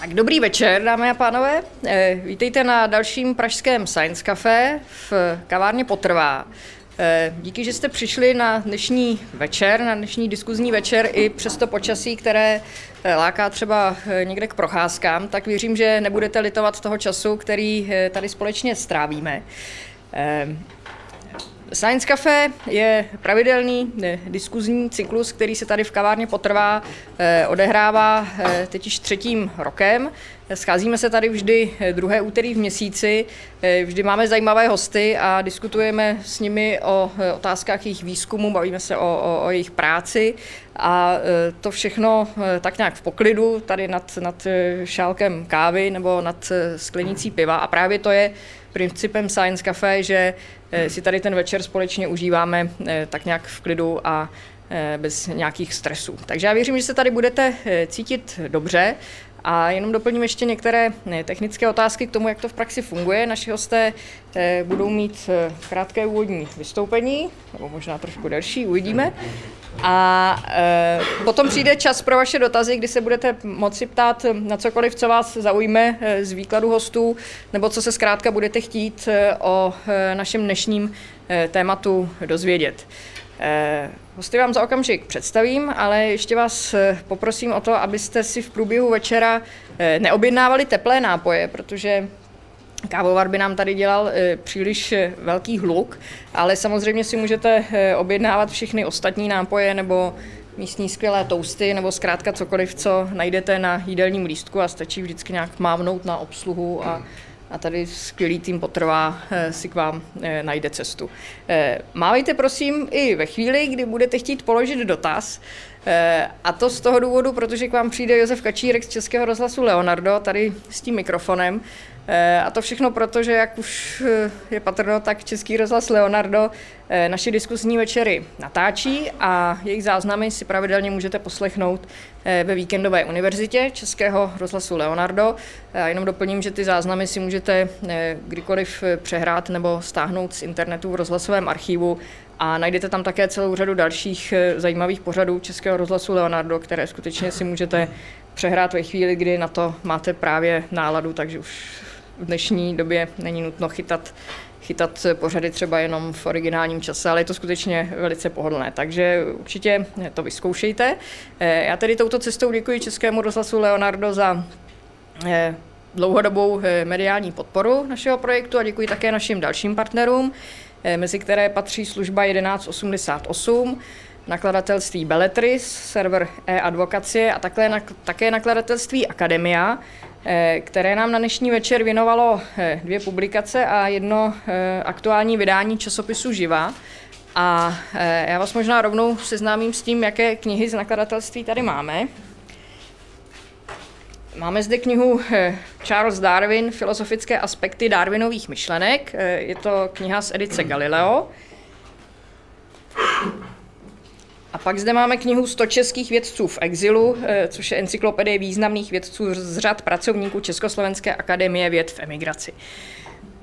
Tak dobrý večer, dámy a pánové. Eh, vítejte na dalším pražském Science Café v kavárně Potrvá. Eh, díky, že jste přišli na dnešní večer, na dnešní diskuzní večer i přes to počasí, které eh, láká třeba někde k procházkám, tak věřím, že nebudete litovat toho času, který tady společně strávíme. Science Café je pravidelný diskuzní cyklus, který se tady v kavárně potrvá, eh, odehrává eh, teď již třetím rokem. Scházíme se tady vždy eh, druhé úterý v měsíci, vždy máme zajímavé hosty a diskutujeme s nimi o otázkách jejich výzkumu, bavíme se o, o, o jejich práci. A to všechno tak nějak v poklidu, tady nad, nad šálkem kávy nebo nad sklenicí piva. A právě to je principem Science Cafe, že eh, si tady ten večer společně užíváme eh, tak nějak v klidu a eh, bez nějakých stresů. Takže já věřím, že se tady budete cítit dobře a jenom doplním ještě některé technické otázky k tomu, jak to v praxi funguje. Naši hosté budou mít krátké úvodní vystoupení, nebo možná trošku delší, uvidíme. A e, potom přijde čas pro vaše dotazy, kdy se budete moci ptát na cokoliv, co vás zaujme e, z výkladu hostů, nebo co se zkrátka budete chtít e, o e, našem dnešním tématu dozvědět. Hosty vám za okamžik představím, ale ještě vás poprosím o to, abyste si v průběhu večera neobjednávali teplé nápoje, protože Kávovar by nám tady dělal e, příliš e, velký hluk, ale samozřejmě si můžete e, objednávat všechny ostatní nápoje nebo místní skvělé tousty nebo zkrátka cokoliv, co najdete na jídelním lístku a stačí vždycky nějak mávnout na obsluhu a, a tady skvělý tým potrvá si k vám najde cestu. Mávejte prosím i ve chvíli, kdy budete chtít položit dotaz, a to z toho důvodu, protože k vám přijde Josef Kačírek z Českého rozhlasu Leonardo, tady s tím mikrofonem. Eh, a to všechno proto, že jak už eh, je patrno, tak Český rozhlas Leonardo eh, naše diskusní večery natáčí a jejich záznamy si pravidelně můžete poslechnout ve víkendové univerzitě Českého rozhlasu Leonardo. A jenom doplním, že ty záznamy si můžete kdykoliv přehrát nebo stáhnout z internetu v rozhlasovém archivu a najdete tam také celou řadu dalších zajímavých pořadů Českého rozhlasu Leonardo, které skutečně si můžete přehrát ve chvíli, kdy na to máte právě náladu, takže už v dnešní době není nutno chytat chytat pořady třeba jenom v originálním čase, ale je to skutečně velice pohodlné, takže určitě to vyzkoušejte. Eh, já tedy touto cestou děkuji Českému rozhlasu Leonardo za eh, dlouhodobou eh, mediální podporu našeho projektu a děkuji také našim dalším partnerům, mezi které patří služba 1188, nakladatelství Belletris, server e-advokacie a také, nakladatelství Akademia, které nám na dnešní večer věnovalo eh, dvě publikace a jedno eh, aktuální vydání časopisu Živa. A já vás možná rovnou seznámím s tím, jaké knihy z nakladatelství tady máme. Máme zde knihu Charles Darwin, Filozofické aspekty Darwinových myšlenek. Je to kniha z edice Galileo. A pak zde máme knihu 100 českých vědců v exilu, eh, což je encyklopedie významných vědců z řad pracovníků Československé akademie věd v emigraci.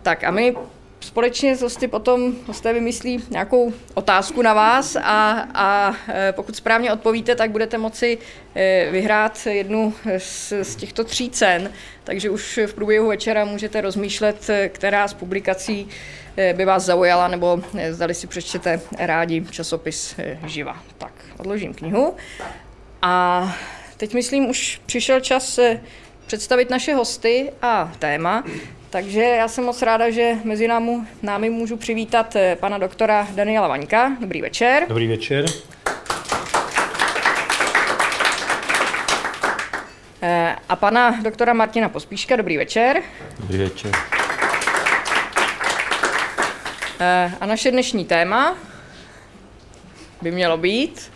Tak a my společně s hosty potom hosté vymyslí nějakou otázku na vás a, a eh, pokud správně odpovíte, tak budete moci eh, vyhrát jednu z, z těchto tří cen. Takže už v průběhu večera můžete rozmýšlet, která z publikací by vás zaujala, nebo eh, zdali si přečtěte rádi časopis eh, Živa. Tak, odložím knihu. A teď myslím, už přišel čas představit naše hosty a téma. Takže já jsem moc ráda, že mezi námi, námi můžu přivítat pana doktora Daniela Vaňka. Dobrý večer. Dobrý večer. A pana doktora Martina Pospíška. Dobrý večer. Dobrý večer. Eh, a naše dnešní téma by mělo být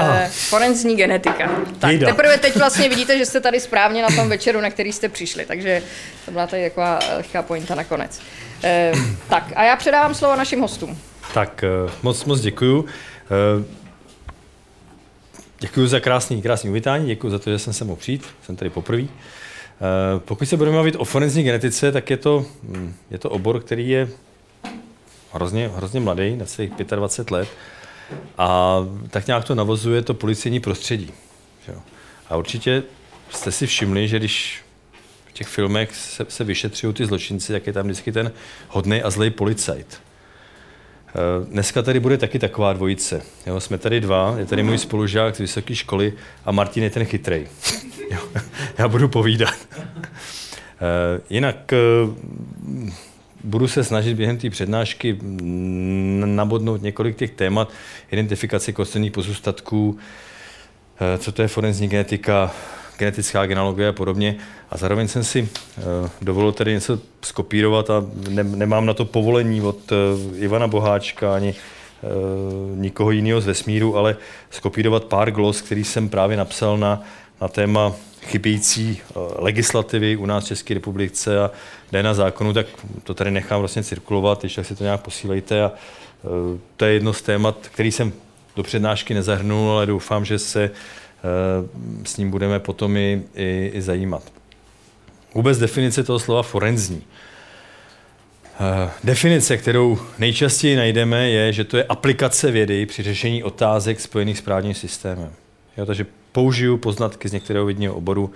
oh. forenzní genetika. Tak Jejda. teprve teď vlastně vidíte, že jste tady správně na tom večeru, na který jste přišli, takže to byla tady taková lehká pointa nakonec. Eh, tak a já předávám slovo našim hostům. Tak moc, moc děkuju. Děkuji za krásný, krásný uvítání, děkuji za to, že jsem se mohl přijít, jsem tady poprvé. Pokud se budeme mluvit o forenzní genetice, tak je to, hm, je to obor, který je hrozně, hrozně mladý, na svých 25 let. A tak nějak to navozuje to policejní prostředí. Jo. A určitě jste si všimli, že když v těch filmech se, se vyšetřují ty zločinci, tak je tam vždycky ten hodný a zlej policajt. Eh, dneska tady bude taky taková dvojice. Jo, jsme tady dva, je tady můj spolužák z vysoké školy a Martin je ten chytrej. Jo, já budu povídat. Eh, jinak eh, budu se snažit během té přednášky nabodnout několik těch témat, identifikace kostelných pozůstatků, co to je forenzní genetika, genetická genealogie a podobně. A zároveň jsem si uh, dovolil tady něco skopírovat a ne, nemám na to povolení od uh, Ivana Boháčka ani nikoho jiného z vesmíru, ale skopírovat pár glos, který jsem právě napsal na, na téma chybějící legislativy u nás v České republice a na zákonu, tak to tady nechám vlastně cirkulovat, když tak si to nějak posílejte. A, uh, to je jedno z témat, který jsem do přednášky nezahrnul, ale doufám, že se Eh, s ním budeme potom i, i, i zajímat. Vůbec definice toho slova forenzní. Eh, definice, kterou nejčastěji najdeme, je, že to je aplikace vědy při řešení otázek spojených s právním systémem. Jo, takže použiju poznatky z některého vědního oboru,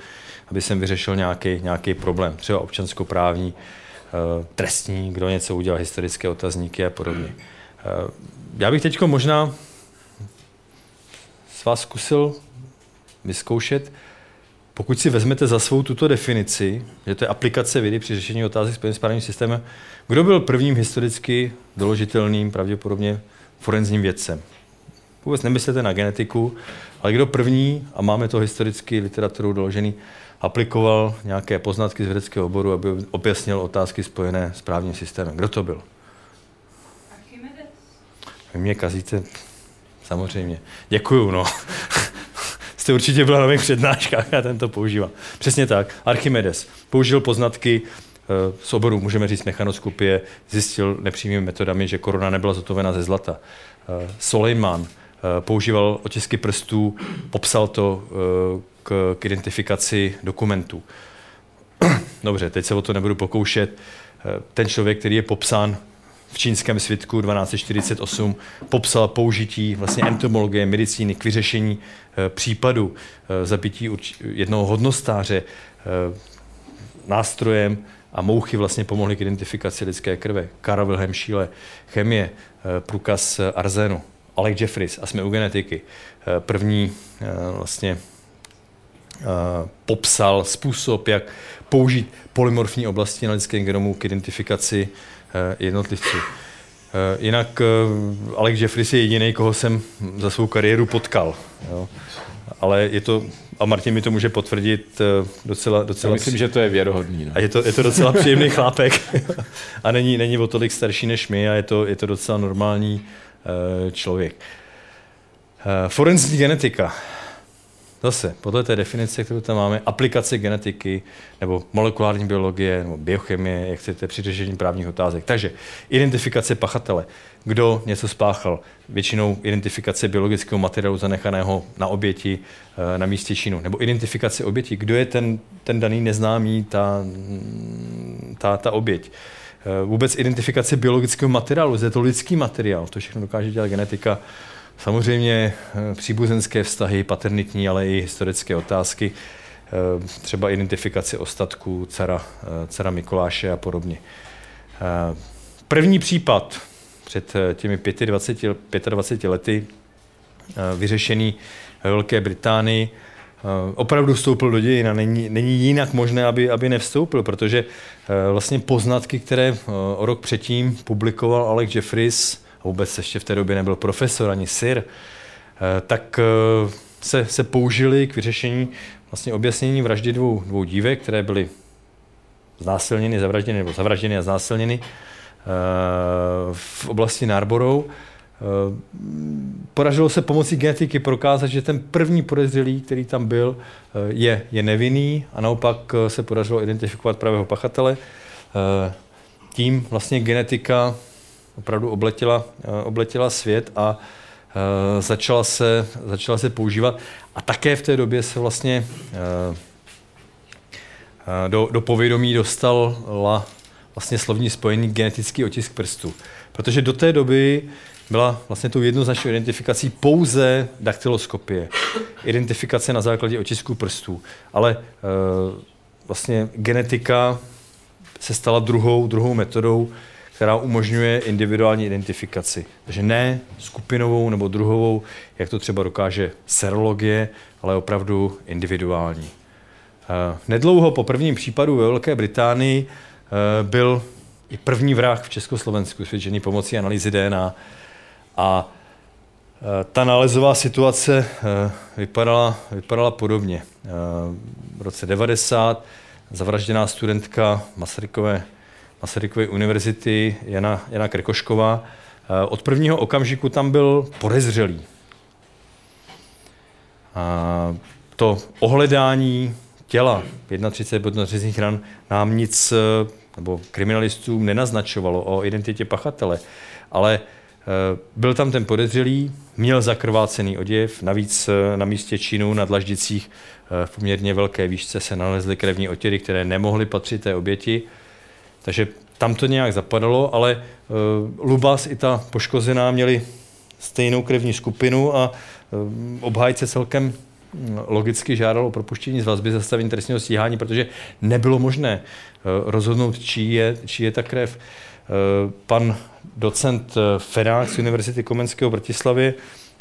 aby jsem vyřešil nějaký, nějaký problém, třeba občanskoprávní, eh, trestní, kdo něco udělal, historické otazníky a podobně. Já bych teď možná s vás zkusil vyzkoušet. Pokud si vezmete za svou tuto definici, že to je aplikace vědy při řešení otázek spojených s právním systémem, kdo byl prvním historicky doložitelným, pravděpodobně forenzním vědcem? Vůbec nemyslete na genetiku, ale kdo první, a máme to historicky literaturou doložený, aplikoval nějaké poznatky z vědeckého oboru, aby objasnil otázky spojené s právním systémem. Kdo to byl? Archimedes. Vy mě kazíte, samozřejmě. Děkuju, no. jste určitě byla na mých přednáškách, já tento používám. Přesně tak. Archimedes použil poznatky eh, z oboru, můžeme říct mechanoskopie, zjistil nepřímými metodami, že korona nebyla zotovena ze zlata. Eh, Soleiman eh, používal otisky prstů, popsal to k, k identifikaci dokumentů. Dobře, teď se o to nebudu pokoušet. Ten člověk, který je popsán v čínském svitku 1248 popsal použití vlastně entomologie, medicíny k vyřešení e, případu e, zabití jednoho hodnostáře nástrojem a mouchy vlastně pomohly k identifikaci lidské krve. Karl Wilhelm Schiele, chemie, průkaz arzénu. Alec Jeffries a jsme u genetiky. První vlastně popsal způsob, jak použít polymorfní oblasti na lidském genomu k identifikaci Eh, jednotlivců. Eh, jinak eh, Alex Jeffries je jediný, koho jsem za svou kariéru potkal. Jo. Ale je to, a Martin mi to může potvrdit, docela... docela Já myslím, že to je věrohodný. No. A je to, je to docela příjemný chlápek. a není, není o tolik starší než my a je to, je to docela normální člověk. Forenzní genetika. Zase, podle té definice, kterou tam máme, aplikace genetiky nebo molekulární biologie nebo biochemie, jak chcete, při řešení právních otázek. Takže identifikace pachatele. Kdo něco spáchal? Většinou identifikace biologického materiálu zanechaného na oběti eh, na místě činu. Nebo identifikace oběti. Kdo je ten, ten daný neznámý, ta, ta, ta oběť? Eh, vůbec identifikace biologického materiálu. Je to lidský materiál. To všechno dokáže dělat genetika. Samozřejmě eh, příbuzenské vztahy, paternitní, ale i historické otázky, eh, třeba identifikace ostatků cara, eh, cara Mikuláše a podobně. První případ před těmi 25, 25 lety vyřešený ve Velké Británii, opravdu vstoupil do dějin a není, není jinak možné, aby, aby nevstoupil, protože vlastně poznatky, které o rok předtím publikoval Alex Jeffries, vůbec ještě v té době nebyl profesor ani sir, eh, tak eh, se, se použili k vyřešení vlastně objasnění vraždy dvou, dvou dívek, které byly znásilněny, zavražděny nebo zavražděny a znásilněny eh, v oblasti Narborou. Podařilo se pomocí genetiky prokázat, že ten první podezřelý, který tam byl, je, je nevinný a naopak se podařilo identifikovat pravého pachatele. Tím vlastně genetika opravdu obletěla, eh, obletěla svět a uh, začala, se, začala se používat. A také v té době se vlastně uh, do, do povědomí dostala vlastně slovní spojení genetický otisk prstu. Protože do té doby byla vlastně tou jednoznačnou identifikací pouze daktyloskopie. Identifikace na základě otisků prstů. Ale vlastně genetika se stala druhou, druhou metodou, která umožňuje individuální identifikaci. Takže ne skupinovou nebo druhovou, jak to třeba dokáže serologie, ale opravdu individuální. Eh, nedlouho po prvním případu ve Velké Británii eh, byl i první vrah v Československu svědčený pomocí analýzy DNA. A eh, ta nálezová situace vypadala, vypadala podobně. V roce 90 zavražděná studentka Masarykové, Masarykové univerzity Jana, Jana Krkošková. Od prvního okamžiku tam byl podezřelý. A to ohledání těla 31 podnořezných ran nám nic, eh, nebo kriminalistům nenaznačovalo o identitě pachatele, ale eh, byl tam ten podezřelý, měl zakrvácený oděv, navíc eh, na místě činu na dlaždicích v poměrně velké výšce se nalezly krevní otěry, které nemohly patřit té oběti. Takže tam to nějak zapadalo, ale Lubas i ta poškozená měli stejnou krevní skupinu a obhájce celkem logicky žádalo o propuštění z vazby zastavení trestního stíhání, protože nebylo možné eh, rozhodnout, čí je, čí je ta krev. Eh, pan docent eh, Ferák z Univerzity Komenského v Bratislavě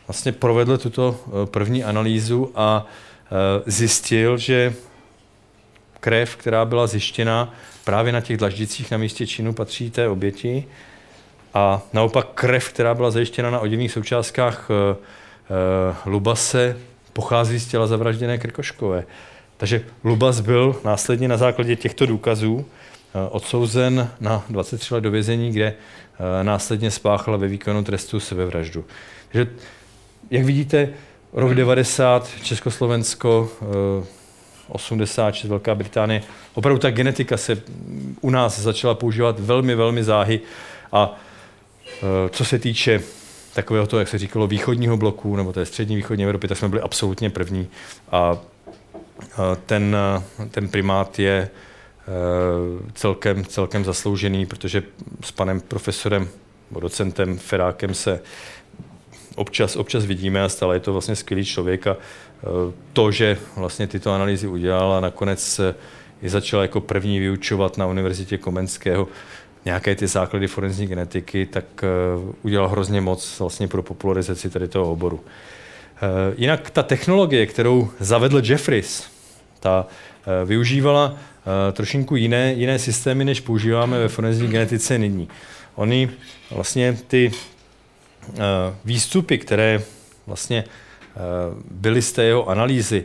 vlastně provedl tuto první analýzu a zjistil, že krev, která byla zjištěna právě na těch dlaždicích na místě činu, patří té oběti. A naopak krev, která byla zajištěna na oděvních součástkách Lubase, pochází z těla zavražděné Krkoškové. Takže Lubas byl následně na základě těchto důkazů eh, odsouzen na 23 let do vězení, kde následně spáchal ve výkonu trestu sebevraždu. Takže, jak vidíte, rok 90, Československo, 86, eh, Velká Británie, opravdu ta genetika se u nás začala používat velmi, velmi záhy a co se týče takového toho, jak se říkalo, východního bloku, nebo té střední východní Evropy, tak jsme byli absolutně první. A ten, ten primát je e, celkem, celkem zasloužený, protože s panem profesorem, docentem Ferákem se občas, občas vidíme a stále je to vlastně skvělý člověk a e, to, že vlastně tyto analýzy udělal a nakonec je začal jako první vyučovat na Univerzitě Komenského, nějaké ty základy forenzní genetiky, tak uh, udělal hrozně moc vlastně pro popularizaci tady toho oboru. Uh, jinak ta technologie, kterou zavedl Jeffries, ta uh, využívala trošinku jiné, jiné systémy, než používáme ve forenzní genetice nyní. Oni vlastně ty výstupy, které vlastně byly z té jeho analýzy,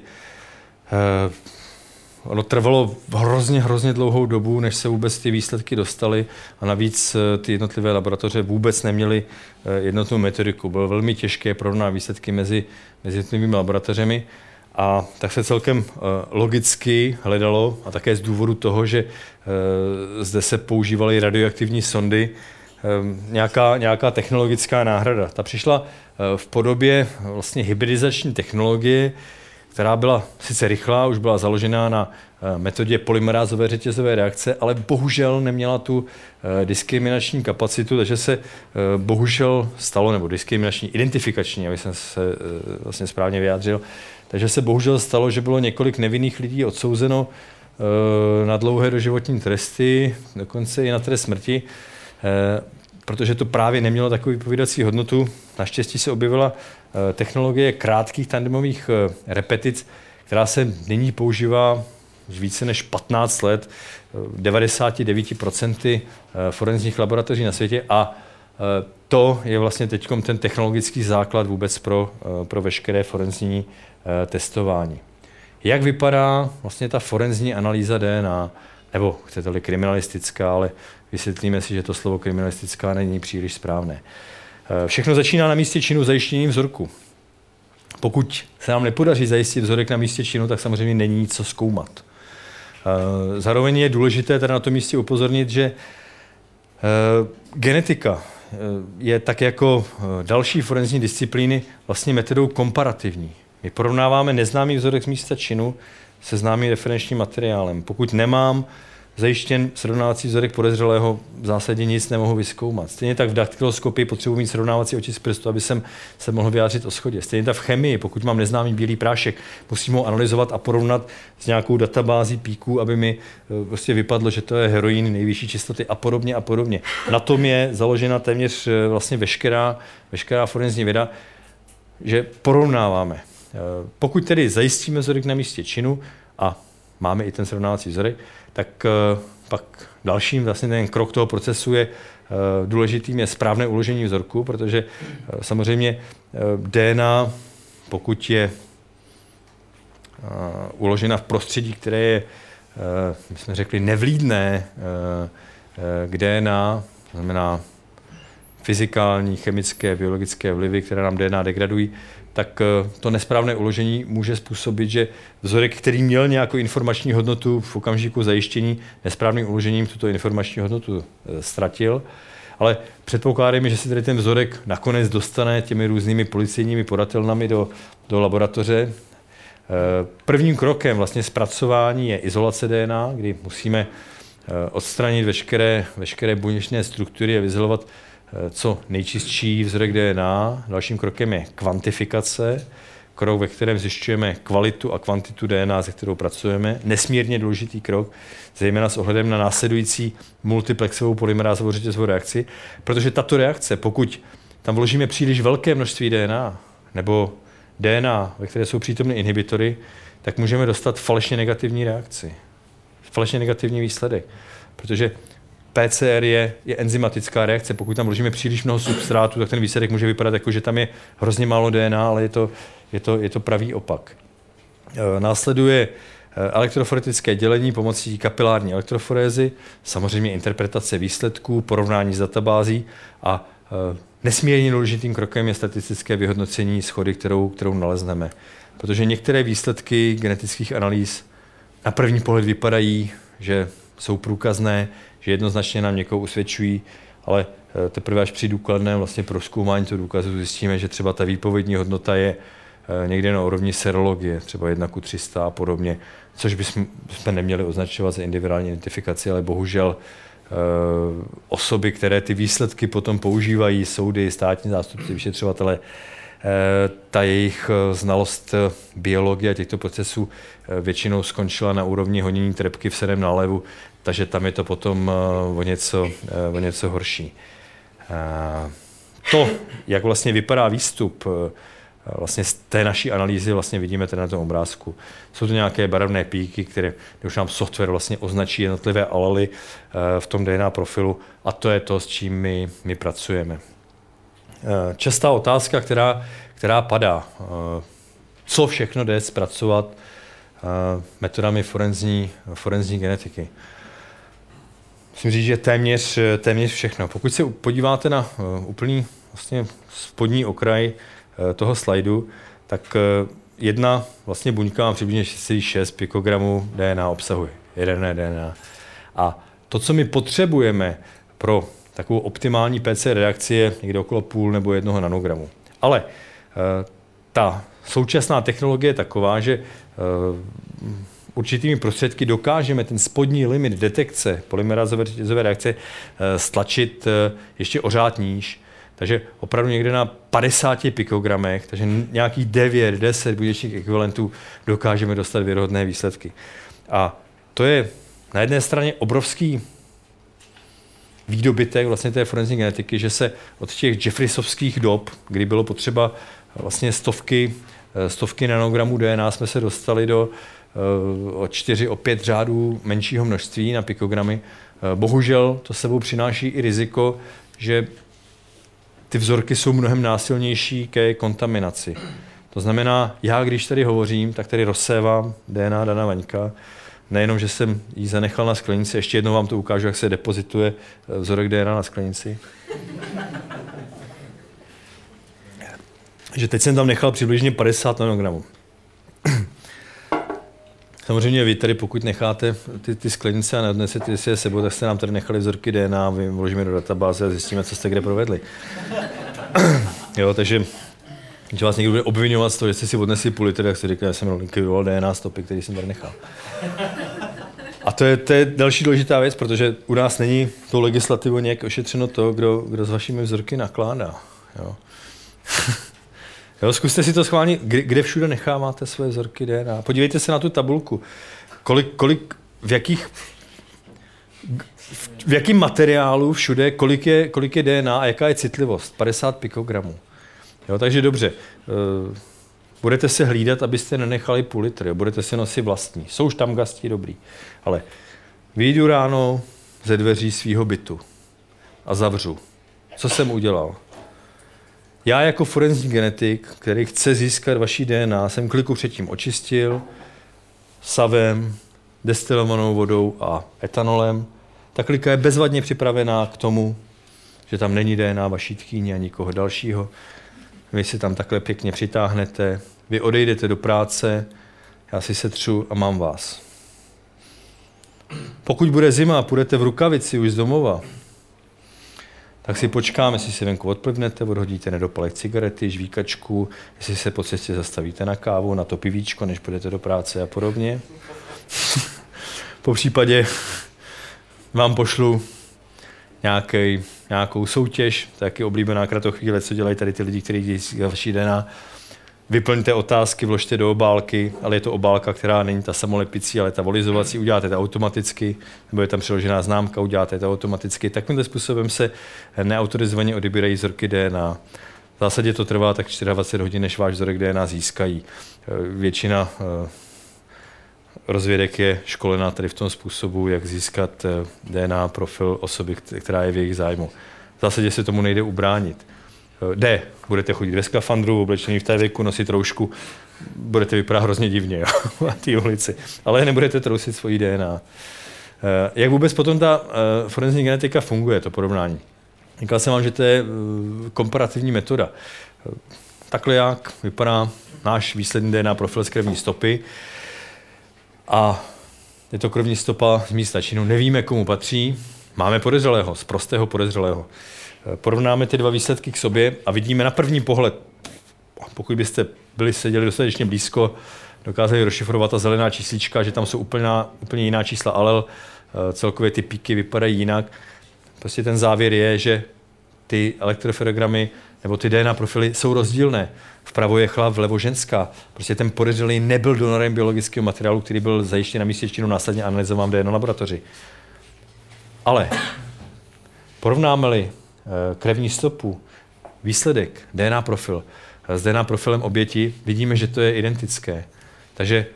ono trvalo hrozně, hrozně dlouhou dobu, než se vůbec ty výsledky dostaly a navíc eh, ty jednotlivé laboratoře vůbec neměly eh, jednotnou metodiku. Bylo velmi těžké porovnat výsledky mezi, mezi jednotlivými laboratořemi a tak se celkem eh, logicky hledalo a také z důvodu toho, že zde se používaly radioaktivní sondy, nějaká, nějaká technologická náhrada. Ta přišla v podobě vlastně hybridizační technologie, která byla sice rychlá, už byla založená na eh, metodě polymerázové řetězové reakce, ale bohužel neměla tu eh, diskriminační kapacitu, takže se eh, bohužel stalo, nebo diskriminační, identifikační, aby jsem se vlastně správně vyjádřil, takže se bohužel stalo, že bylo několik nevinných lidí odsouzeno na dlouhé doživotní tresty, dokonce i na trest smrti protože to právě nemělo takovou vypovídací hodnotu. Naštěstí se objevila eh, technologie krátkých tandemových eh, repetic, která se nyní používá už více než 15 let 99% eh, forenzních laboratoří na světě a to je vlastně teď ten technologický základ vůbec pro, pro veškeré forenzní testování. Jak vypadá vlastně ta forenzní analýza DNA, nebo chcete-li kriminalistická, ale vysvětlíme si, že to slovo kriminalistická není příliš správné. Eh, všechno začíná na místě činu zajištěním vzorku. Pokud se nám nepodaří zajistit vzorek na místě činu, tak samozřejmě není co zkoumat. Eh, zároveň je důležité tady na tom místě upozornit, že eh, genetika je tak jako další forenzní disciplíny vlastně metodou komparativní. My porovnáváme neznámý vzorek z místa činu se známým referenčním materiálem. Pokud nemám zajištěn srovnávací vzorek podezřelého, v zásadě nic nemohu vyzkoumat. Stejně tak v daktyloskopii potřebuji mít srovnávací oči z prstu, aby jsem se mohl vyjádřit o schodě. Stejně tak v chemii, pokud mám neznámý bílý prášek, musím ho analyzovat a porovnat s nějakou databází píků, aby mi eh, prostě vypadlo, že to je heroin nejvyšší čistoty a podobně a podobně. Na tom je založena téměř eh, vlastně veškerá, veškerá forenzní věda, že porovnáváme. Eh, pokud tedy zajistíme vzorek na místě činu a máme i ten srovnávací vzorek, tak eh, pak dalším vlastně ten krok toho procesu je eh, důležitým je správné uložení vzorku, protože samozřejmě DNA, pokud je uložena v prostředí, které je, my jsme řekli, nevlídné k DNA, to znamená fyzikální, chemické, biologické vlivy, které nám DNA degradují, tak eh, to nesprávné uložení může způsobit, že vzorek, který měl nějakou informační hodnotu v okamžiku zajištění, nesprávným uložením tuto informační hodnotu eh, ztratil. Ale předpokládáme, že se tedy ten vzorek nakonec dostane těmi různými policejními podatelnami do, do laboratoře. Eh, prvním krokem vlastně zpracování je izolace DNA, kdy musíme odstranit veškeré, veškeré buněčné struktury a vyzolovat Eh, co nejčistší vzorek DNA. Dalším krokem je kvantifikace, krok, ve kterém zjišťujeme kvalitu a kvantitu DNA, se kterou pracujeme. Nesmírně důležitý krok, zejména s ohledem na následující multiplexovou polymerázovou řetězovou reakci, protože tato reakce, pokud tam vložíme příliš velké množství DNA, nebo DNA, ve které jsou přítomny inhibitory, tak můžeme dostat falešně negativní reakci. Falešně negativní výsledek. Protože PCR je, je enzymatická reakce. Pokud tam vložíme příliš mnoho substrátu, tak ten výsledek může vypadat jako, že tam je hrozně málo DNA, ale je to, je to, je to pravý opak. E, následuje e, elektroforetické dělení pomocí kapilární elektroforézy, samozřejmě interpretace výsledků, porovnání s databází a e, nesmírně důležitým krokem je statistické vyhodnocení schody, kterou, kterou nalezneme. Protože některé výsledky genetických analýz na první pohled vypadají, že jsou průkazné, že jednoznačně nám někoho usvědčují, ale eh, teprve až při důkladném vlastně proskoumání toho důkazu zjistíme, že třeba ta výpovědní hodnota je eh, někde na úrovni serologie, třeba 1 ku 300 a podobně, což bychom neměli označovat za individuální identifikaci, ale bohužel eh, osoby, které ty výsledky potom používají, soudy, státní zástupci, vyšetřovatele, ta jejich znalost biologie a těchto procesů většinou skončila na úrovni honění trepky v sedm nálevu, takže tam je to potom eh, o něco, eh, o něco horší. Eh, to, jak vlastně vypadá výstup vlastně z té naší analýzy vlastně vidíme tady na tom obrázku. Jsou to nějaké barevné píky, které už nám software vlastně označí jednotlivé alely v tom DNA profilu a to je to, s čím my, my pracujeme. Častá otázka, která, která padá, co všechno jde zpracovat metodami forenzní, forenzní genetiky. Musím říct, že téměř, téměř všechno. Pokud se podíváte na uh, úplný vlastně spodní okraj uh, toho slajdu, tak uh, jedna vlastně buňka má přibližně 6,6 pikogramů DNA obsahuje, jedené DNA. A to, co my potřebujeme pro takovou optimální PC reakci je někde okolo půl nebo jednoho nanogramu. Ale ta současná technologie je taková, že určitými prostředky dokážeme ten spodní limit detekce polymerázové reakce eh, stlačit eh, ještě o řád níž. Takže opravdu někde na 50 pikogramech, takže nějakých 9, 10 buněčných ekvivalentů dokážeme dostat věrohodné výsledky. A to je na jedné straně obrovský výdobytek vlastně té forenzní genetiky, že se od těch Jeffreysovských dob, kdy bylo potřeba vlastně stovky, eh, stovky nanogramů DNA, jsme se dostali do o 4, o 5 řádů menšího množství na pikogramy. Eh, bohužel to sebou přináší i riziko, že ty vzorky jsou mnohem násilnější ke kontaminaci. To znamená, já když tady hovořím, tak tady rozsévám DNA Dana Vaňka, nejenom, že jsem ji zanechal na sklenici, ještě jednou vám to ukážu, jak se depozituje eh, vzorek DNA na sklenici. že teď jsem tam nechal přibližně 50 nanogramů. Samozřejmě vy tady, pokud necháte ty, ty sklenice a neodnesete si je sebou, tak jste nám tady nechali vzorky DNA, vložíme do databáze a zjistíme, co jste kde provedli. jo, takže když vás někdo bude obvinovat z toho, že jste si odnesli půl litr, tak si říká, že jsem likvidoval DNA stopy, který jsem tady nechal. A to je, to je další důležitá věc, protože u nás není to legislativou nějak ošetřeno to, kdo, kdo s vašimi vzorky nakládá. Jo. jo, zkuste si to schválně, kde, kde všude necháváte své vzorky DNA. Podívejte se na tu tabulku. Kolik, kolik, v jakých v jakém materiálu všude, kolik je, kolik je DNA a jaká je citlivost? 50 pikogramů. Jo, takže dobře. Uh, budete se hlídat, abyste nenechali půl litr, jo? budete si nosit vlastní. Jsou už tam gasti dobrý. Ale vyjdu ráno ze dveří svého bytu a zavřu. Co jsem udělal? Já jako forenzní genetik, který chce získat vaší DNA, jsem kliku předtím očistil savem, destilovanou vodou a etanolem. Ta klika je bezvadně připravená k tomu, že tam není DNA vaší tkýně a nikoho dalšího. Vy si tam takhle pěkně přitáhnete, vy odejdete do práce, já si setřu a mám vás. Pokud bude zima a půjdete v rukavici už z domova, tak si počkáme, jestli si venku odplivnete, odhodíte nedopalek cigarety, žvíkačku, jestli se po cestě zastavíte na kávu, na to pivíčko, než půjdete do práce a podobně. po případě vám pošlu nějaký, nějakou soutěž, taky oblíbená kratochvíle, co dělají tady ty lidi, kteří dělají vaší DNA. Vyplňte otázky, vložte do obálky, ale je to obálka, která není ta samolepicí, ale ta volizovací, uděláte to automaticky, nebo je tam přiložená známka, uděláte to automaticky. Takovýmhle způsobem se neautorizovaně odebírají vzorky DNA. V zásadě to trvá tak 24 hodin, než váš vzorek DNA získají. Většina eh, rozvědek je školená tady v tom způsobu, jak získat eh, DNA profil osoby, která je v jejich zájmu. V zásadě se tomu nejde ubránit. Eh, jde, budete chodit ve skafandru, oblečený v té věku, nosit roušku, budete vypadat hrozně divně jo, na té ulici, ale nebudete trousit svoji DNA. Eh, jak vůbec potom ta forenzní genetika funguje, to porovnání? Říkal jsem vám, že to je komparativní metoda. Takhle jak vypadá náš výsledný DNA profil z krevní stopy a je to krevní stopa z místa činu. Nevíme, komu patří. Máme podezřelého, z prostého podezřelého. Porovnáme ty dva výsledky k sobě a vidíme na první pohled, pokud byste byli seděli dostatečně blízko, dokázali rozšifrovat ta zelená číslička, že tam jsou úplně, úplně jiná čísla alel, celkově ty píky vypadají jinak. Prostě ten závěr je, že ty elektroferogramy nebo ty DNA profily jsou rozdílné. Vpravo je chlap, vlevo ženská. Prostě ten podezřelý nebyl donorem biologického materiálu, který byl zajištěn na místě činu následně analyzován v DNA laboratoři. Ale porovnáme-li eh, krevní stopu, výsledek, DNA profil, s DNA profilem oběti, vidíme, že to je identické. Takže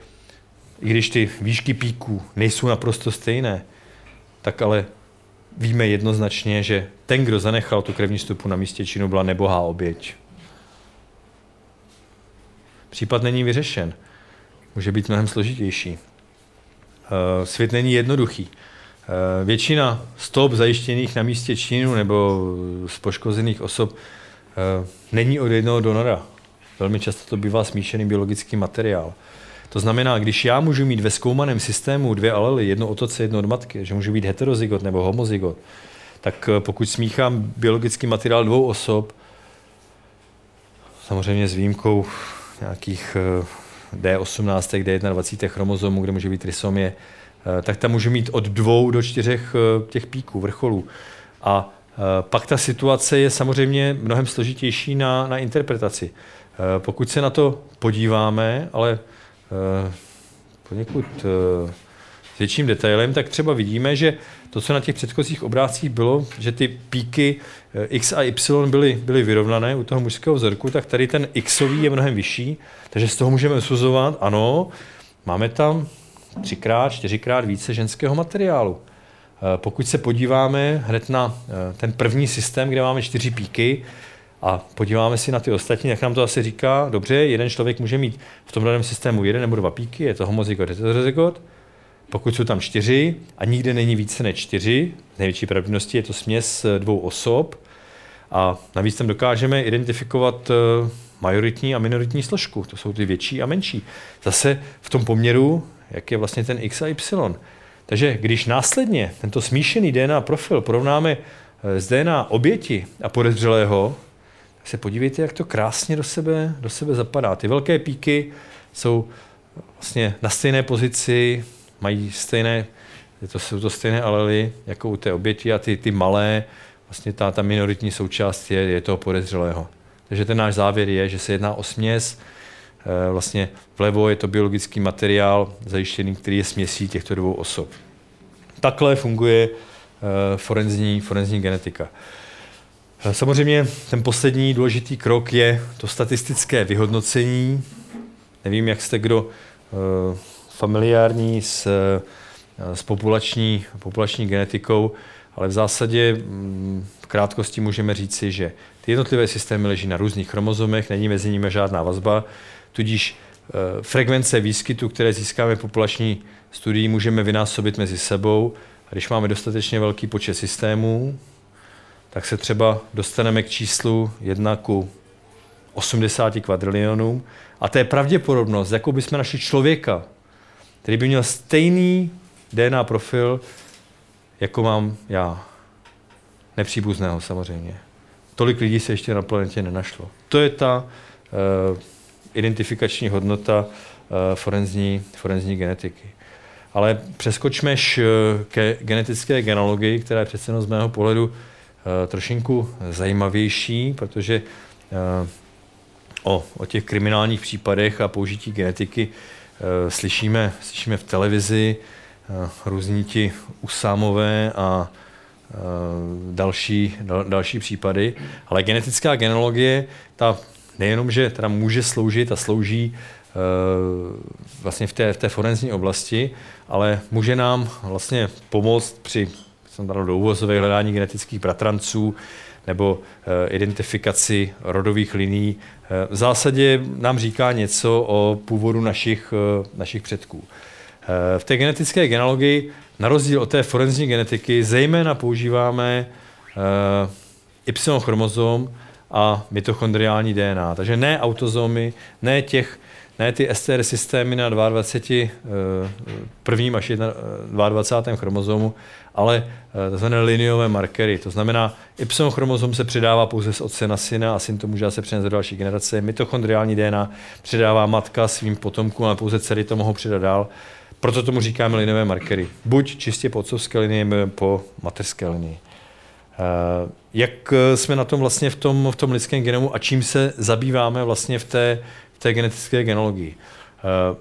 i když ty výšky píků nejsou naprosto stejné, tak ale víme jednoznačně, že ten, kdo zanechal tu krevní stopu na místě činu, byla nebohá oběť. Případ není vyřešen. Může být mnohem složitější. Eh, svět není jednoduchý. Eh, většina stop zajištěných na místě činu nebo z poškozených osob eh, není od jednoho donora. Velmi často to bývá smíšený biologický materiál. To znamená, když já můžu mít ve zkoumaném systému dvě alely, jedno otoce, jedno od matky, že můžu být heterozygot nebo homozygot, tak pokud smíchám biologický materiál dvou osob, samozřejmě s výjimkou nějakých D18, D21 chromozomů, kde může být trisomie, eh, tak tam může mít od dvou do čtyřech eh, těch píků, vrcholů. A eh, pak ta situace je samozřejmě mnohem složitější na, na interpretaci. Pokud se na to podíváme, ale poněkud s větším detailem, tak třeba vidíme, že to, co na těch předchozích obrázcích bylo, že ty píky eh, X a Y byly, byly vyrovnané u toho mužského vzorku, tak tady ten Xový je mnohem vyšší, takže z toho můžeme usuzovat, ano, máme tam třikrát, čtyřikrát více ženského materiálu. Eh, pokud se podíváme hned na eh, ten první systém, kde máme čtyři píky, a podíváme si na ty ostatní, jak nám to asi říká, dobře, jeden člověk může mít v tom daném systému jeden nebo dva píky, je to homozygot, heterozygot, pokud jsou tam čtyři a nikde není více než čtyři, největší pravděpodobností je to směs eh, dvou osob a navíc tam dokážeme identifikovat majoritní a minoritní složku. To jsou ty větší a menší. Zase v tom poměru, jak je vlastně ten X a Y. Takže když následně tento smíšený DNA profil porovnáme eh, s DNA oběti a podezřelého, tak se podívejte, jak to krásně do sebe, do sebe zapadá. Ty velké píky jsou vlastně na stejné pozici, mají stejné to, jsou to stejné alely jako u té oběti a ty, ty malé, vlastně ta, ta minoritní součást je, je toho podezřelého. Takže ten náš závěr je, že se jedná o směs, eh, vlastně vlevo je to biologický materiál zajištěný, který je směsí těchto dvou osob. Takhle funguje eh, forenzní, forenzní genetika. Eh, samozřejmě ten poslední důležitý krok je to statistické vyhodnocení. Nevím, jak jste kdo familiární s, s populační, populační genetikou, ale v zásadě mm, v krátkosti můžeme říci, že ty jednotlivé systémy leží na různých chromozomech, není mezi nimi žádná vazba, tudíž eh, frekvence výskytu, které získáme populační studií, můžeme vynásobit mezi sebou. A když máme dostatečně velký počet systémů, tak se třeba dostaneme k číslu 1 ku 80 kvadrilionům. A to je pravděpodobnost, jakou bychom našli člověka, který by měl stejný DNA profil, jako mám já. Nepříbuzného samozřejmě. Tolik lidí se ještě na planetě nenašlo. To je ta uh, identifikační hodnota uh, forenzní, forenzní genetiky. Ale přeskočme uh, ke genetické genealogii, která je přece z mého pohledu uh, trošinku zajímavější, protože o, o těch kriminálních případech a použití genetiky slyšíme, slyšíme v televizi, různí ti usámové a Eh, další, další případy. Ale genetická genealogie, ta nejenom, že teda může sloužit a slouží eh, vlastně v té, v té forenzní oblasti, ale může nám vlastně pomoct při jsem do hledání genetických bratranců nebo eh, identifikaci rodových liní. V zásadě nám říká něco o původu našich, našich předků. V té genetické genealogii na rozdíl od té forenzní genetiky zejména používáme uh, Y chromozom a mitochondriální DNA. Takže ne autozomy, ne těch ne ty STR systémy na 22, uh, eh, prvním až 22. chromozomu, ale uh, tzv. liniové markery. To znamená, Y chromozom se předává pouze z otce na syna a syn to může se přenést do další generace. Mitochondriální DNA předává matka svým potomkům, ale pouze dcery to mohou předat dál. Proto tomu říkáme linové markery. Buď čistě po otcovské linii, nebo po mateřské linii. Eh, jak jsme na tom vlastně v tom, v tom lidském genomu a čím se zabýváme vlastně v té, v té genetické genologii? Eh,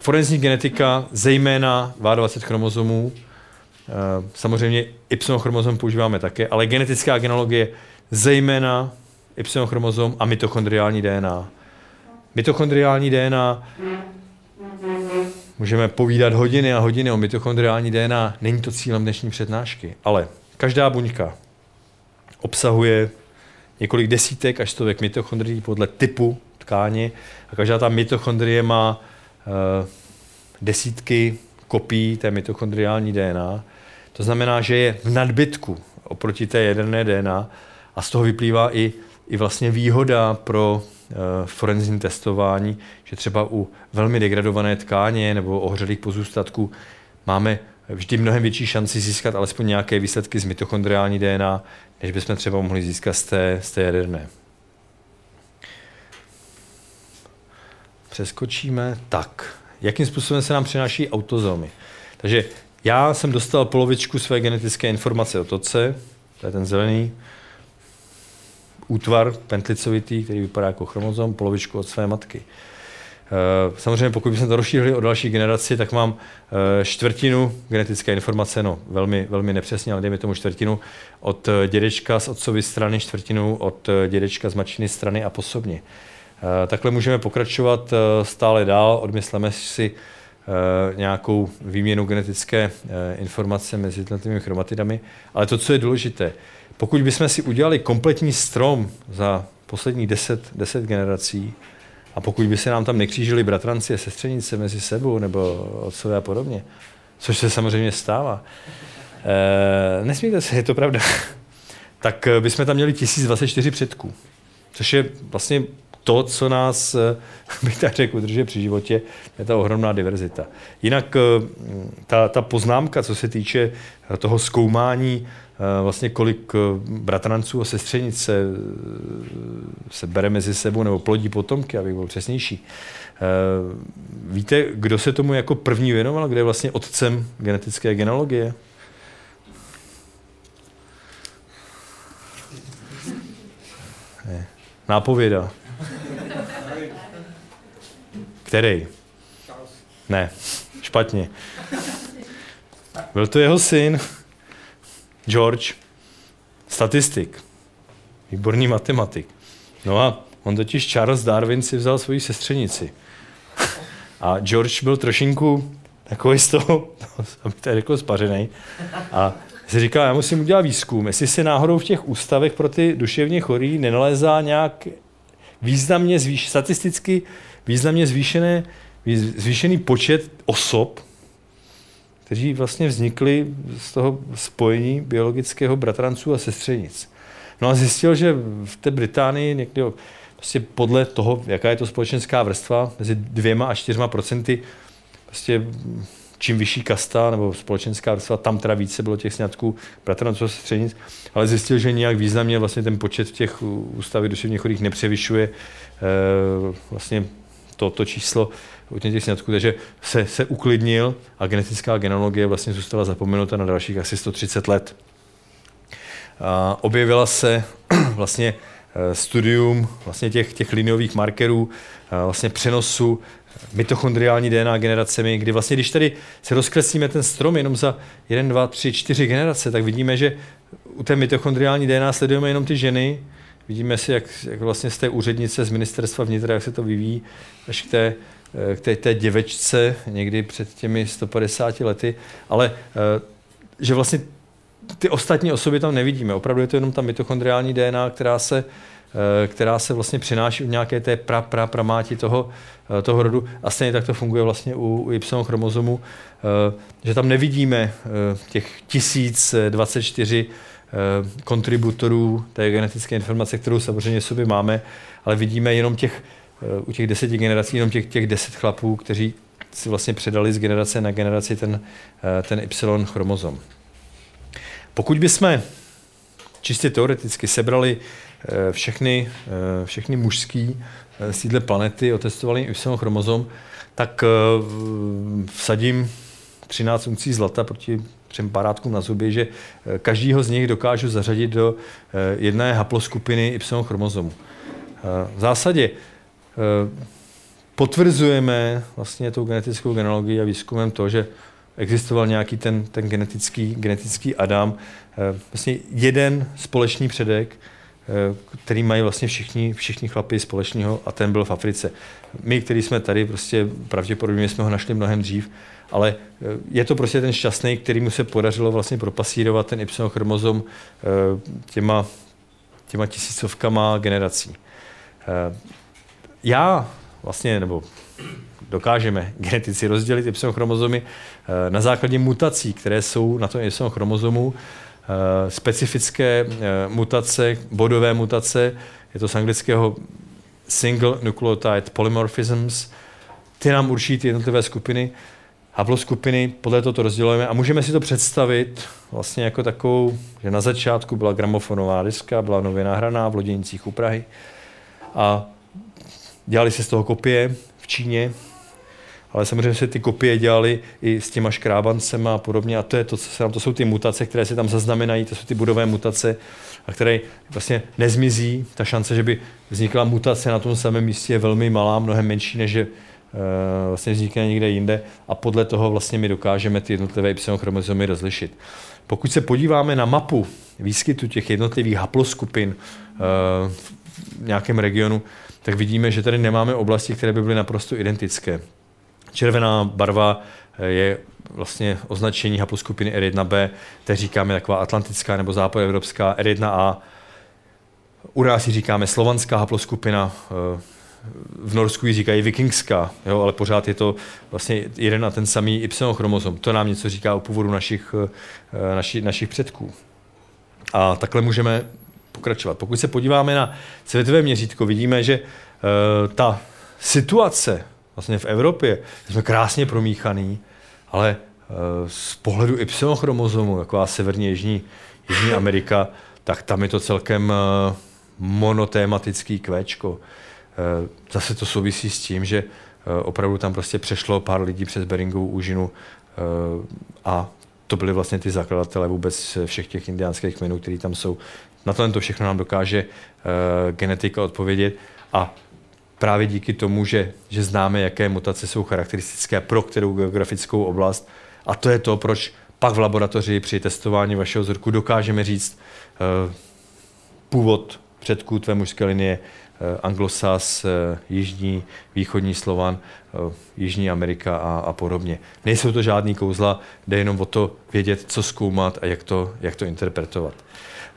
forenzní genetika, zejména 22 chromozomů, eh, samozřejmě Y chromozom používáme také, ale genetická genologie, zejména Y chromozom a mitochondriální DNA. Mitochondriální DNA Můžeme povídat hodiny a hodiny o mitochondriální DNA, není to cílem dnešní přednášky, ale každá buňka obsahuje několik desítek až stovek mitochondrií podle typu tkáně a každá ta mitochondrie má uh, desítky kopií té mitochondriální DNA. To znamená, že je v nadbytku oproti té jaderné DNA a z toho vyplývá i, i vlastně výhoda pro Eh, forenzní testování, že třeba u velmi degradované tkáně nebo ohřelých pozůstatků máme vždy mnohem větší šanci získat alespoň nějaké výsledky z mitochondriální DNA, než bychom třeba mohli získat z té, z té jaderné. Přeskočíme. Tak, jakým způsobem se nám přináší autozomy? Takže já jsem dostal polovičku své genetické informace od otce, to je ten zelený, útvar pentlicovitý, který vypadá jako chromozom, polovičku od své matky. Eh, samozřejmě pokud bychom to rozšířili o další generaci, tak mám eh, čtvrtinu genetické informace, no velmi, velmi nepřesně, ale dejme tomu čtvrtinu od eh, dědečka z otcovy strany, čtvrtinu od dědečka z matčiny strany a posobně. Takhle můžeme pokračovat stále dál, odmysleme si nějakou výměnu genetické informace mezi jednotlivými chromatidami, ale to, co je důležité, pokud bychom si udělali kompletní strom za posledních deset, deset generací a pokud by se nám tam nekřížili bratranci a sestřenice mezi sebou nebo otcové a podobně, což se samozřejmě stává, e, nesmíte se, je to pravda, tak eh, bychom tam měli 1024 předků, což je vlastně to, co nás, eh, bych tak řekl, udržuje při životě, je ta ohromná diverzita. Jinak ta, ta poznámka, co se týče toho zkoumání vlastně kolik bratranců a sestřenic se, se bere mezi sebou nebo plodí potomky, abych byl přesnější. Víte, kdo se tomu jako první věnoval, kde je vlastně otcem genetické genealogie? Nápověda. Který? Ne, špatně. Byl to jeho syn, George, statistik, výborný matematik. No a on totiž Charles Darwin si vzal svoji sestřenici. A George byl trošinku takový z toho, aby to řekl spařený. A si říkal, já musím udělat výzkum, jestli se náhodou v těch ústavech pro ty duševně chorý nenalézá nějak významně zvýš, statisticky významně zvýšené, zvýšený počet osob, kteří vlastně vznikli z toho spojení biologického bratranců a sestřenic. No a zjistil, že v té Británii někdy prostě podle toho, jaká je to společenská vrstva, mezi dvěma a čtyřma procenty, prostě čím vyšší kasta nebo společenská vrstva, tam teda více bylo těch sňatků bratranců a sestřenic, ale zjistil, že nějak významně vlastně ten počet v těch ústavy duševně chorých nepřevyšuje e, vlastně to, to číslo u těch sňatků, takže se, se uklidnil a genetická genealogie vlastně zůstala zapomenuta na dalších asi 130 let. A objevila se vlastně eh, studium vlastně těch, těch liniových markerů, vlastně přenosu mitochondriální DNA generacemi, kdy vlastně, když tady se rozkreslíme ten strom jenom za 1, 2, 3, 4 generace, tak vidíme, že u té mitochondriální DNA sledujeme jenom ty ženy, vidíme si, jak, jak vlastně z té úřednice z ministerstva vnitra, jak se to vyvíjí, až k té, k té, té děvečce někdy před těmi 150 lety, ale eh, že vlastně ty ostatní osoby tam nevidíme. Opravdu je to jenom ta mitochondriální DNA, která se, eh, která se vlastně přináší v nějaké té pra, pra, pramáti toho, toho rodu. A stejně tak to funguje vlastně u, u Y chromozomu, že tam nevidíme těch 1024 kontributorů té genetické informace, kterou samozřejmě sobě máme, ale vidíme jenom těch, u těch deseti generací, jenom těch, těch deset chlapů, kteří si vlastně předali z generace na generaci ten, ten Y chromozom. Pokud bychom čistě teoreticky sebrali eh, všechny, eh, všechny mužský eh, z této planety, otestovali Y chromozom, tak vsadím 13 uncí zlata proti třem parátkům na zuby, že každýho z nich dokážu zařadit do jedné haploskupiny Y chromozomu. V zásadě potvrzujeme vlastně tou genetickou genealogii a výzkumem to, že existoval nějaký ten, ten genetický, genetický Adam, eh, vlastně jeden společný předek, eh, který mají vlastně všichni, všichni chlapi společného a ten byl v Africe. My, který jsme tady, prostě pravděpodobně jsme ho našli mnohem dřív, ale eh, je to prostě ten šťastný, který mu se podařilo vlastně propasírovat ten Y chromozom těma, těma tisícovkama generací. Já vlastně, nebo dokážeme genetici rozdělit Y chromozomy eh, na základě mutací, které jsou na tom Y chromozomu, eh, specifické eh, mutace, bodové mutace, je to z anglického single nucleotide polymorphisms, ty nám určí ty jednotlivé skupiny, haploskupiny, podle toho to rozdělujeme a můžeme si to představit vlastně jako takovou, že na začátku byla gramofonová diska, byla nově nahraná v Loděnicích u Prahy a dělali se z toho kopie v Číně, ale samozřejmě se ty kopie dělaly i s těma škrábancema a podobně a to je to, co se tam, to jsou ty mutace, které se tam zaznamenají, to jsou ty budové mutace, a které vlastně nezmizí. Ta šance, že by vznikla mutace na tom samém místě je velmi malá, mnohem menší, než že uh, vlastně vznikne někde jinde a podle toho vlastně my dokážeme ty jednotlivé Y chromozomy rozlišit. Pokud se podíváme na mapu výskytu těch jednotlivých haploskupin uh, v nějakém regionu, tak vidíme, že tady nemáme oblasti, které by byly naprosto identické. Červená barva eh, je vlastně označení haploskupiny R1b, teď říkáme taková atlantická nebo západoevropská R1a. U nás ji říkáme slovanská haploskupina, eh, v Norsku ji říkají vikingská, jo, ale pořád je to vlastně jeden a ten samý Y chromozom. To nám něco říká o původu našich, eh, naši, našich předků. A takhle můžeme pokračovat. Pokud se podíváme na světové měřítko, vidíme, že uh, ta situace vlastně v Evropě jsme krásně promíchaný, ale eh, z pohledu Y chromozomu, taková severní jižní, Jižní Amerika, tak tam je to celkem monotématický kvéčko. Zase to souvisí s tím, že opravdu tam prostě přešlo pár lidí přes Beringovou úžinu a to byly vlastně ty zakladatelé vůbec všech těch indiánských kmenů, které tam jsou. Na tohle to všechno nám dokáže uh, genetika odpovědět a právě díky tomu, že, že známe, jaké mutace jsou charakteristické pro kterou geografickou oblast, a to je to, proč pak v laboratoři při testování vašeho vzorku dokážeme říct uh, původ předků tvé mužské linie, uh, anglosas, uh, jižní, východní Slovan, Jižní Amerika a, a podobně. Nejsou to žádný kouzla, jde jenom o to vědět, co zkoumat a jak to, jak to interpretovat.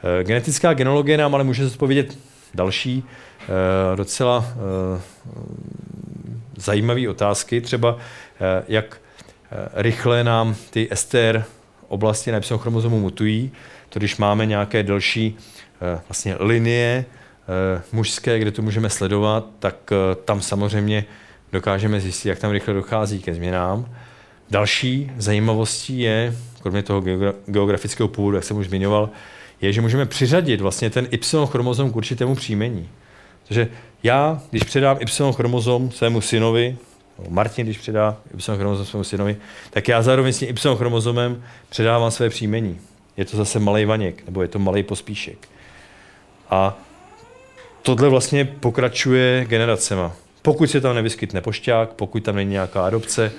Uh, genetická genologie nám ale může zodpovědět další uh, docela uh, zajímavé otázky, třeba jak rychle nám ty STR oblasti na chromozomu mutují, to když máme nějaké delší vlastně linie mužské, kde to můžeme sledovat, tak tam samozřejmě dokážeme zjistit, jak tam rychle dochází ke změnám. Další zajímavostí je, kromě toho geografického původu, jak jsem už zmiňoval, je, že můžeme přiřadit vlastně ten Y chromozom k určitému příjmení. Takže já, když předám Y chromozom svému synovi, Martin, když předá Y chromozom svému synovi, tak já zároveň s tím Y chromozomem předávám své příjmení. Je to zase malý Vaněk, nebo je to malý Pospíšek. A tohle vlastně pokračuje generacema. Pokud se tam nevyskytne pošťák, pokud tam není nějaká adopce,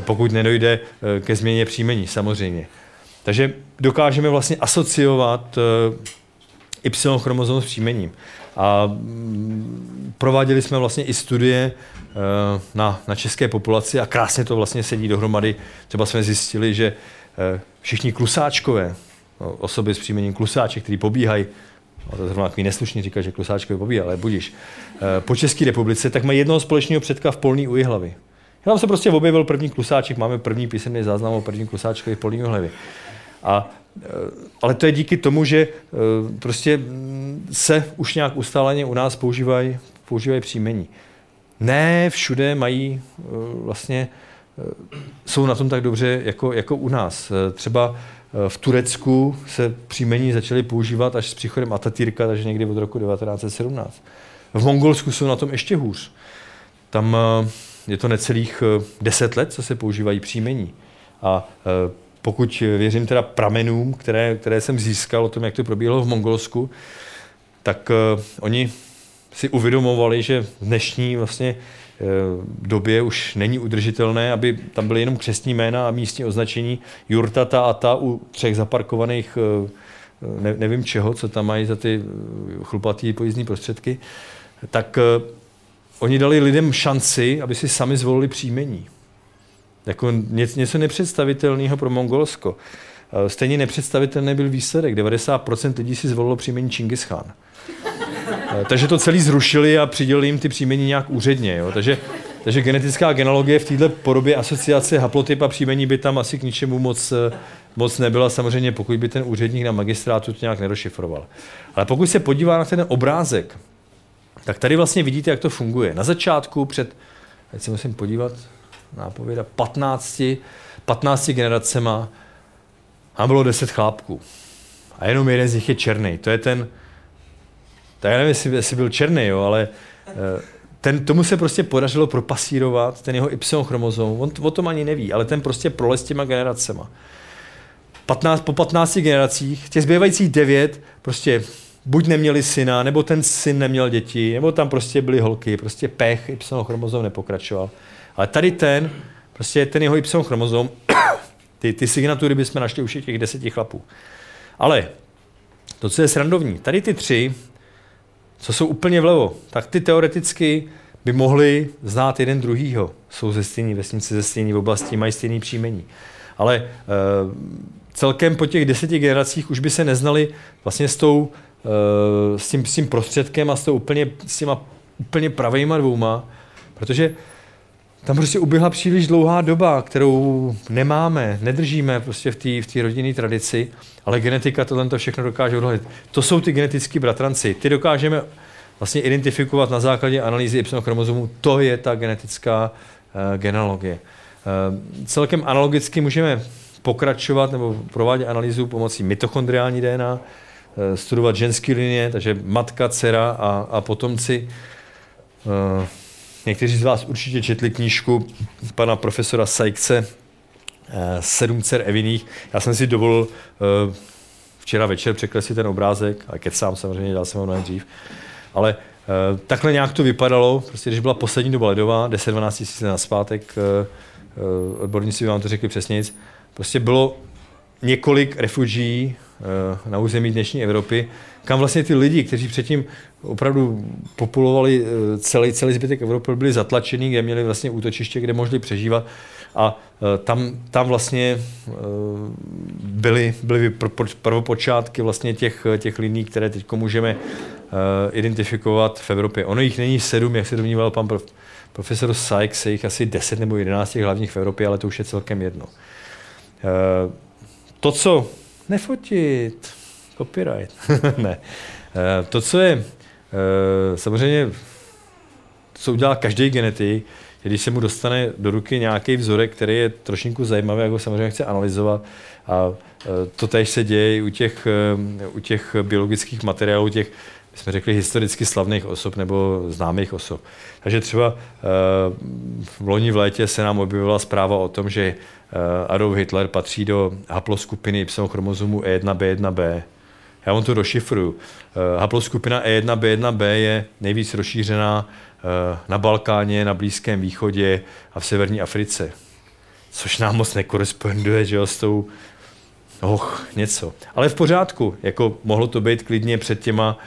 pokud nedojde eh, ke změně příjmení, samozřejmě. Takže dokážeme vlastně asociovat eh, Y chromozom s příjmením. A mm, prováděli jsme vlastně i studie eh, na, na české populaci a krásně to vlastně sedí dohromady. Třeba jsme zjistili, že eh, všichni klusáčkové, osoby s příjmením klusáček, který pobíhají, a to zrovna takový neslušný říká, že klusáčkové pobíhají, ale budíš, po České republice, tak mají jednoho společného předka v polní u hlavy. Tam se prostě objevil první klusáček, máme první písemný záznam o prvním klusáčkovi v polní hlavy. A, eh, ale to je díky tomu, že eh, prostě se už nějak ustáleně u nás používají, používají příjmení. Ne všude mají eh, vlastně, jsou na tom tak dobře jako, jako u nás. Třeba v Turecku se příjmení začaly používat až s příchodem Atatürka, takže někdy od roku 1917. V Mongolsku jsou na tom ještě hůř. Tam je to necelých deset let, co se používají příjmení. A pokud věřím teda pramenům, které, které jsem získal o tom, jak to probíhalo v Mongolsku, tak uh, oni si uvědomovali, že v dnešní vlastně uh, době už není udržitelné, aby tam byly jenom křestní jména a místní označení Jurtata a ta u třech zaparkovaných uh, ne, nevím čeho, co tam mají za ty chlupatý pojízdní prostředky, tak uh, oni dali lidem šanci, aby si sami zvolili příjmení. Jako něco nepředstavitelného pro Mongolsko. Eh, stejně nepředstavitelný byl výsledek. 90% lidí si zvolilo příjmení Čingis Khan. Eh, takže to celý zrušili a přidělili jim ty příjmení nějak úředně. Jo? Takže, takže genetická genealogie v této podobě asociace haplotyp a příjmení by tam asi k ničemu moc, eh, moc nebyla. Samozřejmě, pokud by ten úředník na magistrátu to nějak nerošifroval. Ale pokud se podívá na ten obrázek, tak tady vlastně vidíte, jak to funguje. Na začátku před, teď se musím podívat, nápověda 15, 15 generacema a bylo 10 chlápků. A jenom jeden z nich je černý. To je ten, tak já nevím, jestli, jestli byl černý, jo, ale eh, ten, tomu se prostě podařilo propasírovat ten jeho Y chromozom. On o tom ani neví, ale ten prostě prolez těma generacema. 15, po 15 generacích, těch zbývajících 9 prostě buď neměli syna, nebo ten syn neměl děti, nebo tam prostě byly holky, prostě pech, Y chromozom nepokračoval. Ale tady ten, prostě ten jeho Y chromozom, ty, ty signatury bychom našli už těch deseti chlapů. Ale to, co je srandovní, tady ty tři, co jsou úplně vlevo, tak ty teoreticky by mohli znát jeden druhýho. Jsou ze stejné vesnice, ze stejné oblasti, mají stejný příjmení. Ale e, celkem po těch deseti generacích už by se neznali vlastně s, tou, e, s, tím, s tím prostředkem a s, tou úplně, s těma úplně pravejma dvouma, protože tam prostě uběhla příliš dlouhá doba, kterou nemáme, nedržíme prostě v té v rodinné tradici, ale genetika tohle to všechno dokáže odhalit. To jsou ty genetický bratranci. Ty dokážeme vlastně identifikovat na základě analýzy Y chromozomu. To je ta genetická uh, genealogie. Uh, celkem analogicky můžeme pokračovat nebo provádět analýzu pomocí mitochondriální DNA, eh, studovat ženské linie, takže matka, dcera a, a potomci. Eh, někteří z vás určitě četli knížku pana profesora Sajkce Sedm dcer Eviných. Já jsem si dovolil včera večer překreslit ten obrázek, ale kecám samozřejmě, dal jsem ho mnohem dřív. Ale Uh, takhle nějak to vypadalo, prostě když byla poslední doba ledová, 10-12 tisíc na zpátek, odborníci vám to řekli přesně nic, prostě bylo několik refugií na území dnešní Evropy, kam vlastně ty lidi, kteří předtím opravdu populovali celý, celý zbytek Evropy, byli zatlačení, kde měli vlastně útočiště, kde mohli přežívat a tam, tam vlastně byly, byly prvopočátky vlastně těch, těch liní, které teď můžeme Eh, identifikovat v Evropě. Ono jich není sedm, jak se domníval pan prof, profesor Sykes, je jich asi 10 nebo 11 těch hlavních v Evropě, ale to už je celkem jedno. Eh, to, co nefotit, copyright, ne. Eh, to, co je samozřejmě, co udělá každý genetik, když se mu dostane do ruky nějaký vzorek, který je trošinku zajímavý, jako samozřejmě chce analyzovat. A to tež se děje u těch, u těch biologických materiálů, těch my jsme řekli historicky slavných osob nebo známých osob. Takže třeba eh, v loni v létě se nám objevila zpráva o tom, že eh, Adolf Hitler patří do haploskupiny Y chromozomu E1B1B. Já vám to rozšifruju. Eh, haploskupina E1B1B je nejvíc rozšířená na Balkáně, na Blízkém východě a v severní Africe. Což nám moc nekoresponduje že jo, s tou Och, něco. Ale v pořádku, jako mohlo to být klidně před těma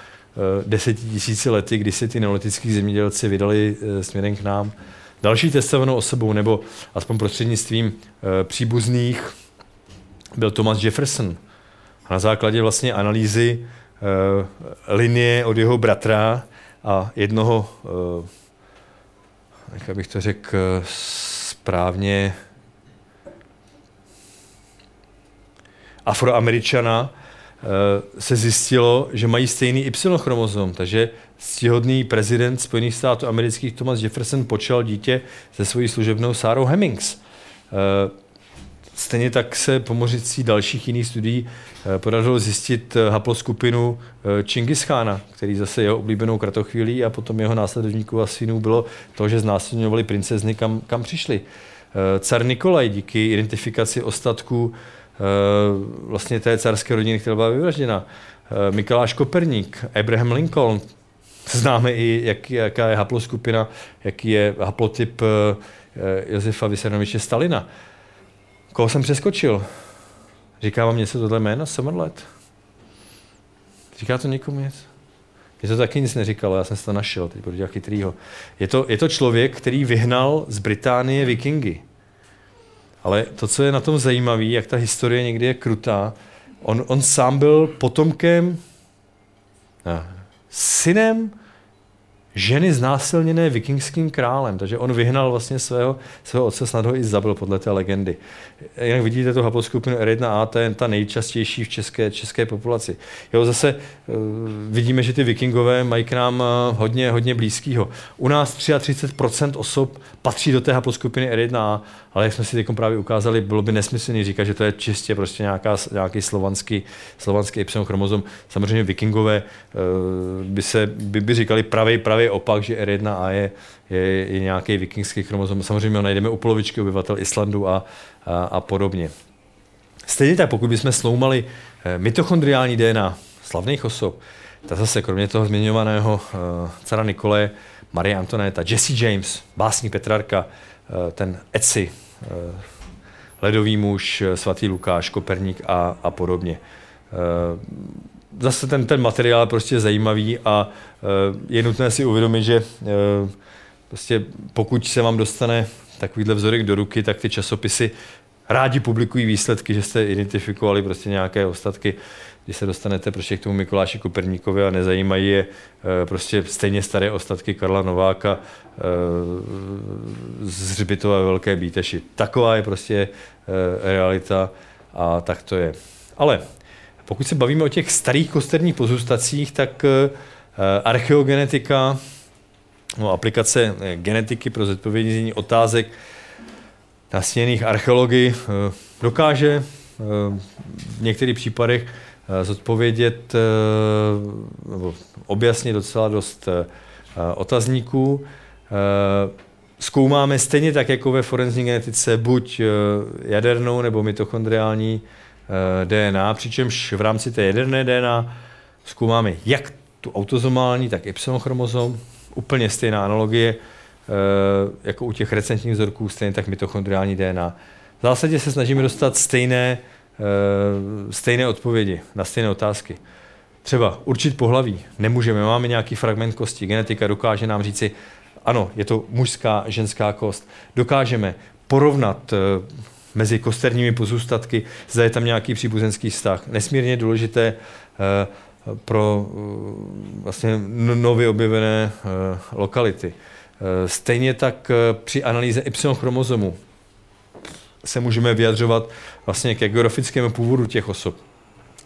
desetitisíci lety, kdy se ty neolitický zemědělci vydali eh, směrem k nám. Další testovanou osobou, nebo aspoň prostřednictvím eh, příbuzných, byl Thomas Jefferson. A na základě vlastně analýzy linie od jeho bratra a jednoho, jak bych to řekl správně, afroameričana, Eh, se zjistilo, že mají stejný Y chromozom, takže ctihodný prezident Spojených států amerických Thomas Jefferson počal dítě se svojí služebnou Sarou Hemmings. Eh, stejně tak se pomocí dalších jiných studií eh, podařilo zjistit haploskupinu Čingischána, který zase jeho oblíbenou kratochvílí a potom jeho následovníků a synů bylo to, že znásilňovali princezny, kam, kam přišli. Car Nikolaj díky identifikaci ostatků Eh, vlastně té carské rodiny, která byla vyvražděna. Eh, Mikuláš Koperník, Abraham Lincoln, známe i, jak, jaká je haploskupina, jaký je haplotyp eh, Josefa Vysarnoviče Stalina. Koho jsem přeskočil? Říká vám něco tohle jméno? Summerlet? Říká to někomu nic? Mě to taky nic neříkalo, já jsem se to našel, teď budu dělat chytrýho. Je to, je to člověk, který vyhnal z Británie vikingy. Ale to, co je na tom zajímavé, jak ta historie někdy je krutá, on, on sám byl potomkem, ne, synem ženy znásilněné vikingským králem, takže on vyhnal vlastně svého, svého otce, snad ho i zabil podle té legendy. Jak vidíte tu haploskupinu R1A, to je ta nejčastější v české, české populaci. Jo, zase uh, vidíme, že ty vikingové mají k nám uh, hodně, hodně blízkýho. U nás 33% osob patří do té haploskupiny R1A, ale jak jsme si teď právě ukázali, bylo by nesmyslný říkat, že to je čistě prostě nějaká, nějaký slovanský, slovanský Y chromozom. Samozřejmě vikingové uh, by se by, by říkali pravý, pravý opak, že R1A je, je, je nějaký vikingský chromozom. Samozřejmě ho najdeme u polovičky obyvatel Islandu a, a, a podobně. Stejně tak, pokud bychom sloumali eh, mitochondriální DNA slavných osob, tak zase kromě toho zmiňovaného uh, cara Nikole, Marie Antoneta, Jesse James, básník Petrarka, uh, ten Etsy, ledový muž, svatý Lukáš, Koperník a, a podobně. Uh, zase ten, ten materiál je prostě zajímavý a je nutné si uvědomit, že prostě pokud se vám dostane takovýhle vzorek do ruky, tak ty časopisy rádi publikují výsledky, že jste identifikovali prostě nějaké ostatky, když se dostanete prostě k tomu Mikuláši Koperníkovi a nezajímají je eh, prostě stejně staré ostatky Karla Nováka z Hřbitova Velké Bíteši. Taková je prostě realita a tak to je. Ale pokud se bavíme o těch starých kosterních pozůstacích, tak archeogenetika no, aplikace eh, genetiky pro zodpovědění otázek nastěněných archeology dokáže v některých případech zodpovědět nebo objasnit docela dost otazníků. Zkoumáme stejně tak jako ve forenzní genetice buď jadernou nebo mitochondriální DNA, přičemž v rámci té jaderné DNA zkoumáme jak tu autozomální, tak Y chromozom, úplně stejná analogie, jako u těch recentních vzorků, stejně tak mitochondriální DNA. V zásadě se snažíme dostat stejné, stejné odpovědi na stejné otázky. Třeba určit pohlaví nemůžeme, máme nějaký fragment kosti, genetika dokáže nám říci, ano, je to mužská, ženská kost. Dokážeme porovnat mezi kosterními pozůstatky, zda je tam nějaký příbuzenský vztah. Nesmírně důležité pro vlastně nově objevené lokality. Stejně tak při analýze Y chromozomu se můžeme vyjadřovat vlastně ke geografickému původu těch osob,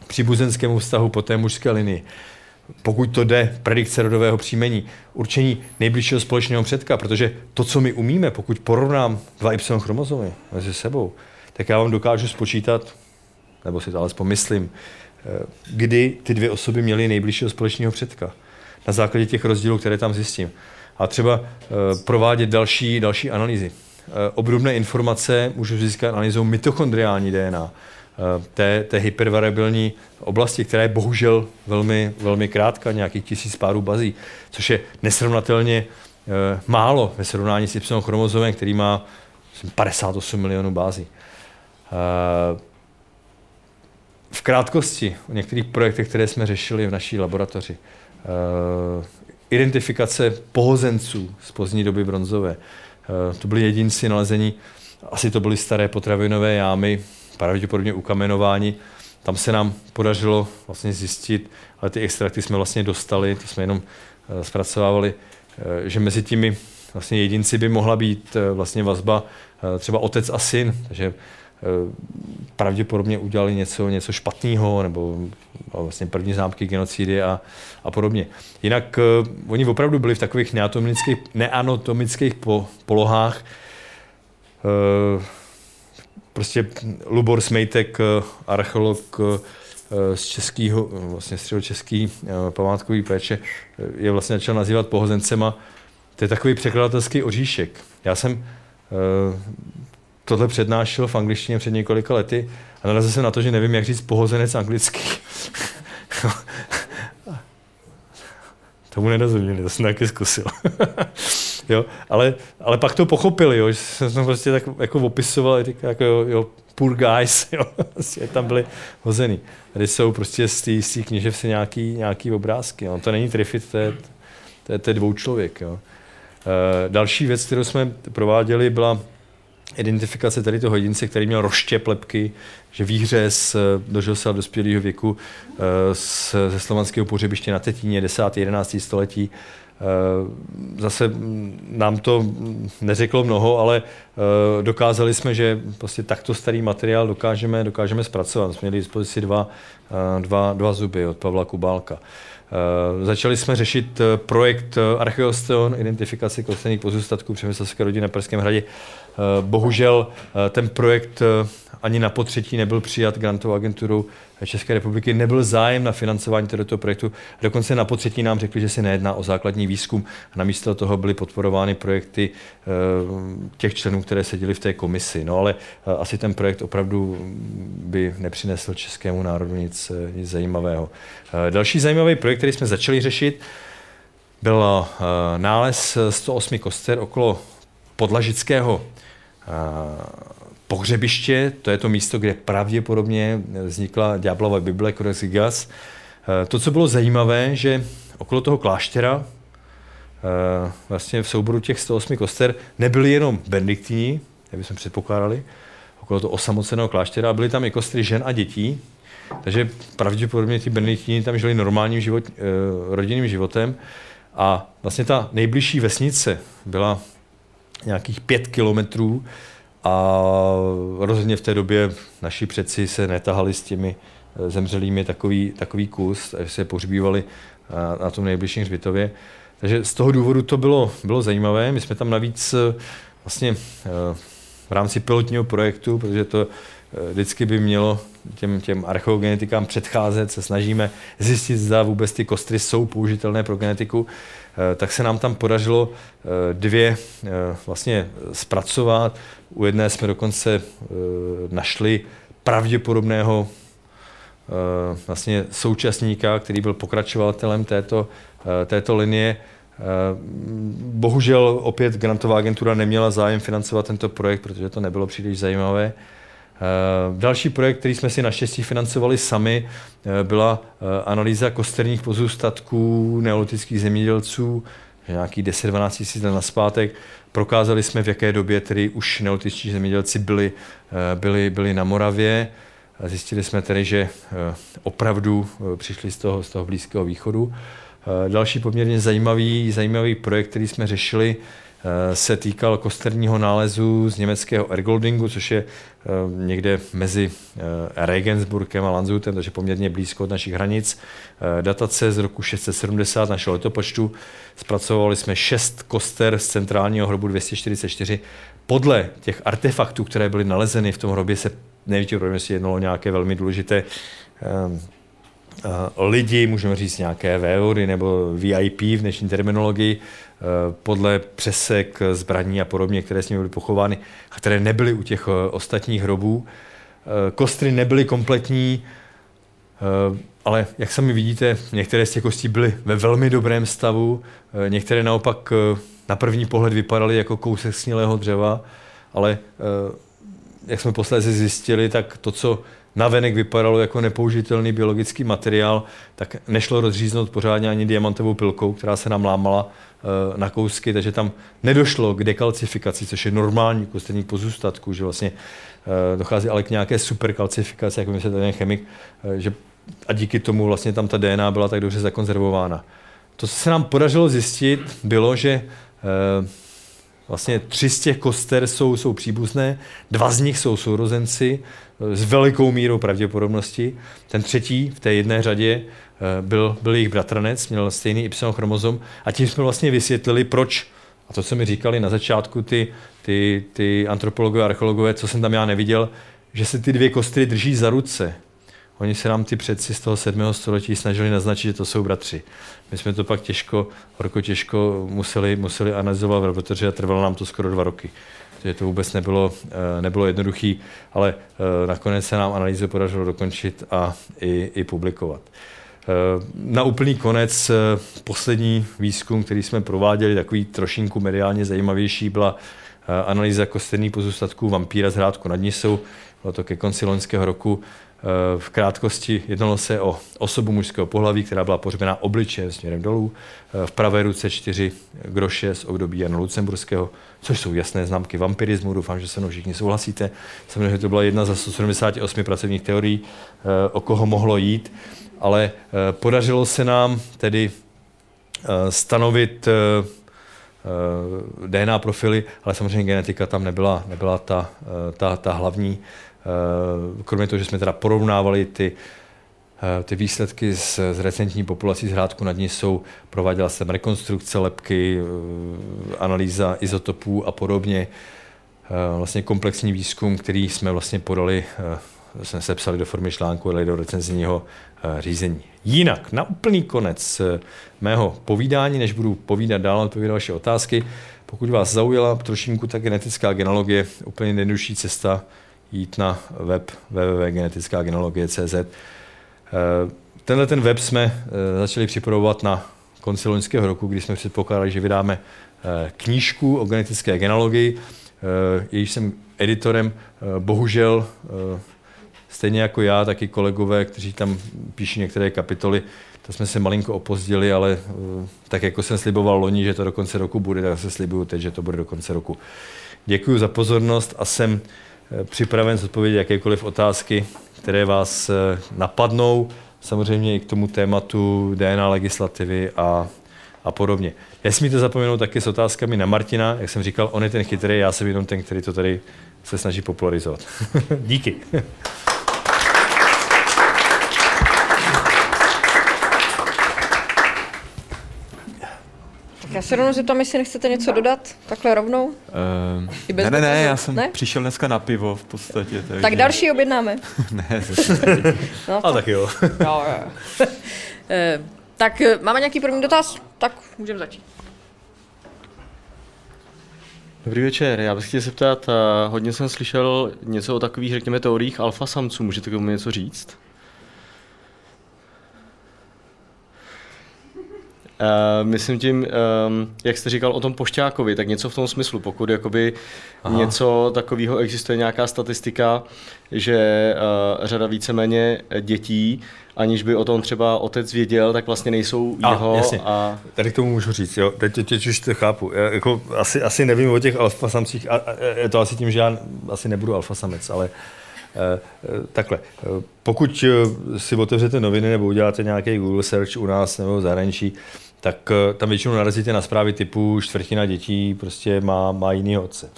příbuzenskému vztahu po té mužské linii. Pokud to jde, predikce rodového příjmení, určení nejbližšího společného předka, protože to, co my umíme, pokud porovnám dva Y chromozomy mezi sebou, tak já vám dokážu spočítat, nebo si to alespoň myslím, kdy ty dvě osoby měly nejbližšího společného předka. Na základě těch rozdílů, které tam zjistím. A třeba provádět další, další analýzy. Obdobné informace můžu získat analýzou mitochondriální DNA, té, té hypervariabilní oblasti, která je bohužel velmi, velmi krátká, nějakých tisíc párů bazí, což je nesrovnatelně málo ve srovnání s Y chromozomem, který má 58 milionů bází. V krátkosti o některých projektech, které jsme řešili v naší laboratoři. Identifikace pohozenců z pozdní doby bronzové. To byli jedinci nalezení, asi to byly staré potravinové jámy, pravděpodobně ukamenování. Tam se nám podařilo vlastně zjistit, ale ty extrakty jsme vlastně dostali, to jsme jenom zpracovávali, že mezi těmi vlastně jedinci by mohla být vlastně vazba třeba otec a syn, takže pravděpodobně udělali něco, něco špatného, nebo vlastně první známky genocidy a, a podobně. Jinak uh, oni opravdu byli v takových neanatomických, neanatomických po, polohách. Uh, prostě Lubor Smejtek, uh, archeolog uh, z českého, vlastně středočeský uh, památkový péče, je vlastně začal nazývat pohozencema. To je takový překladatelský oříšek. Já jsem tohle přednášel v angličtině před několika lety a narazil jsem na to, že nevím, jak říct pohozenec anglický. Tomu nerozuměli, to jsem taky zkusil. jo, ale, ale pak to pochopili, jo, že jsem to prostě tak jako opisoval, jako jo, jo, poor guys, jo, prostě tam byli hozený. Tady jsou prostě z té kniževce nějaký, nějaký obrázky, jo. to není trifit, to je, to je, to je dvou člověk. Jo. E, další věc, kterou jsme prováděli, byla identifikace tady toho jedince, který měl roštěp lepky, že výhřez dožil se dospělého věku ze slovanského pohřebiště na Tetíně 10. 11. století. Zase nám to neřeklo mnoho, ale dokázali jsme, že prostě takto starý materiál dokážeme, dokážeme zpracovat. Jsme měli dispozici dva, dva, dva zuby od Pavla Kubálka. Začali jsme řešit projekt Archeosteon, identifikaci kostených pozůstatků přemyslovské rodiny na Perském hradě. Bohužel ten projekt ani na potřetí nebyl přijat grantovou agenturou České republiky, nebyl zájem na financování tohoto projektu. Dokonce na potřetí nám řekli, že se nejedná o základní výzkum a namísto toho byly podporovány projekty těch členů, které seděli v té komisi. No ale asi ten projekt opravdu by nepřinesl českému národu nic, nic zajímavého. Další zajímavý projekt, který jsme začali řešit, byl nález 108 koster okolo podlažického pohřebiště, to je to místo, kde pravděpodobně vznikla Ďáblova Bible, Codex Gigas. To, co bylo zajímavé, že okolo toho kláštera, vlastně v souboru těch 108 koster, nebyly jenom benediktíni, jak bychom předpokládali, okolo toho osamoceného kláštera, byly tam i kostry žen a dětí, takže pravděpodobně ti benediktíni tam žili normálním život, rodinným životem. A vlastně ta nejbližší vesnice byla nějakých pět kilometrů a rozhodně v té době naši předci se netahali s těmi eh, zemřelými takový, takový kus, takže se pohřbívali na, eh, na tom nejbližším hřbitově. Takže z toho důvodu to bylo, bylo zajímavé. My jsme tam navíc eh, vlastně v rámci pilotního projektu, protože to vždycky by mělo těm, těm archeogenetikám předcházet, se snažíme zjistit, zda vůbec ty kostry jsou použitelné pro genetiku, tak se nám tam podařilo dvě vlastně zpracovat. U jedné jsme dokonce našli pravděpodobného vlastně současníka, který byl pokračovatelem této, této linie. Bohužel opět grantová agentura neměla zájem financovat tento projekt, protože to nebylo příliš zajímavé. Další projekt, který jsme si naštěstí financovali sami, byla analýza kosterních pozůstatků neolitických zemědělců, nějakých 10-12 tisíc let naspátek. Prokázali jsme, v jaké době tedy už neolitičtí zemědělci byli, byli, byli na Moravě. Zjistili jsme tedy, že opravdu přišli z toho, z toho Blízkého východu. Další poměrně zajímavý, zajímavý projekt, který jsme řešili, se týkal kosterního nálezu z německého Ergoldingu, což je někde mezi Regensburgem a Landshutem, takže poměrně blízko od našich hranic. Datace z roku 670 našeho letopočtu. Zpracovali jsme šest koster z centrálního hrobu 244. Podle těch artefaktů, které byly nalezeny v tom hrobě, se nevíte, jestli jednalo nějaké velmi důležité lidi, můžeme říct nějaké vévody nebo VIP v dnešní terminologii, podle přesek zbraní a podobně, které s nimi byly pochovány a které nebyly u těch ostatních hrobů. Kostry nebyly kompletní, ale jak sami vidíte, některé z těch kostí byly ve velmi dobrém stavu, některé naopak na první pohled vypadaly jako kousek snělého dřeva, ale jak jsme posledně zjistili, tak to, co navenek vypadalo jako nepoužitelný biologický materiál, tak nešlo rozříznout pořádně ani diamantovou pilkou, která se nám lámala na kousky, takže tam nedošlo k dekalcifikaci, což je normální kosterní pozůstatku, že vlastně dochází ale k nějaké superkalcifikaci, jako myslí ten chemik, že a díky tomu vlastně tam ta DNA byla tak dobře zakonzervována. To, co se nám podařilo zjistit, bylo, že vlastně tři z těch koster jsou, jsou příbuzné, dva z nich jsou sourozenci s velikou mírou pravděpodobnosti. Ten třetí v té jedné řadě byl, byl jejich bratranec, měl stejný Y chromozom a tím jsme vlastně vysvětlili, proč a to, co mi říkali na začátku ty, ty, ty antropologové a archeologové, co jsem tam já neviděl, že se ty dvě kostry drží za ruce. Oni se nám ty předci z toho 7. století snažili naznačit, že to jsou bratři. My jsme to pak těžko, horko těžko museli, museli analyzovat a trvalo nám to skoro dva roky. Takže to vůbec nebylo, nebylo jednoduché, ale nakonec se nám analýzu podařilo dokončit a i, i publikovat. Na úplný konec poslední výzkum, který jsme prováděli, takový trošinku mediálně zajímavější, byla analýza kosterných pozůstatků vampíra z Hrádku nad Nisou. Bylo to ke konci loňského roku. V krátkosti jednalo se o osobu mužského pohlaví, která byla pohřbená obličejem směrem dolů. V pravé ruce čtyři groše z období Jana Lucemburského, což jsou jasné známky vampirismu. Doufám, že se mnou všichni souhlasíte. Samozřejmě, to byla jedna ze 178 pracovních teorií, o koho mohlo jít, ale podařilo se nám tedy stanovit DNA profily, ale samozřejmě genetika tam nebyla, nebyla ta, ta, ta hlavní. Kromě toho, že jsme teda porovnávali ty, ty výsledky z, z recentní populací z Hrádku nad jsou, prováděla jsem rekonstrukce lepky, analýza izotopů a podobně. Vlastně komplexní výzkum, který jsme vlastně podali, jsme sepsali do formy článku, ale do recenzního řízení. Jinak, na úplný konec mého povídání, než budu povídat dál, odpovídat vaše otázky, pokud vás zaujala trošinku ta genetická genealogie, úplně nejjednodušší cesta, jít na web www.genetickagenealogie.cz. Tenhle ten web jsme začali připravovat na konci loňského roku, kdy jsme předpokládali, že vydáme knížku o genetické genealogii. Jejíž jsem editorem, bohužel stejně jako já, taky kolegové, kteří tam píší některé kapitoly, to jsme se malinko opozdili, ale tak jako jsem sliboval loni, že to do konce roku bude, tak se slibuju teď, že to bude do konce roku. Děkuji za pozornost a jsem připraven zodpovědět jakékoliv otázky, které vás napadnou, samozřejmě i k tomu tématu DNA legislativy a, a podobně. Nesmíte zapomenout taky s otázkami na Martina, jak jsem říkal, on je ten chytrý, já jsem jenom ten, který to tady se snaží popularizovat. Díky. Já se rovnou zeptám, jestli nechcete něco dodat, takhle rovnou. Uh, I bez ne, ne, ne, já jsem Ne? přišel dneska na pivo v podstatě. Takže... Tak další objednáme. ne, zase. No, A tak jo. jo, jo. Eh, tak eh, máme nějaký první dotaz? Tak můžeme začít. Dobrý večer, já bych chtěl zeptat, eh, hodně jsem slyšel něco o takových, řekněme, teoriích alfa samců, můžete k tomu něco říct? Uh, myslím tím, um, jak jste říkal o tom Pošťákovi, tak něco v tom smyslu, pokud jakoby Aha. něco takového existuje, nějaká statistika, že uh, řada víceméně dětí, aniž by o tom třeba otec věděl, tak vlastně nejsou A, jeho jasně. a Tady k tomu můžu říct, jo. Teď, teď, teď už to chápu. Já, jako, asi, asi nevím o těch alfa samcích, a, a, je to asi tím, že já asi nebudu alfa samec, ale eh, takhle. Pokud si otevřete noviny nebo uděláte nějaký Google search u nás nebo v zahraničí, tak eh, tam většinou narazíte na zprávy typu čtvrtina dětí prostě má, má jiný otce.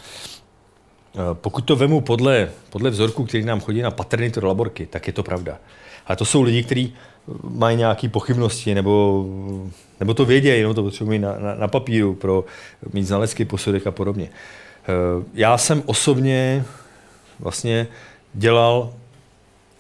Eh, Pokud to vemu podle, podle vzorku, který nám chodí na paternitu do laborky, tak je to pravda. A to jsou lidi, kteří mají nějaké pochybnosti nebo, nebo to vědějí, jenom to potřebují na, na, na papíru pro mít znalecký posudek a podobně. Eh, Já jsem osobně vlastně dělal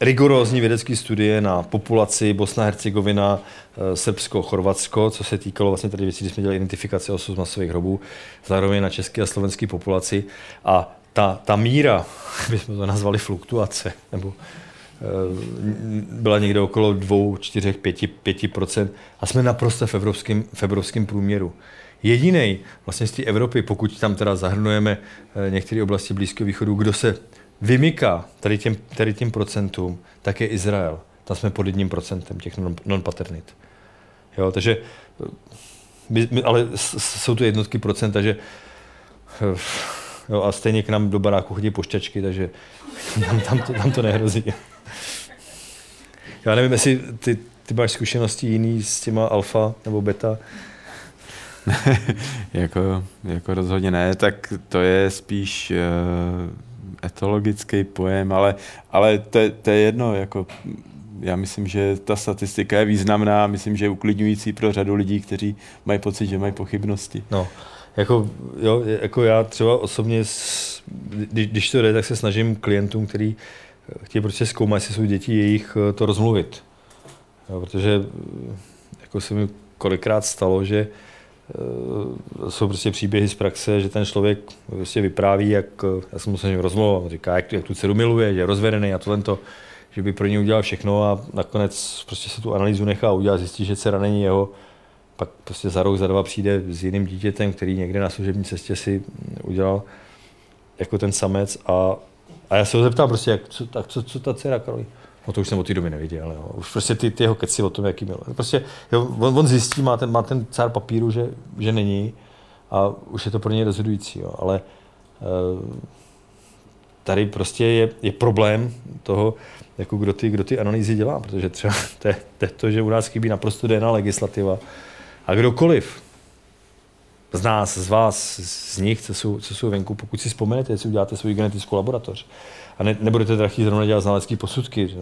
rigorózní vědecké studie na populaci Bosna, Hercegovina, eh, Srbsko, Chorvatsko, co se týkalo vlastně tady věcí, kdy jsme dělali identifikaci z masových hrobů, zároveň na české a slovenské populaci. A ta, ta míra, bychom to nazvali fluktuace, nebo eh, byla někde okolo 2, 4, 5, 5% a jsme naprosto v evropském, v evropském průměru. Jediný vlastně z té Evropy, pokud tam teda zahrnujeme eh, některé oblasti Blízkého východu, kdo se vymyká tady těm, tady těm procentům, tak je Izrael. Tam jsme pod jedním procentem těch non- non-paternit. Jo, takže, eh, my, my, ale jsou to jednotky procent, takže eh, jo, a stejně k nám do baráku chodí pošťačky, takže tam, tam, to, tam to nehrozí. Já nevím, jestli ty, ty máš zkušenosti jiný s těma alfa nebo beta. jako, jako rozhodně ne, tak to je spíš uh, etologický pojem, ale, ale to, je- to je jedno, jako já myslím, že ta statistika je významná, myslím, že je uklidňující pro řadu lidí, kteří mají pocit, že mají pochybnosti. No, jako, jo, jako já třeba osobně, když, když to jde, tak se snažím klientům, který chtějí prostě zkoumat, jestli jsou děti jejich, eh, to rozmluvit. Jo, protože eh, jako se mi kolikrát stalo, že eh, jsou prostě příběhy z praxe, že ten člověk prostě vypráví, jak, já jsem se rozmluvil, říká, jak, jak tu dceru miluje, že je rozvedený a tohle to, že by pro ně udělal všechno a nakonec prostě se tu analýzu nechá udělat, zjistí, že dcera není jeho, pak prostě za rok, za dva přijde s jiným dítětem, který někde na služební cestě si udělal jako ten samec a, a já se ho zeptám prostě, jak, co, tak co, co ta dcera Karolí? No to už jsem od té doby neviděl, jo. Už prostě ty, ty jeho keci o tom, jaký byl. Prostě jo, on, on, zjistí, má ten, má ten cár papíru, že, že není a už je to pro něj rozhodující, jo. ale uh, tady prostě je, je problém toho, jako kdo ty, kdo ty analýzy dělá, protože třeba to je, to, je to, že u nás chybí naprosto DNA legislativa a kdokoliv z nás, z vás, z nich, co jsou, co jsou venku, pokud si vzpomenete, jestli uděláte svou genetickou laboratoř a ne, nebudete chtít zrovna dělat znalecké posudky, že,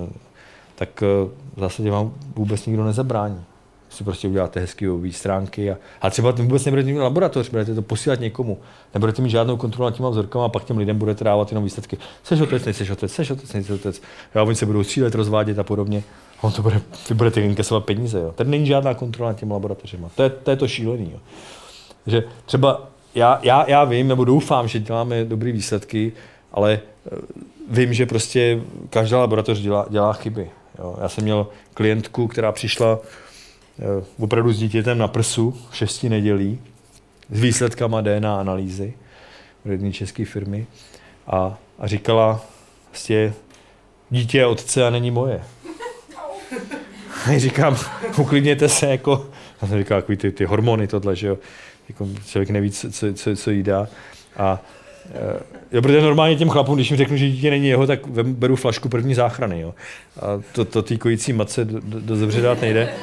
tak eh, v zásadě vám vůbec nikdo nezabrání. Si prostě uděláte hezké stránky a, a třeba vůbec nebudete mít laboratoř, budete to posílat někomu. Nebudete mít žádnou kontrolu nad těma vzorkama a pak těm lidem budete dávat jenom výsledky. Seš otec, nejseš otec, seš otec, nejseš otec. Jo, oni se budou střílet, rozvádět a podobně. A on to bude, vy budete inkasovat peníze. Jo. Tady není žádná kontrola nad těmi laboratořima. To je to, je to šílený. Jo. že třeba já, já, já vím, nebo doufám, že děláme dobré výsledky, ale eh, vím, že prostě každá laboratoř dělá, dělá chyby. Jo. Já jsem měl klientku, která přišla eh, opravdu s dítětem na prsu v šesti nedělí s výsledkama DNA analýzy od jedné české firmy a, a říkala vlastně dítě je otce a není moje. A říkám, uklidněte se, jako, já jsem říkal, ty, ty hormony tohle, že jo, jako člověk neví, co, co, co, co jí dá. A eh, jo, protože normálně těm chlapům, když jim řeknu, že dítě není jeho, tak beru flašku první záchrany, jo. A to, to té kojící matce do, do, do dobře dát nejde.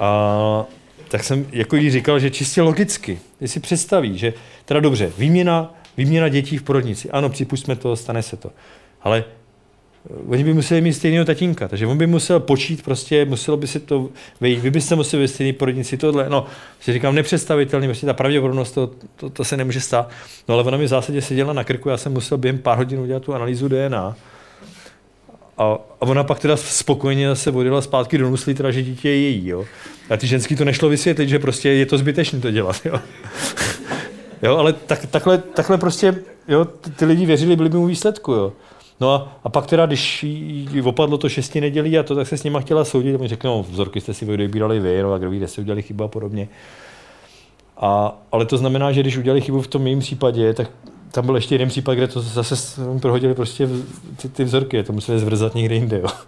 A tak jsem jako jí říkal, že čistě logicky, si představí, že teda dobře, výměna, výměna dětí v porodnici, ano, připustíme to, stane se to. Ale oni by museli mít stejného tatínka, takže on by musel počít prostě, muselo by si to vejít, vy byste museli být stejný porodnici, tohle, no, si říkám, nepředstavitelný, prostě ta pravděpodobnost, to, to, to, se nemůže stát. No ale ona mi v zásadě seděla na krku, já jsem musel během pár hodin udělat tu analýzu DNA. A, a ona pak teda spokojeně zase odjela zpátky do nuslí, teda, že dítě je její. Jo. A ty ženský to nešlo vysvětlit, že prostě je to zbytečné to dělat. Jo. jo ale tak, takhle, takhle prostě jo, ty, ty lidi věřili, byli by mu výsledku. Jo. No a, a pak teda, když opadlo to šesti nedělí a to, tak se s nima chtěla soudit, mi řeknou, no, vzorky jste si vybírali vy, no a kdo ví, kde se udělali chyba a podobně. A, ale to znamená, že když udělali chybu v tom mém případě, tak tam byl ještě jeden případ, kde to zase prohodili prostě ty, ty vzorky, to museli zvrzat někde jinde. Jo.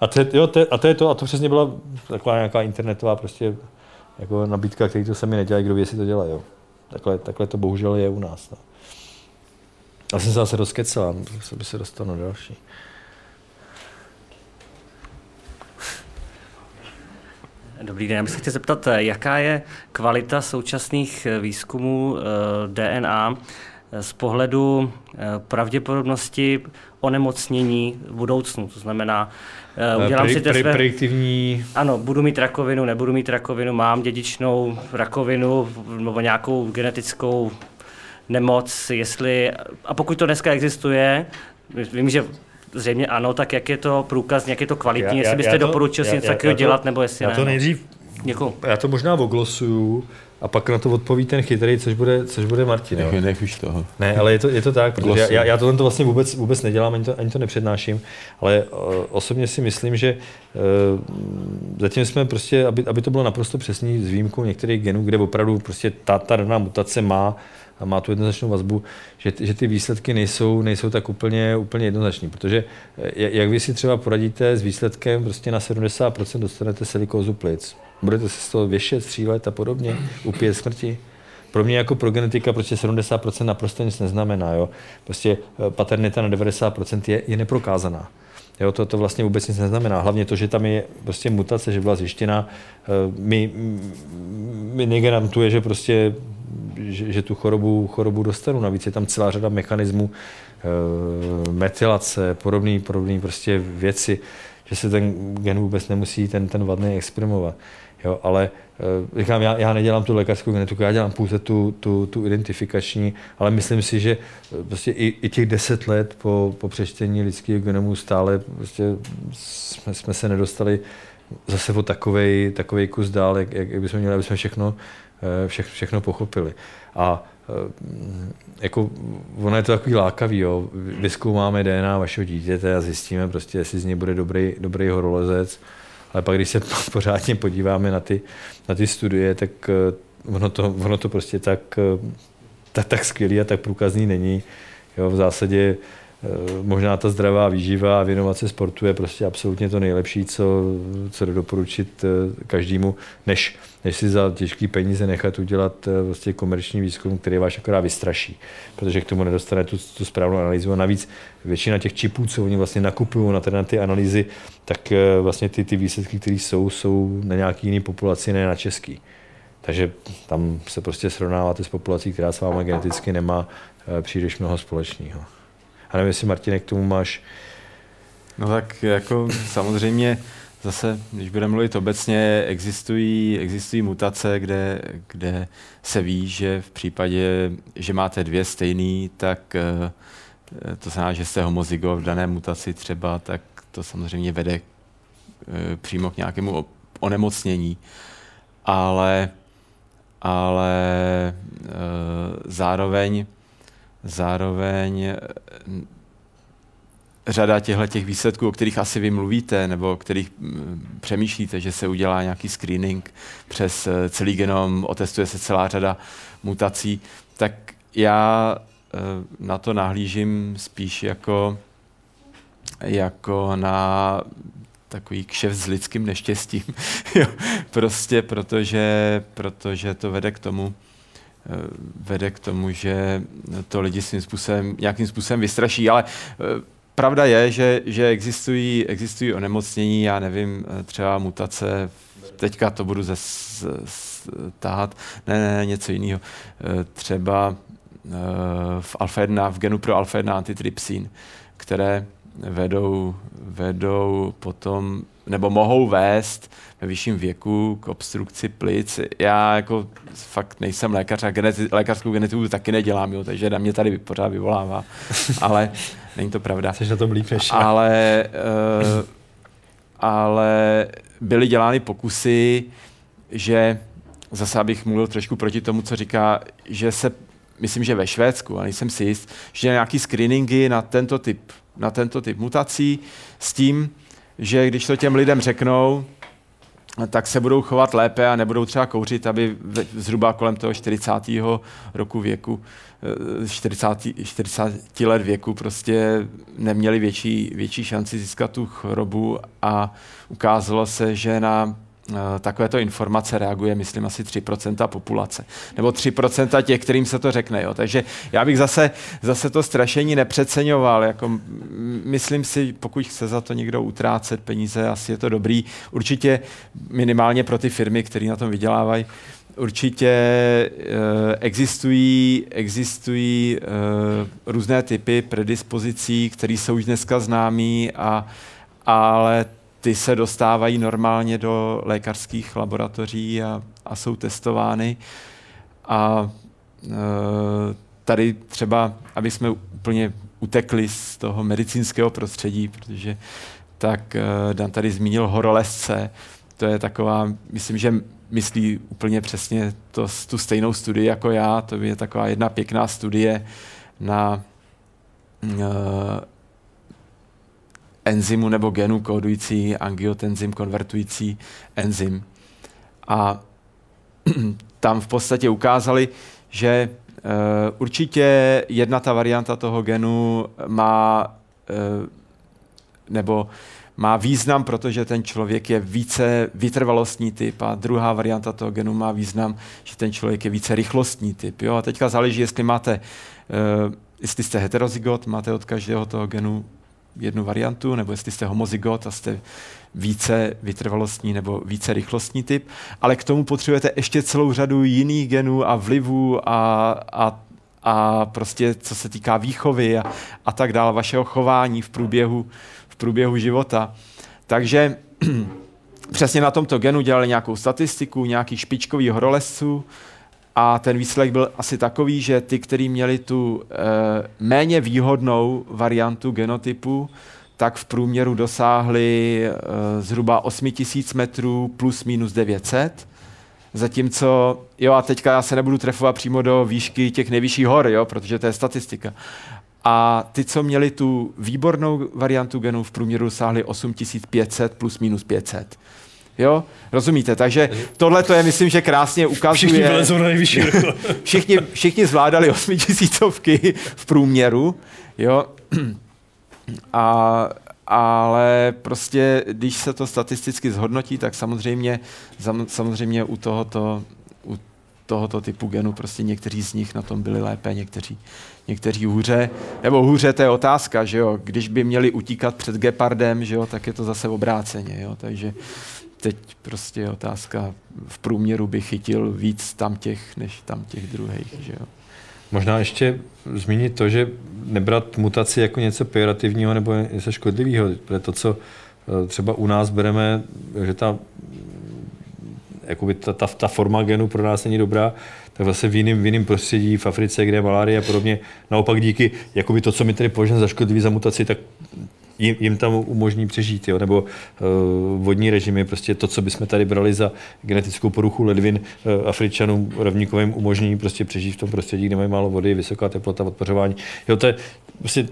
A to, je, jo, to, a to je to, a to přesně byla taková nějaká internetová prostě jako nabídka, který to sami nedělají, kdo ví, jestli to dělají. Jo. Takhle, takhle to bohužel je u nás. No. Já jsem se zase rozkecal, se by se dostal na další. Dobrý den, já bych se chtěl zeptat, jaká je kvalita současných výzkumů eh, DNA eh, z pohledu eh, pravděpodobnosti onemocnění v budoucnu. To znamená, udělám pre, si test... Pre, prediktivní... Ano, budu mít rakovinu, nebudu mít rakovinu, mám dědičnou rakovinu nebo nějakou genetickou nemoc, jestli, a pokud to dneska existuje, vím, že zřejmě ano, tak jak je to průkaz, jak je to kvalitní, já, jestli byste já to, doporučil si něco takového dělat, nebo jestli já ne. to nejdřív, Děkuju. já to možná oglosuju, a pak na to odpoví ten chytrý, což bude, což bude Martin. Nech, nech už toho. Ne, ale je to, je to tak, protože já, já tohle to vlastně vůbec, vůbec nedělám, ani to, ani to nepřednáším, ale uh, osobně si myslím, že uh, zatím jsme prostě, aby, aby to bylo naprosto přesný s výjimkou některých genů, kde opravdu prostě ta, ta daná mutace má a má tu jednoznačnou vazbu, že, že ty výsledky nejsou, nejsou tak úplně, úplně jednoznační, protože jak vy si třeba poradíte s výsledkem prostě na 70% dostanete silikózu plic, budete se z toho věšet, střílet a podobně, upět smrti. Pro mě jako pro genetika prostě 70% naprosto nic neznamená. Jo? Prostě paternita na 90% je, je neprokázaná. Jo, to, to vlastně vůbec nic neznamená. Hlavně to, že tam je prostě mutace, že byla zjištěna, mi, mi negarantuje, že prostě že, že tu chorobu, chorobu dostanu. Navíc je tam celá řada mechanismů, e, metylace, podobné podobný prostě věci, že se ten gen vůbec nemusí ten, ten vadný exprimovat. Jo, ale e, říkám, já, já nedělám tu lékařskou genetiku, já dělám pouze tu, tu, tu identifikační, ale myslím si, že prostě i, i těch deset let po, po přečtení lidských genomů stále prostě jsme, jsme se nedostali zase o takovej, takovej kus dál, jak, jak bychom měli, aby jsme všechno, Eh, vše, všechno pochopili. A eh, jako, ono je to takový lákavý, jo. Vyzkoumáme DNA vašeho dítěte a zjistíme prostě, jestli z něj bude dobrý, dobrý horolezec, ale pak, když se pořádně podíváme na ty, na ty studie, tak eh, ono to, ono to prostě tak, tak, tak skvělý a tak průkazný není. Jo, v zásadě možná ta zdravá výživa a věnovat se sportu je prostě absolutně to nejlepší, co, co doporučit každému, než než si za těžký peníze nechat udělat eh, vlastně komerční výzkum, který vás akorát vystraší, protože k tomu nedostane tu, tu správnou analýzu. A navíc většina těch čipů, co oni vlastně nakupují na, na ty analýzy, tak eh, vlastně ty, ty výsledky, které jsou, jsou na nějaký jiný populaci, ne na český. Takže tam se prostě srovnáváte s populací, která s vámi geneticky nemá eh, příliš mnoho společného. A nevím, jestli Martine, k tomu máš... No tak jako samozřejmě zase, když budeme mluvit obecně, existují, existují mutace, kde, kde se ví, že v případě, že máte dvě stejný, tak eh, to znamená, že jste homozygo v dané mutaci třeba, tak to samozřejmě vede eh, přímo k nějakému onemocnění. Ale, ale eh, zároveň, zároveň řada těchto těch výsledků, o kterých asi vy mluvíte, nebo o kterých mm, přemýšlíte, že se udělá nějaký screening přes eh, celý genom, otestuje se celá řada mutací, tak já eh, na to nahlížím spíš jako, jako na takový kšef s lidským neštěstím. prostě protože, protože to vede k tomu, eh, vede k tomu, že to lidi svým způsobem, nějakým způsobem vystraší, ale pravda je, že, že existují, existují onemocnění, já nevím, eh, třeba mutace, teďka to budu zase táhat, ne, ne, něco jiného. Eh, třeba eh, v alfa 1, v genu pro alfa 1 antitrypsin, které vedou, vedou potom, nebo mohou vést ve vyšším věku k obstrukci plic. Já jako fakt nejsem lékař a geneti, lékařskou genetiku taky nedělám, jo, takže na mě tady pořád vyvolává, ale není to pravda. Jsi na tom líp než já. Ale, uh, ale byly dělány pokusy, že zase abych mluvil trošku proti tomu, co říká, že se, myslím, že ve Švédsku, a nejsem si jist, že nějaký screeningy na tento typ, na tento typ mutací s tím, že když to těm lidem řeknou, tak se budou chovat lépe a nebudou třeba kouřit, aby zhruba kolem toho 40. roku věku, 40, eh, 40 let věku prostě neměli větší, větší šanci získat tu chorobu a ukázalo se, že na takovéto informace reaguje, myslím, asi 3% populace. Nebo 3% těch, kterým se to řekne. Jo. Takže já bych zase, zase to strašení nepřeceňoval. Jako, myslím si, pokud chce za to někdo utrácet peníze, asi je to dobrý. Určitě minimálně pro ty firmy, které na tom vydělávají, určitě e, existují, existují e, různé typy predispozicí, které jsou už dneska známí, a, ale ty se dostávají normálně do lékařských laboratoří a, a jsou testovány. A e, tady třeba, aby jsme úplně utekli z toho medicínského prostředí, protože tak e, Dan tady zmínil horolezce, to je taková, myslím, že myslí úplně přesně to, tu stejnou studii jako já, to je taková jedna pěkná studie na e, enzymu nebo genu kódující angiotenzym konvertující enzym. A tam v podstatě ukázali, že uh, určitě jedna ta varianta toho genu má uh, nebo má význam, protože ten člověk je více vytrvalostní typ a druhá varianta toho genu má význam, že ten člověk je více rychlostní typ. Jo? A teďka záleží, jestli máte, uh, jestli jste heterozygot, máte od každého toho genu jednu variantu, nebo jestli jste homozygot a jste více vytrvalostní nebo více rychlostní typ, ale k tomu potřebujete ještě celou řadu jiných genů a vlivů a, a, a prostě co se týká výchovy a, a tak dále, vašeho chování v průběhu, v průběhu života. Takže přesně na tomto genu dělali nějakou statistiku, nějakých špičkových horolezců, a ten výsledek byl asi takový, že ty, kteří měli tu e, méně výhodnou variantu genotypu, tak v průměru dosáhli e, zhruba 8000 metrů plus minus 900. Zatímco, jo a teďka já se nebudu trefovat přímo do výšky těch nejvyšších hor, jo, protože to je statistika. A ty, co měli tu výbornou variantu genů, v průměru dosáhli 8500 plus minus 500. Jo, rozumíte? Takže tohle to je, myslím, že krásně ukazuje. Všichni vylezou na nejvyšší. všichni, všichni zvládali osmitisícovky v průměru, jo. A, ale prostě, když se to statisticky zhodnotí, tak samozřejmě, samozřejmě u tohoto, u tohoto typu genu prostě někteří z nich na tom byli lépe, někteří, někteří hůře. Nebo hůře, to je otázka, že jo. Když by měli utíkat před gepardem, že jo, tak je to zase obráceně, jo. Takže teď prostě je otázka, v průměru by chytil víc tam těch, než tam těch druhých. Že jo. Možná ještě zmínit to, že nebrat mutaci jako něco pejorativního nebo něco škodlivého. Protože to, co eh, třeba u nás bereme, že ta, jakoby ta, ta, ta forma genu pro nás není dobrá, tak zase v jiném, v jiném prostředí, v Africe, kde je malárie a podobně, naopak díky jakoby to, co my tady považujeme za škodlivý za mutaci, tak jim, jim tam umožní přežít, jo? nebo uh, vodní režimy, prostě to, co bychom tady brali za genetickou poruchu ledvin uh, Afričanům rovníkovým umožní prostě přežít v tom prostředí, kde mají málo vody, vysoká teplota, odpařování. Jo, to je prostě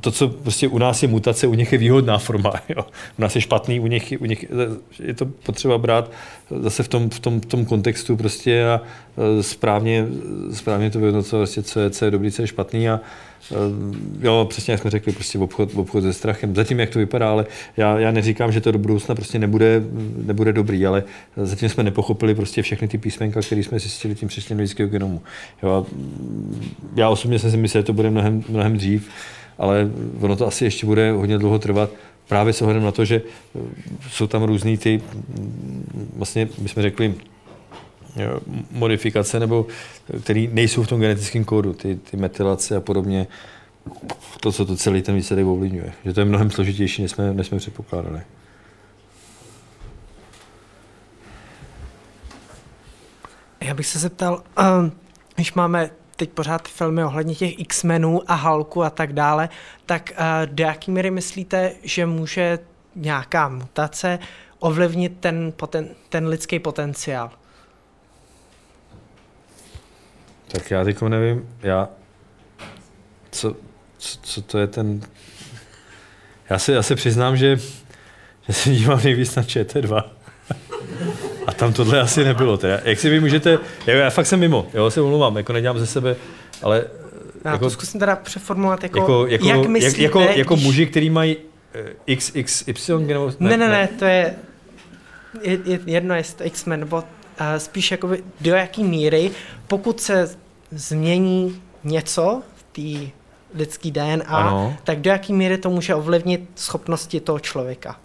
to, co prostě u nás je mutace, u nich je výhodná forma. Jo? U nás je špatný, u nich, u nich je to potřeba brát zase v tom, v tom, v tom kontextu prostě a správně, správně to vyhodnocovat, prostě, co, je, co je dobrý, co je špatný a Eh, jo, přesně jak jsme řekli, prostě obchod, obchod se strachem. Zatím, jak to vypadá, ale já, já neříkám, že to do budoucna prostě nebude, nebude dobrý, ale zatím jsme nepochopili prostě všechny ty písmenka, které jsme zjistili tím přesně lidského genomu. Jo, já osobně jsem si myslel, že to bude mnohem, mnohem dřív, ale ono to asi ještě bude hodně dlouho trvat právě s ohledem na to, že jsou tam různý ty, vlastně my jsme řekli, modifikace, nebo které nejsou v tom genetickém kódu, ty, ty metylace a podobně, to, co to celý ten výsledek ovlivňuje. Že to je mnohem složitější, než jsme, než jsme předpokládali. Já bych se zeptal, um, když máme teď pořád filmy ohledně těch X-menů a Hulku a tak dále, tak uh, do jaký míry myslíte, že může nějaká mutace ovlivnit ten, poten, ten lidský potenciál? Tak já teď nevím, já, co, co, co to je ten, já se, já se přiznám, že, že se dívám nejvíc na ČT2. A tam tohle asi nebylo. Teda. Jak si vy můžete, já, já fakt jsem mimo, jo, se omlouvám, jako nedělám ze sebe, ale já jako, to zkusím teda přeformulovat jako, jako, jako jak myslíte, jak, jako, jako když... muži, kteří mají eh, XXY, nebo... Ne, ne, ne, ne, to je, je, je jedno, jestli to X-Men, nebo uh, spíš jakoby do jaký míry, pokud se změní něco v té lidský DNA, ano. tak do jaký míry to může ovlivnit schopnosti toho člověka?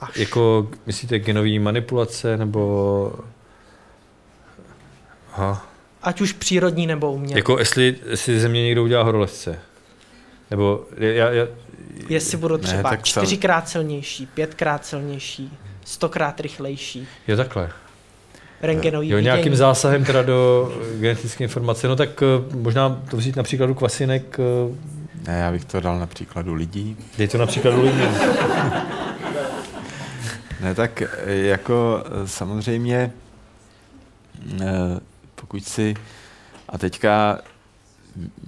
Až. Jako, myslíte genový manipulace, nebo... Aha. Ať už přírodní nebo umělý. Jako jestli, jestli ze mě někdo udělá horolezce. Nebo já, já, Jestli budu třeba ne, čtyřikrát silnější, pětkrát silnější, stokrát rychlejší. Jo, takhle. Rengenový Jo, nějakým vidění. zásahem teda do genetické informace. No tak uh, možná to vzít na příkladu kvasinek. Uh, ne, já bych to dal na příkladu lidí. Dej to na příkladu lidí. Ne, tak eh, jako eh, samozřejmě, eh, pokud si, a teďka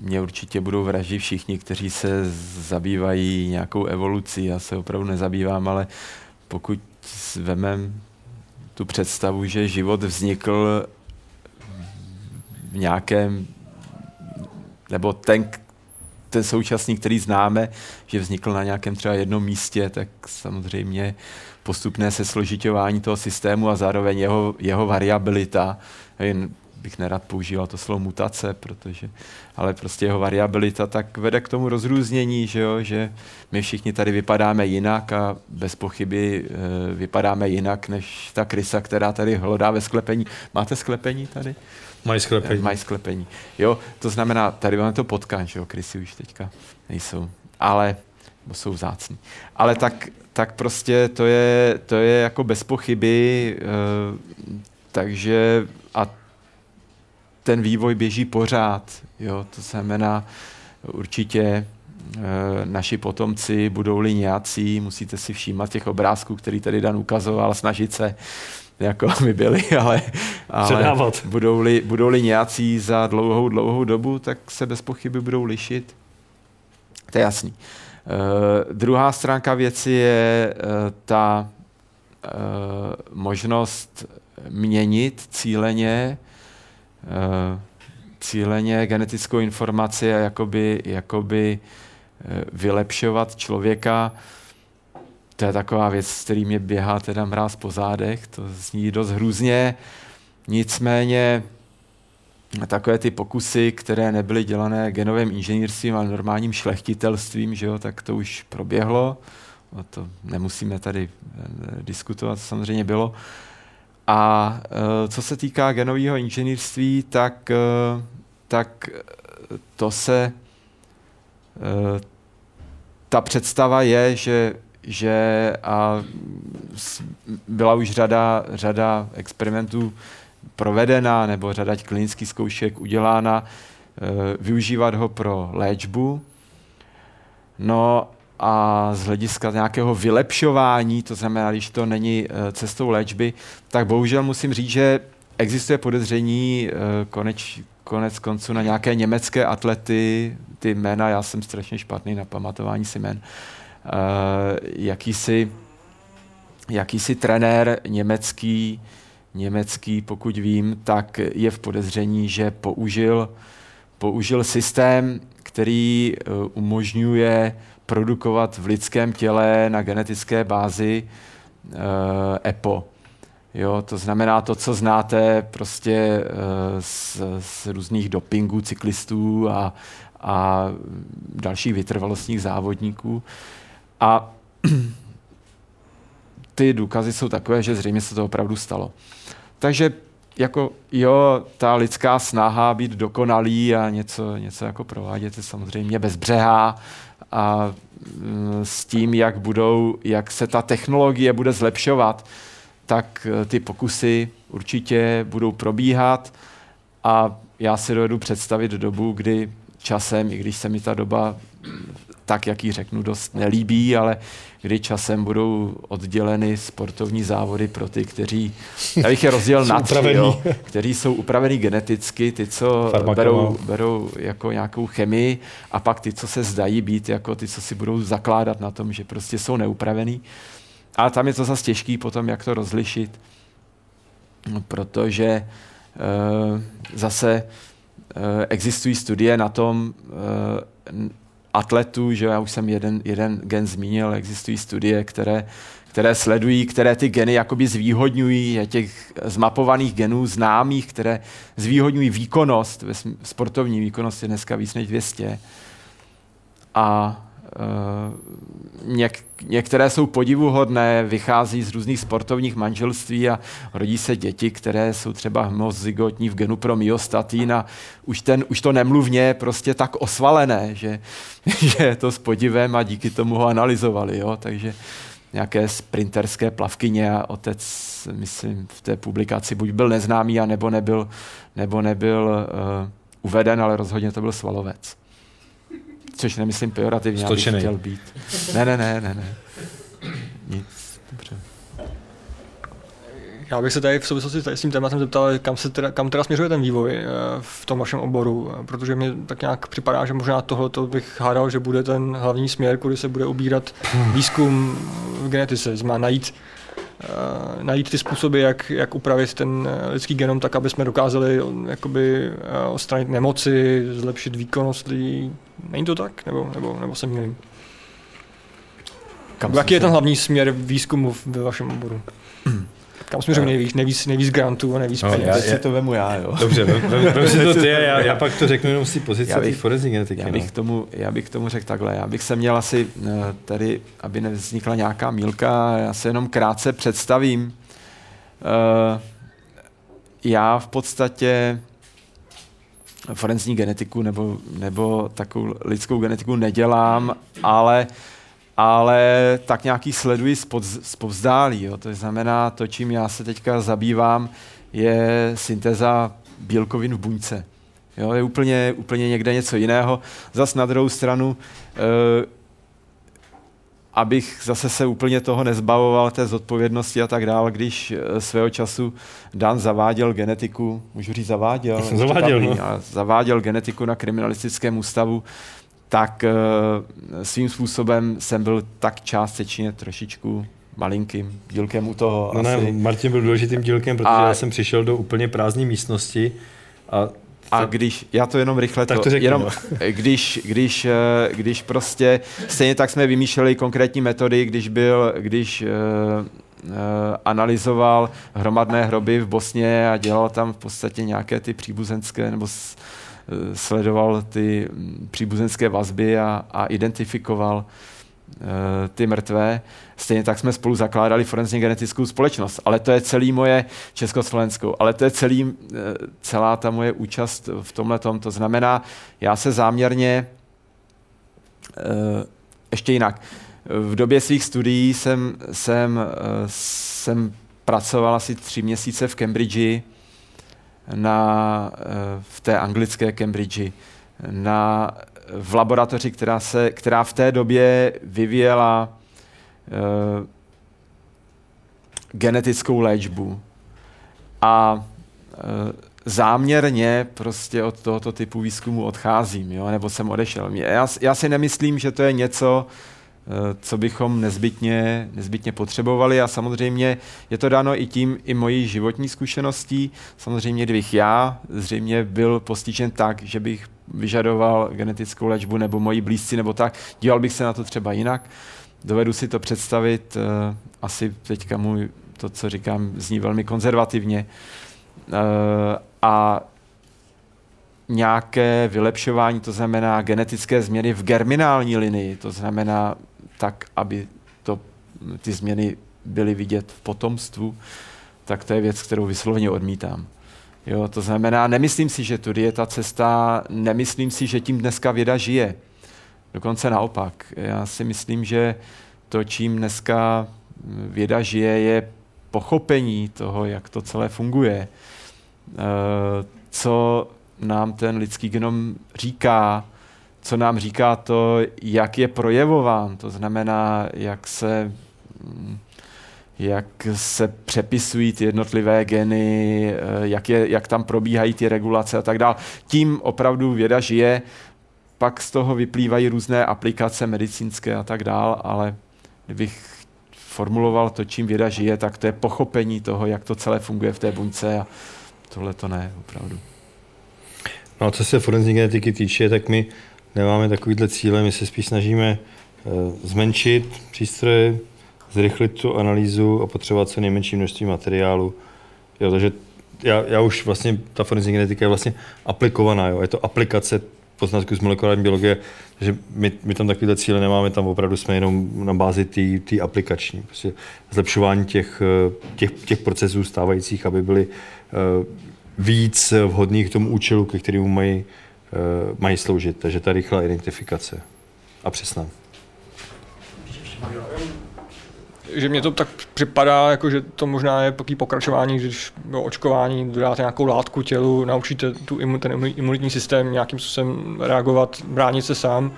mě určitě budou vraždit všichni, kteří se zabývají nějakou evolucí, já se opravdu nezabývám, ale pokud vemem tu představu, že život vznikl v nějakém, nebo ten, ten současný, který známe, že vznikl na nějakém třeba jednom místě, tak samozřejmě postupné se složitování toho systému a zároveň jeho, jeho variabilita. Bych nerad používal to slovo mutace, protože, ale prostě jeho variabilita tak vede k tomu rozrůznění, že, jo, že my všichni tady vypadáme jinak a bez pochyby e, vypadáme jinak než ta krysa, která tady hlodá ve sklepení. Máte sklepení tady? Mají sklepení. Mají sklepení. Jo, to znamená, tady máme to potkan, že jo, krysy už teďka nejsou, ale bo jsou vzácní. Ale tak tak prostě to je, to je jako bez pochyby, uh, takže ten vývoj běží pořád, jo, to znamená určitě uh, naši potomci budou-li nějací, musíte si všímat těch obrázků, který tady Dan ukazoval, snažit se jako my byli, ale, ale budou-li, budou-li nějací za dlouhou, dlouhou dobu, tak se bez pochyby budou lišit. To je jasný. Uh, druhá stránka věci je uh, ta uh, možnost měnit cíleně, uh, cíleně genetickou informaci a jakoby, jakoby uh, vylepšovat člověka. To je taková věc, s který mě běhá teda mráz po zádech, to zní dost hrůzně. Nicméně takové ty pokusy, které nebyly dělané genovým inženýrstvím, ale normálním šlechtitelstvím, že jo, tak to už proběhlo. O to nemusíme tady eh, diskutovat, samozřejmě bylo. A e, co se týká genového inženýrství, tak, e, tak to se, ta představa je, že, že a byla už řada, řada experimentů provedena nebo řada klinických zkoušek udělána, eh, využívat ho pro léčbu. No a z hlediska nějakého vylepšování, to znamená, když to není eh, cestou léčby, tak bohužel musím říct, že existuje podezření eh, koneč, konec konců na nějaké německé atlety, ty jména, já jsem strašně špatný na pamatování si jmen, jakýsi, jakýsi trenér německý, německý, pokud vím, tak je v podezření, že použil, použil systém, který eh, umožňuje produkovat v lidském těle na genetické bázi EPO. Jo, to znamená to, co znáte prostě uh, z, z různých dopingů cyklistů a, a dalších vytrvalostních závodníků. A ty důkazy jsou takové, že zřejmě se to opravdu stalo. Takže jako jo, ta lidská snaha být dokonalý a něco, něco jako provádět je samozřejmě bezbřehá a mm, s tím, jak, budou, jak se ta technologie bude zlepšovat, tak eh, ty pokusy určitě budou probíhat. A já si dovedu představit dobu, kdy časem, i když se mi ta doba tak, jak ji řeknu, dost nelíbí, ale kdy časem budou odděleny sportovní závody pro ty, kteří, já bych je rozdělil na tři, jo, kteří jsou upravení geneticky, ty, co berou, berou jako nějakou chemii a pak ty, co se zdají být jako ty, co si budou zakládat na tom, že prostě jsou neupravený. A tam je to zase těžký potom, jak to rozlišit, protože e, zase e, existují studie na tom, e, atletů, že já už jsem jeden, jeden gen zmínil, existují studie, které, které sledují, které ty geny jakoby zvýhodňují, je těch zmapovaných genů známých, které zvýhodňují výkonnost, sportovní výkonnost je dneska víc než 200. A něk, některé jsou podivuhodné, vychází z různých sportovních manželství a rodí se děti, které jsou třeba homozygotní v genu pro myostatin a už, ten, už to nemluvně je prostě tak osvalené, že, že je to s podivem a díky tomu ho analyzovali. Jo? Takže nějaké sprinterské plavkyně a otec, myslím, v té publikaci buď byl neznámý, a nebo nebyl, nebo nebyl uh, uveden, ale rozhodně to byl svalovec což nemyslím pejorativně, abych chtěl být. Ne, ne, ne, ne, ne. Nic, dobře. Já bych se tady v souvislosti s tím tématem zeptal, kam, se teda, kam teda směřuje ten vývoj eh, v tom vašem oboru, protože mi tak nějak připadá, že možná tohle bych hádal, že bude ten hlavní směr, kudy se bude ubírat výzkum v genetice, znamená najít Eh, najít ty způsoby, jak, jak upravit ten eh, lidský genom tak, aby jsme dokázali jakoby, eh, odstranit nemoci, zlepšit výkonnost lidí. Není to tak? Nebo, nebo, nebo se mýlím? Jaký je ten hlavní směr výzkumu ve vašem oboru? Kam směřujeme nejvíc, nejvíc, nejvíc grantů a nejvíc no, peněz? Já, si to vemu já, jo. Dobře, vem, vem, vem si to ty já, já pak to řeknu jenom z té pozice bych, forenzní genetiky. Já bych, no. tomu, já bych tomu řekl takhle, já bych se měl asi eh, tady, aby nevznikla nějaká mílka, já se jenom krátce představím. Uh, já v podstatě forenzní genetiku nebo, nebo takovou lidskou genetiku nedělám, ale uh, ale tak nějaký sleduji zpovzdálí. Jo. To znamená, to, čím já se teďka zabývám, je syntéza bílkovin v buňce. Jo, je úplně, úplně někde něco jiného. Zas na druhou stranu, e, abych zase se úplně toho nezbavoval, té zodpovědnosti a tak dále, když e, svého času Dan zaváděl genetiku, můžu říct zaváděl, zaváděl, no. zaváděl genetiku na kriminalistickém ústavu, tak uh, svým způsobem jsem byl tak částečně trošičku malinkým dílkem u toho. No asi. ne, Martin byl důležitým dílkem, protože a... já jsem přišel do úplně prázdné místnosti a a když, já to jenom rychle, tak to, to řeknu, jenom, no. když, když, eh, když prostě, stejně tak jsme vymýšleli konkrétní metody, když byl, když uh, uh, analyzoval hromadné hroby v Bosně a dělal tam v podstatě nějaké ty příbuzenské nebo Eh, sledoval ty příbuzenské vazby a, a identifikoval uh, ty mrtvé. Stejně tak jsme spolu zakládali forenzně genetickou společnost. Ale to je celý moje československou. Ale to je celý, uh, celá ta moje účast v tomhle tom. To znamená, já se záměrně ještě jinak. V době svých studií jsem, jsem, jsem pracoval asi tři měsíce v Cambridge na, eh, v té anglické Cambridge, na, v laboratoři, která, se, která v té době vyvíjela uh, genetickou léčbu. A uh, záměrně prostě od tohoto typu výzkumu odcházím, jo? nebo jsem odešel. Já, já si nemyslím, že to je něco, Eh, co bychom nezbytně, nezbytně potřebovali a samozřejmě je to dáno i tím, i mojí životní zkušeností. Samozřejmě, kdybych já zřejmě byl postižen tak, že bych vyžadoval genetickou léčbu nebo moji blízci nebo tak, díval bych se na to třeba jinak. Dovedu si to představit, uh, asi teďka můj, to, co říkám, zní velmi konzervativně. Uh, a nějaké vylepšování, to znamená genetické změny v germinální linii, to znamená tak, aby to, ty změny byly vidět v potomstvu, tak to je věc, kterou vysloveně odmítám. Jo, to znamená, nemyslím si, že tudy je ta cesta, nemyslím si, že tím dneska věda žije. Dokonce naopak. Já si myslím, že to, čím dneska věda žije, je pochopení toho, jak to celé funguje. Eh, co nám ten lidský genom říká, co nám říká to, jak je projevován, to znamená, jak se, jak se přepisují ty jednotlivé geny, eh, jak, je, jak tam probíhají ty regulace a tak dále. Tím opravdu věda žije, pak z toho vyplývají různé aplikace medicínské a tak dále, ale kdybych formuloval to, čím věda žije, tak to je pochopení toho, jak to celé funguje v té buňce a tohle to ne, opravdu. No a co se forenzní genetiky týče, tak my nemáme takovýhle cíle, my se spíš snažíme eh, zmenšit přístroje, zrychlit tu analýzu a potřebovat co nejmenší množství materiálu. Jo, takže já, já už vlastně, ta forenzní genetika je vlastně aplikovaná, jo. je to aplikace poznatků z molekulární biologie, takže my, my tam takovéhle cíle nemáme, tam opravdu jsme jenom na bázi té aplikační. Prostě zlepšování těch, eh, těch, těch procesů stávajících, aby byly uh, víc vhodných k tomu účelu, ke kterému mají, mají sloužit. Takže ta rychlá identifikace a přesná. že mě to tak připadá, jako že to možná je takové pokračování, když do očkování dodáte nějakou látku tělu, naučíte tu, ten imunitní systém nějakým způsobem reagovat, bránit se sám,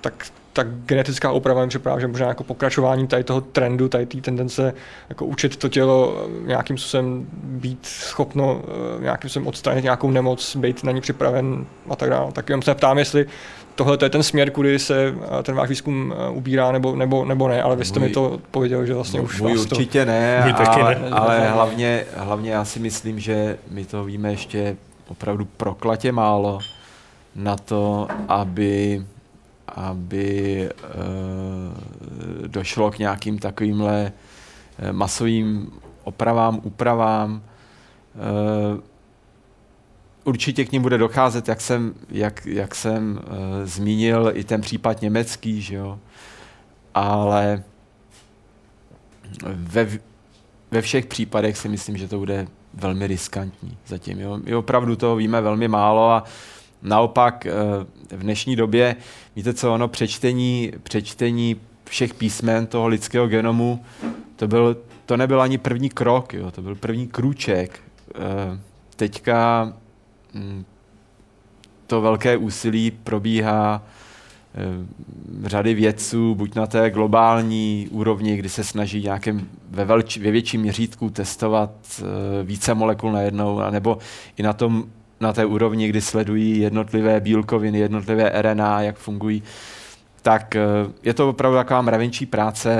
tak tak genetická úprava mi připadá, že možná jako pokračování tady toho trendu, tady té tendence jako učit to tělo nějakým způsobem být schopno eh, nějakým způsobem odstranit nějakou nemoc, být na ní připraven a tak dále. Tak jenom se ptám, jestli tohle to je ten směr, kudy se eh, ten váš výzkum eh, ubírá, nebo, nebo, nebo ne, ale vy jste můj, mi to pověděl, že vlastně už můj určitě to... ne, můj taky ale, ne. ale hlavně, hlavně já si myslím, že my to víme ještě opravdu proklatě málo na to, aby aby uh, došlo k nějakým takovýmhle masovým opravám, úpravám. Uh, určitě k ním bude docházet, jak jsem, jak, jak jsem uh, zmínil, i ten případ německý, že jo. Ale ve, ve všech případech si myslím, že to bude velmi riskantní zatím. Jo. My opravdu toho víme velmi málo a naopak uh, v dnešní době, víte co, ono přečtení, přečtení všech písmen toho lidského genomu, to, byl, to nebyl ani první krok, jo, to byl první krůček. Uh, teďka Mm, to velké úsilí probíhá eh, řady vědců, buď na té globální úrovni, kdy se snaží nějakém ve, velč, ve větším měřítku testovat eh, více molekul najednou, nebo i na, tom, na té úrovni, kdy sledují jednotlivé bílkoviny, jednotlivé RNA, jak fungují, tak eh, je to opravdu taková mravenčí práce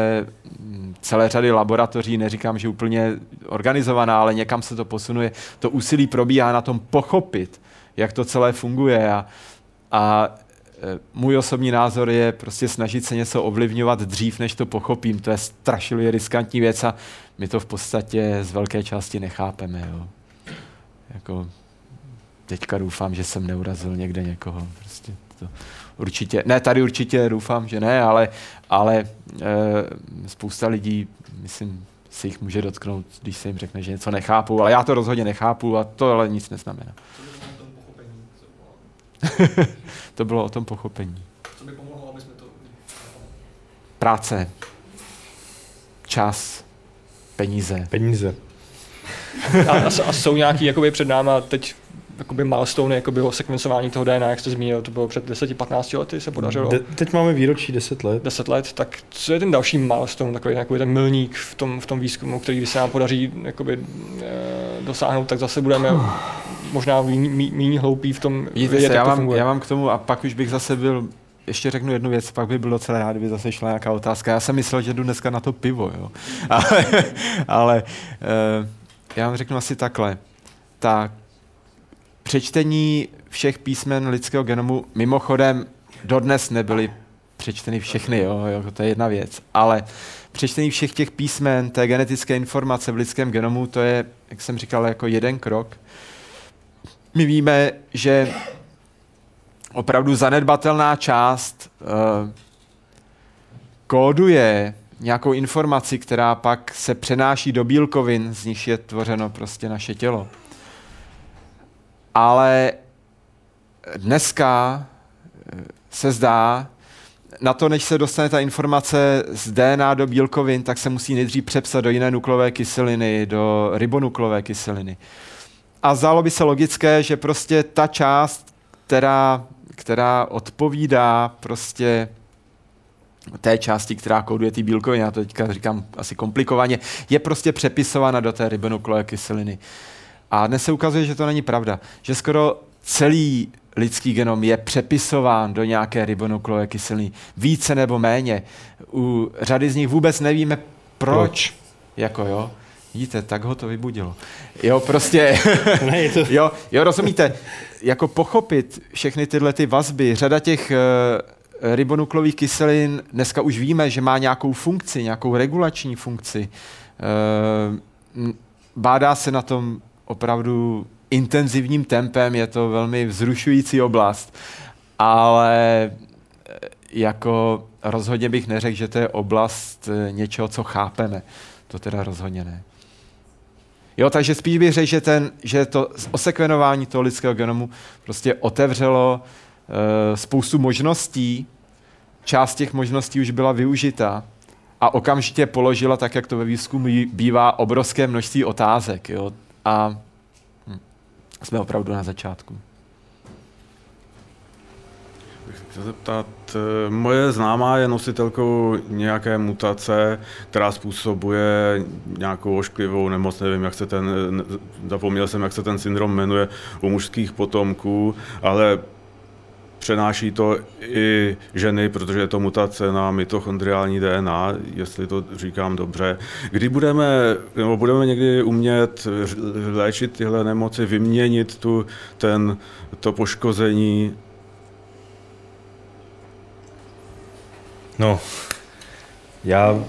mm, celé řady laboratoří, neříkám, že úplně organizovaná, ale někam se to posunuje. To úsilí probíhá na tom pochopit, jak to celé funguje a, a eh, můj osobní názor je prostě snažit se něco ovlivňovat dřív, než to pochopím. To je strašiluje riskantní věc a my to v podstatě z velké části nechápeme. Jo. Jako, teďka doufám, že jsem neurazil někde někoho. Prostě to, určitě, ne, tady určitě doufám, že ne, ale, ale e, spousta lidí, myslím, si jich může dotknout, když se jim řekne, že něco nechápu, ale já to rozhodně nechápu a to ale nic neznamená. to bylo o tom pochopení. Co by pomohlo, aby jsme to... Práce. Čas. Peníze. Peníze. a, a, a jsou nějaký jakoby před náma teď jakoby milestone jako bylo sekvencování toho DNA, jak jste zmínil, to bylo před 10-15 lety se podařilo. De- teď máme výročí 10 let. 10 let, tak co je ten další milestone, takový, takový ten milník v tom, v tom výzkumu, který se nám podaří jakoby, e, dosáhnout, tak zase budeme možná méně hloupí v tom Vidíte vědět, se, já, mám, já mám k tomu a pak už bych zase byl ještě řeknu jednu věc, pak by bylo docela rád, kdyby zase šla nějaká otázka. Já jsem myslel, že jdu dneska na to pivo, jo. ale, ale uh, já vám řeknu asi takhle. Tak přečtení všech písmen lidského genomu, mimochodem dodnes nebyly přečteny všechny, jo, jo, to je jedna věc, ale přečtení všech těch písmen, té genetické informace v lidském genomu, to je, jak jsem říkal, jako jeden krok. My víme, že opravdu zanedbatelná část uh, kóduje nějakou informaci, která pak se přenáší do bílkovin, z nich je tvořeno prostě naše tělo. Ale dneska eh, se zdá, na to, než se dostane ta informace z DNA do bílkovin, tak se musí nejdřív přepsat do jiné nukleové kyseliny, do ribonuklové kyseliny. A zdálo by se logické, že prostě ta část, která, která odpovídá prostě té části, která kóduje ty bílkoviny, já to teďka říkám asi komplikovaně, je prostě přepisována do té ribonuklové kyseliny. A dnes se ukazuje, že to není pravda. Že skoro celý lidský genom je přepisován do nějaké ribonuklové kyseliny. Více nebo méně. U řady z nich vůbec nevíme, proč. proč? Jako jo. Vidíte, tak ho to vybudilo. Jo, prostě, ne, to... jo, jo, rozumíte, jako pochopit všechny tyhle ty vazby, řada těch uh, ribonuklových kyselin, dneska už víme, že má nějakou funkci, nějakou regulační funkci. Uh, bádá se na tom opravdu intenzivním tempem, je to velmi vzrušující oblast, ale eh, jako rozhodně bych neřekl, že to je oblast eh, něčeho, co chápeme. To teda rozhodně ne. Jo, takže spíš bych řekl, že, ten, že to osekvenování toho lidského genomu prostě otevřelo uh, spoustu možností, část těch možností už byla využita a okamžitě položila, tak jak to ve výzkumu bývá, obrovské množství otázek. Jo? A jsme opravdu na začátku. chtěl zeptat, eh, moje známá je nositelkou nějaké mutace, která způsobuje nějakou ošklivou nemoc, nevím, jak se ten, zapomněl jsem, jak se ten syndrom jmenuje u mužských potomků, ale přenáší to i ženy, protože je to mutace na mitochondriální DNA, jestli to říkám dobře. Kdy budeme, nebo budeme někdy umět léčit tyhle nemoci, vyměnit tu, ten, to poškození? No, já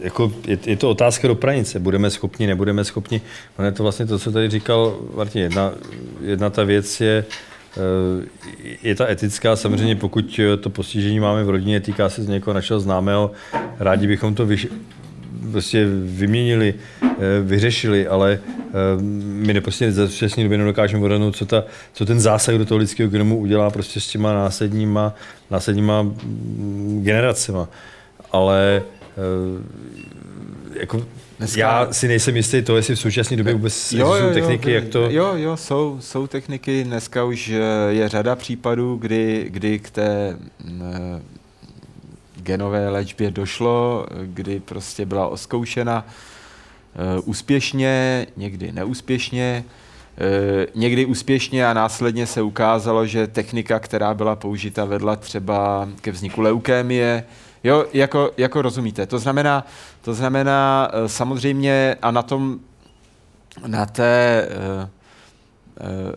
jako je, je, to otázka do pranice. Budeme schopni, nebudeme schopni. Ono je to vlastně to, co tady říkal Martin. Jedna, jedna ta věc je, je ta etická, samozřejmě pokud to postižení máme v rodině, týká se z někoho našeho známého, rádi bychom to vyš, prostě vyměnili, eh, vyřešili, ale eh, my neprostě za současné době nedokážeme odhadnout, co, ta, co ten zásah do toho lidského genomu udělá prostě s těma následníma, následníma mm, generacema. Ale jako Dneska... Já si nejsem jistý to, jestli v současné době vůbec jo, jo, techniky, jo, jak to... Jo, jo, jsou, jsou techniky. Dneska už eh, je řada případů, kdy, kdy k té mm, eh, genové léčbě došlo, kdy prostě byla oskoušena uh, úspěšně, někdy neúspěšně, uh, někdy úspěšně a následně se ukázalo, že technika, která byla použita, vedla třeba ke vzniku leukémie, Jo, jako, jako rozumíte. To znamená, to znamená eh, samozřejmě a na tom, na té uh, uh,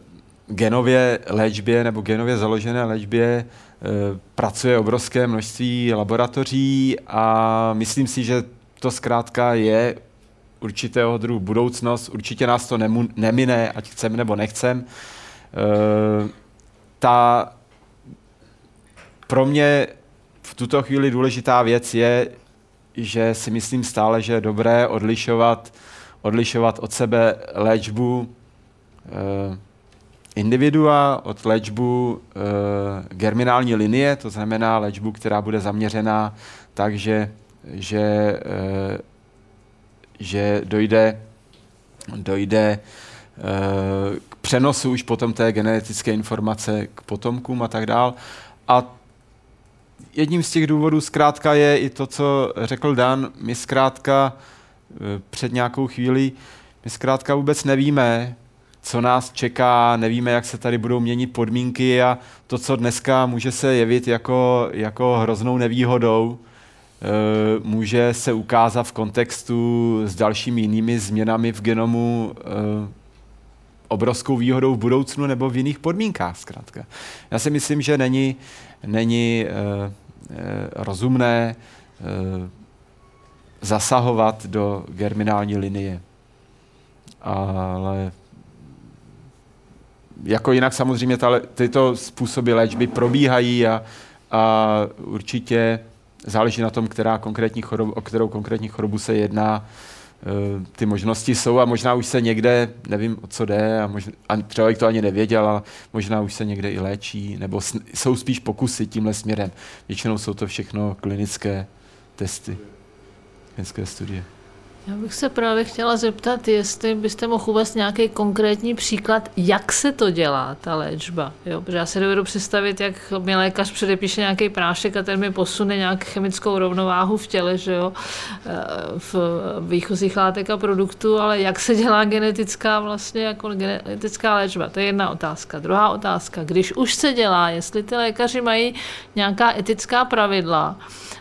genově léčbě nebo genově založené léčbě uh, pracuje obrovské množství laboratoří a myslím si, že to zkrátka je určitého druhu budoucnost. Určitě nás to nemu, nemine, ať chceme nebo nechcem. Uh, ta pro mě v tuto chvíli důležitá věc je, že si myslím stále, že je dobré odlišovat, odlišovat od sebe léčbu eh, individua od léčbu eh, germinální linie, to znamená léčbu, která bude zaměřená tak, že, že, eh, že dojde, dojde eh, k přenosu už potom té genetické informace k potomkům a tak dál. A jedním z těch důvodů zkrátka je i to, co řekl Dan. My zkrátka e, před nějakou chvílí, my zkrátka vůbec nevíme, co nás čeká, nevíme, jak se tady budou měnit podmínky a to, co dneska může se jevit jako, jako hroznou nevýhodou, e, může se ukázat v kontextu s dalšími jinými změnami v genomu e, obrovskou výhodou v budoucnu nebo v jiných podmínkách zkrátka. Já si myslím, že není, není rozumné uh, zasahovat do germinální linie. Ale jako jinak samozřejmě ta, tyto způsoby léčby probíhají a, a určitě záleží na tom, která konkrétní chorob, o kterou konkrétní chorobu se jedná, ty možnosti jsou a možná už se někde, nevím o co jde a, možná, a třeba to ani nevěděl, a možná už se někde i léčí, nebo jsou spíš pokusy tímhle směrem. Většinou jsou to všechno klinické testy, klinické studie. Já bych se právě chtěla zeptat, jestli byste mohl uvést nějaký konkrétní příklad, jak se to dělá, ta léčba. Jo? Protože já si dovedu představit, jak mi lékař předepíše nějaký prášek a ten mi posune nějak chemickou rovnováhu v těle, že jo? Eh, v výchozích látek a produktů, ale jak se dělá genetická vlastně jako genetická léčba, to je jedna otázka. Druhá otázka, když už se dělá, jestli ty lékaři mají nějaká etická pravidla,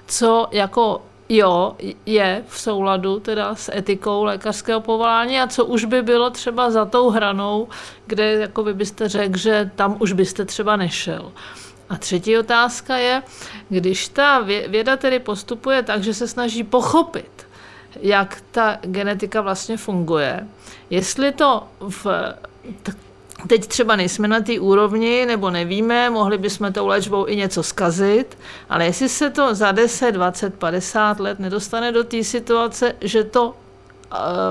co jako jo, je v souladu teda s etikou lékařského povolání a co už by bylo třeba za tou hranou, kde jako by byste řekl, že tam už byste třeba nešel. A třetí otázka je, když ta věda tedy postupuje tak, že se snaží pochopit, jak ta genetika vlastně funguje, jestli to v Teď třeba nejsme na té úrovni, nebo nevíme, mohli bychom tou léčbou i něco skazit, ale jestli se to za 10, 20, 50 let nedostane do té situace, že to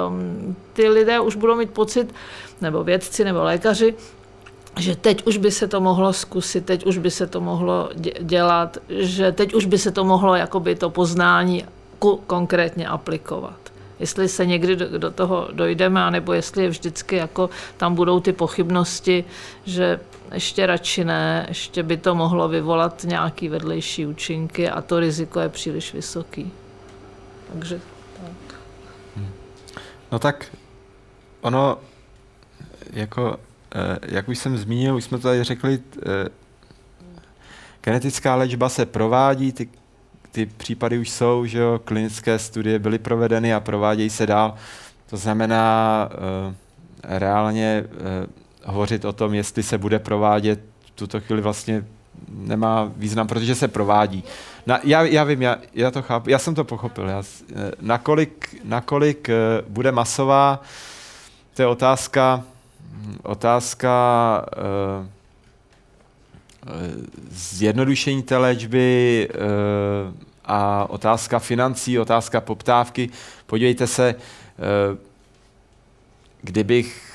um, ty lidé už budou mít pocit, nebo vědci, nebo lékaři, že teď už by se to mohlo zkusit, teď už by se to mohlo dělat, že teď už by se to mohlo jakoby to poznání konkrétně aplikovat jestli se někdy do, do toho dojdeme, anebo jestli je vždycky jako tam budou ty pochybnosti, že ještě radši ne, ještě by to mohlo vyvolat nějaký vedlejší účinky a to riziko je příliš vysoký. Takže tak. No tak ono, jako, eh, jak už jsem zmínil, už jsme tady řekli, eh, genetická léčba se provádí, ty ty případy už jsou, že jo, klinické studie byly provedeny a provádějí se dál. To znamená uh, reálně uh, hovořit o tom, jestli se bude provádět, v tuto chvíli vlastně nemá význam, protože se provádí. Na, já, já vím, já, já to chápu, já jsem to pochopil. Já, eh, nakolik, nakolik bude masová, to je otázka, otázka uh, zjednodušení té léčby eh, a otázka financí, otázka poptávky. Podívejte se, eh, kdybych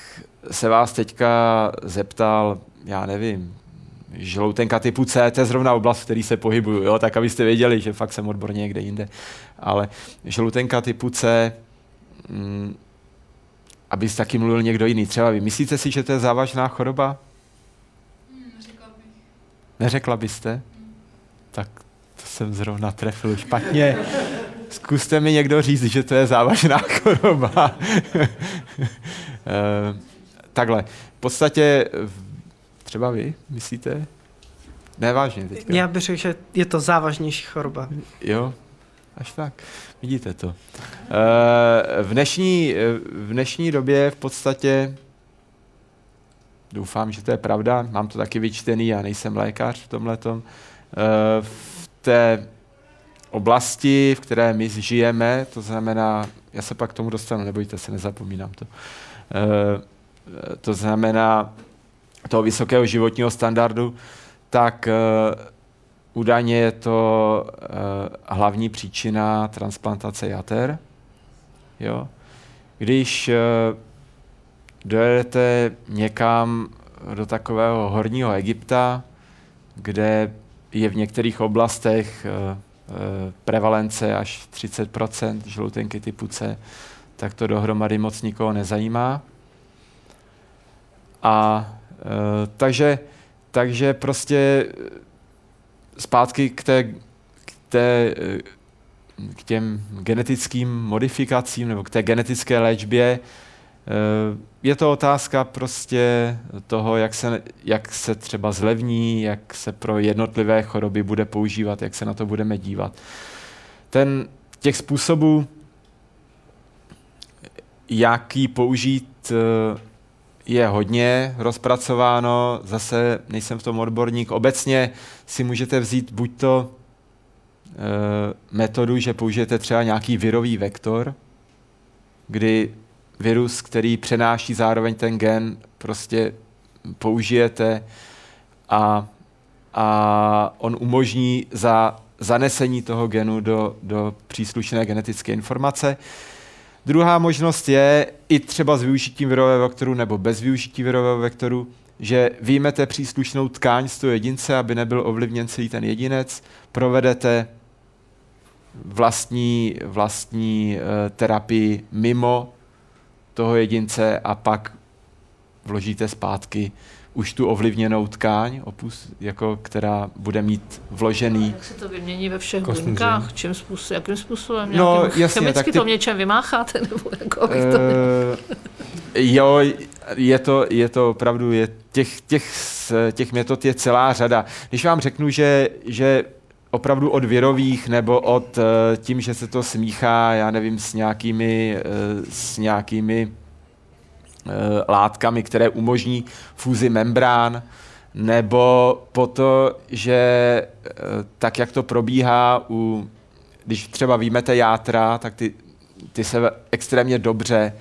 se vás teďka zeptal, já nevím, žloutenka typu C, to je zrovna oblast, v který se pohybuju, jo? tak abyste věděli, že fakt jsem odborně někde jinde. Ale žloutenka typu C, mm, aby taky mluvil někdo jiný. Třeba vy myslíte si, že to je závažná choroba? Neřekla byste? Tak to jsem zrovna trefil špatně. Zkuste mi někdo říct, že to je závažná choroba. Eh, takhle. V podstatě třeba vy myslíte? Nevážně teďka. Já bych řekl, že je to závažnější choroba. Jo, až tak. Vidíte to. Eh, v dnešní, v dnešní době v podstatě Doufám, že to je pravda. Mám to taky vyčtený, já nejsem lékař v tomhletom. Eh, v té oblasti, v které my žijeme, to znamená, já se pak k tomu dostanu, nebojte se, nezapomínám to. Eh, to znamená toho vysokého životního standardu, tak eh, údajně je to hlavní příčina transplantace jater. Jo? Když dojedete někam do takového horního Egypta, kde je v některých oblastech eh, eh, prevalence až 30% žloutenky typu C, tak to dohromady moc nikoho nezajímá. A e, takže, takže prostě zpátky k, té, k, té, k těm genetickým modifikacím nebo k té genetické léčbě, Eh, je to otázka prostě toho, jak se, jak se třeba zlevní, jak se pro jednotlivé choroby bude používat, jak se na to budeme dívat. Ten, těch způsobů, jak ji použít, eh, je hodně rozpracováno, zase nejsem v tom odborník. Obecně si můžete vzít buď to eh, metodu, že použijete třeba nějaký virový vektor, kdy virus, který přenáší zároveň ten gen, prostě použijete a, a on umožní za zanesení toho genu do, do příslušné genetické informace. Druhá možnost je i třeba s využitím virového vektoru nebo bez využití virového vektoru, že vyjmete příslušnou tkáň z toho jedince, aby nebyl ovlivněn celý ten jedinec, provedete vlastní, vlastní uh, terapii mimo toho jedince a pak vložíte zpátky už tu ovlivněnou tkáň, opus, jako, která bude mít vložený. Jak se to vymění ve všech Kostní buňkách? Čím způsob, jakým způsobem? No, Nějakým jasně, chemicky tak ty- to v něčem vymácháte? Nebo jako abych to... Eh, jo, je to, je to opravdu, je těch, těch, těch metod je celá řada. Když vám řeknu, že, že opravdu od virových nebo od eh, tím, že se to smíchá, já nevím, s nějakými, eh, s nějakými eh, látkami, které umožní fúzi membrán, nebo po to, že tak, jak to probíhá u, když třeba výjmete játra, tak ty, ty se extrémně dobře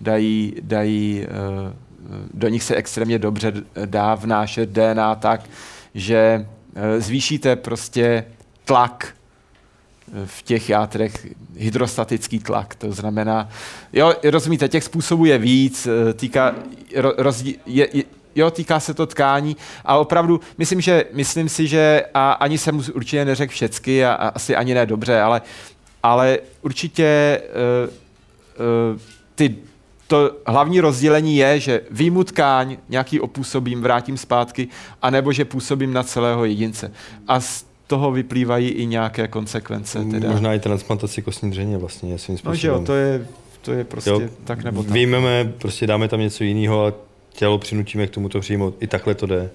dají, dají do nich se extrémně dobře dá vnášet DNA tak, že zvýšíte prostě tlak eh, v těch játrech, hydrostatický tlak, to znamená, jo, rozumíte, těch způsobů je víc, eh, týká, ro, rozdí, je, je, jo, týká se to tkání a opravdu, myslím, že, myslím si, že a ani jsem určitě neřekl všecky a, a asi ani ne dobře, ale, ale určitě uh, uh, ty to hlavní rozdělení je, že výjmu tkáň, nějaký opůsobím, vrátím zpátky, anebo že působím na celého jedince. A z toho vyplývají i nějaké konsekvence. Teda. Možná i transplantaci kostní dřeně vlastně svým no, že způsobem. jo, to je, to je prostě Jo. tak nebo tak. Vyjmeme, prostě dáme tam něco jiného a tělo přinutíme k tomu to přijmout. I takhle to jde.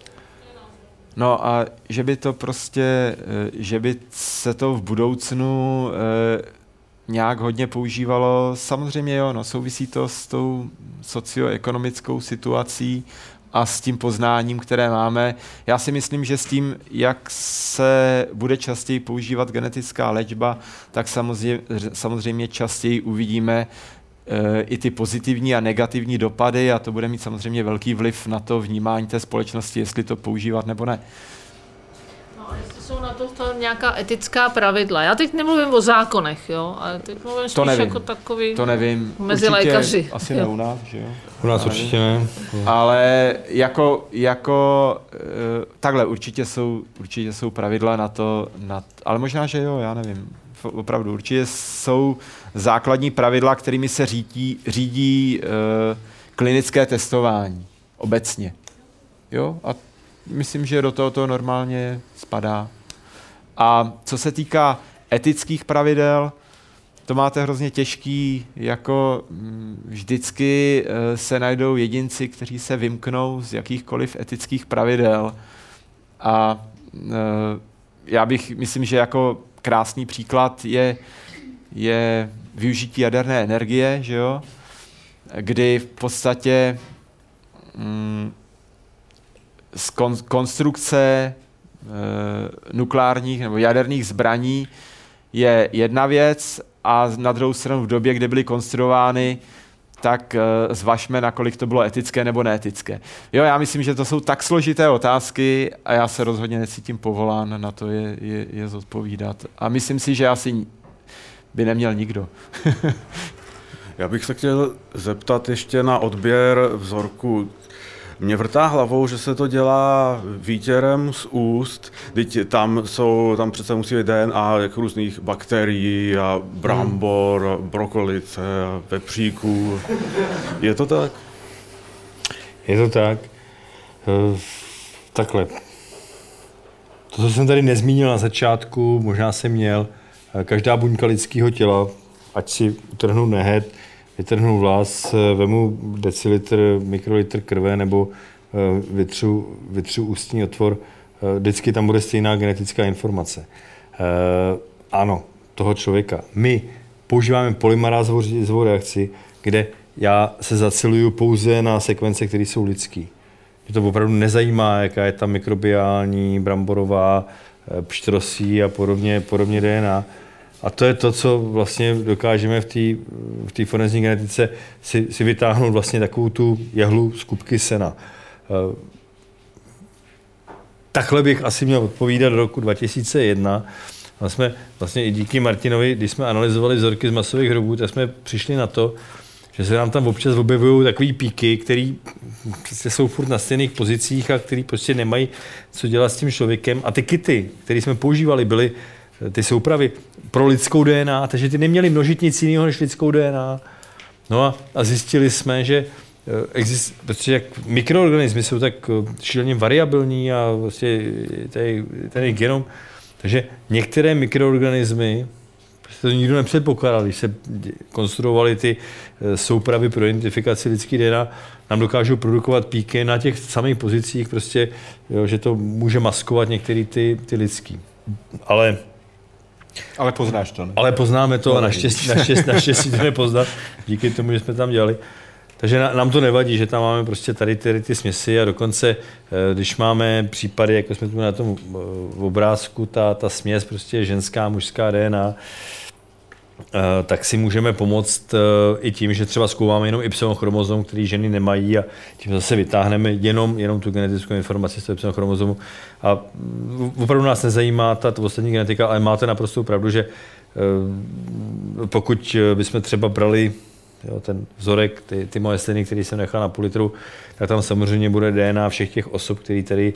No a že by to prostě, eh, že by se to v budoucnu eh, nějak hodně používalo, samozřejmě jo, no, souvisí to s tou socioekonomickou situací a s tím poznáním, které máme. Já si myslím, že s tím, jak se bude častěji používat genetická léčba, tak samozřejmě, samozřejmě častěji uvidíme eh, i ty pozitivní a negativní dopady a to bude mít samozřejmě velký vliv na to vnímání té společnosti, jestli to používat nebo ne. No, jestli jsou na to nějaká etická pravidla. Já teď nemluvím o zákonech, jo, ale teď mluvím spíš nevím. jako takový... To nevím. Mezi Určitě lékaři. Asi Jo. ne u nás, že jo? U nás Ale- určitě ne. Ale jako, jako eh, takhle určitě jsou, určitě jsou pravidla na to, na, ale možná, že jo, já nevím. F- Opravdu, určitě jsou základní pravidla, kterými se řídí, řídí uh, klinické testování obecně. Jo, a myslím, že do toho to normálně spadá. A co se týká etických pravidel, to máte hrozně těžký, jako mm, vždycky eh, se najdou jedinci, kteří se vymknou z jakýchkoliv etických pravidel. A eh, já bych, myslím, že jako krásný příklad je, je využití jaderné energie, že jo? kdy v podstatě mm, z kon, konstrukce nukleárních nebo jaderných zbraní je jedna věc a na druhou stranu v době, kdy byly konstruovány, tak e, zvažme, nakolik to bylo etické nebo neetické. Jo, já myslím, že to jsou tak složité otázky a já se rozhodně necítím povolán na to je, je, je zodpovídat. A myslím si, že asi by neměl nikdo. Já bych se chtěl zeptat ještě na odběr vzorku. Mě vrtá hlavou, že se to dělá výtěrem z úst, teď tam jsou, tam přece musí být DNA jak různých bakterií a brambor, a brokolice a vepříků. Je to tak? Je to tak. Eh, Takhle. To, co jsem tady nezmínil na začátku, možná jsem měl, eh, každá buňka lidského těla, ať si utrhnu nehet, vytrhnu vlas, eh, vemu decilitr, mikrolitr krve nebo eh, vytřu, vytřu ústní otvor, eh, vždycky tam bude stejná genetická informace. Ano, toho člověka. My používáme polymerázovou reakci, kde já se zaciluju pouze na sekvence, které jsou lidský. Mě to opravdu nezajímá, jaká je ta mikrobiální, bramborová, pštrosí a podobně, podobně DNA. A to je to, co vlastně dokážeme v té v forenzní genetice si, si vytáhnout vlastně takovou tu jehlu z kupky sena. Eh, Takhle bych asi měl odpovídat do roku 2001. A jsme vlastně i díky Martinovi, když jsme analyzovali vzorky z masových hrobů, tak jsme přišli na to, že se nám tam občas objevují takové píky, které prostě jsou furt na stejných pozicích a které prostě nemají co dělat s tím člověkem. A ty kity, které jsme používali, byly ty soupravy pro lidskou DNA, takže ty neměly množit nic jiného než lidskou DNA. No a, a zjistili jsme, že eh, exist, protože jak mikroorganismy jsou tak eh, šíleně variabilní a vlastně tady, tady genom, takže některé mikroorganismy, to nikdo nepředpokládal, když se konstruovaly ty eh, soupravy pro identifikaci lidský DNA, nám dokážou produkovat píky na těch samých pozicích, prostě, jo, že to může maskovat některé ty, ty lidský. Ale ale poznáš to, ne? Ale poznáme to a naštěstí, naštěstí, naštěstí to nepoznat, díky tomu, že jsme tam dělali. Takže nám to nevadí, že tam máme prostě tady ty, ty směsi a dokonce, eh, když máme případy, jako jsme tu na tom eh, obrázku, ta, ta směs prostě ženská, mužská DNA, tak si můžeme pomoct eh, i tím, že třeba zkoumáme jenom Y chromozom, který ženy nemají a tím zase vytáhneme jenom, jenom tu genetickou informaci z toho Y chromozomu. A opravdu nás nezajímá ta ostatní genetika, ale máte naprosto pravdu, že eh, pokud bychom třeba brali jo, ten vzorek, ty, ty moje sliny, který jsem nechal na půl litru, tak tam samozřejmě bude DNA všech těch osob, který tady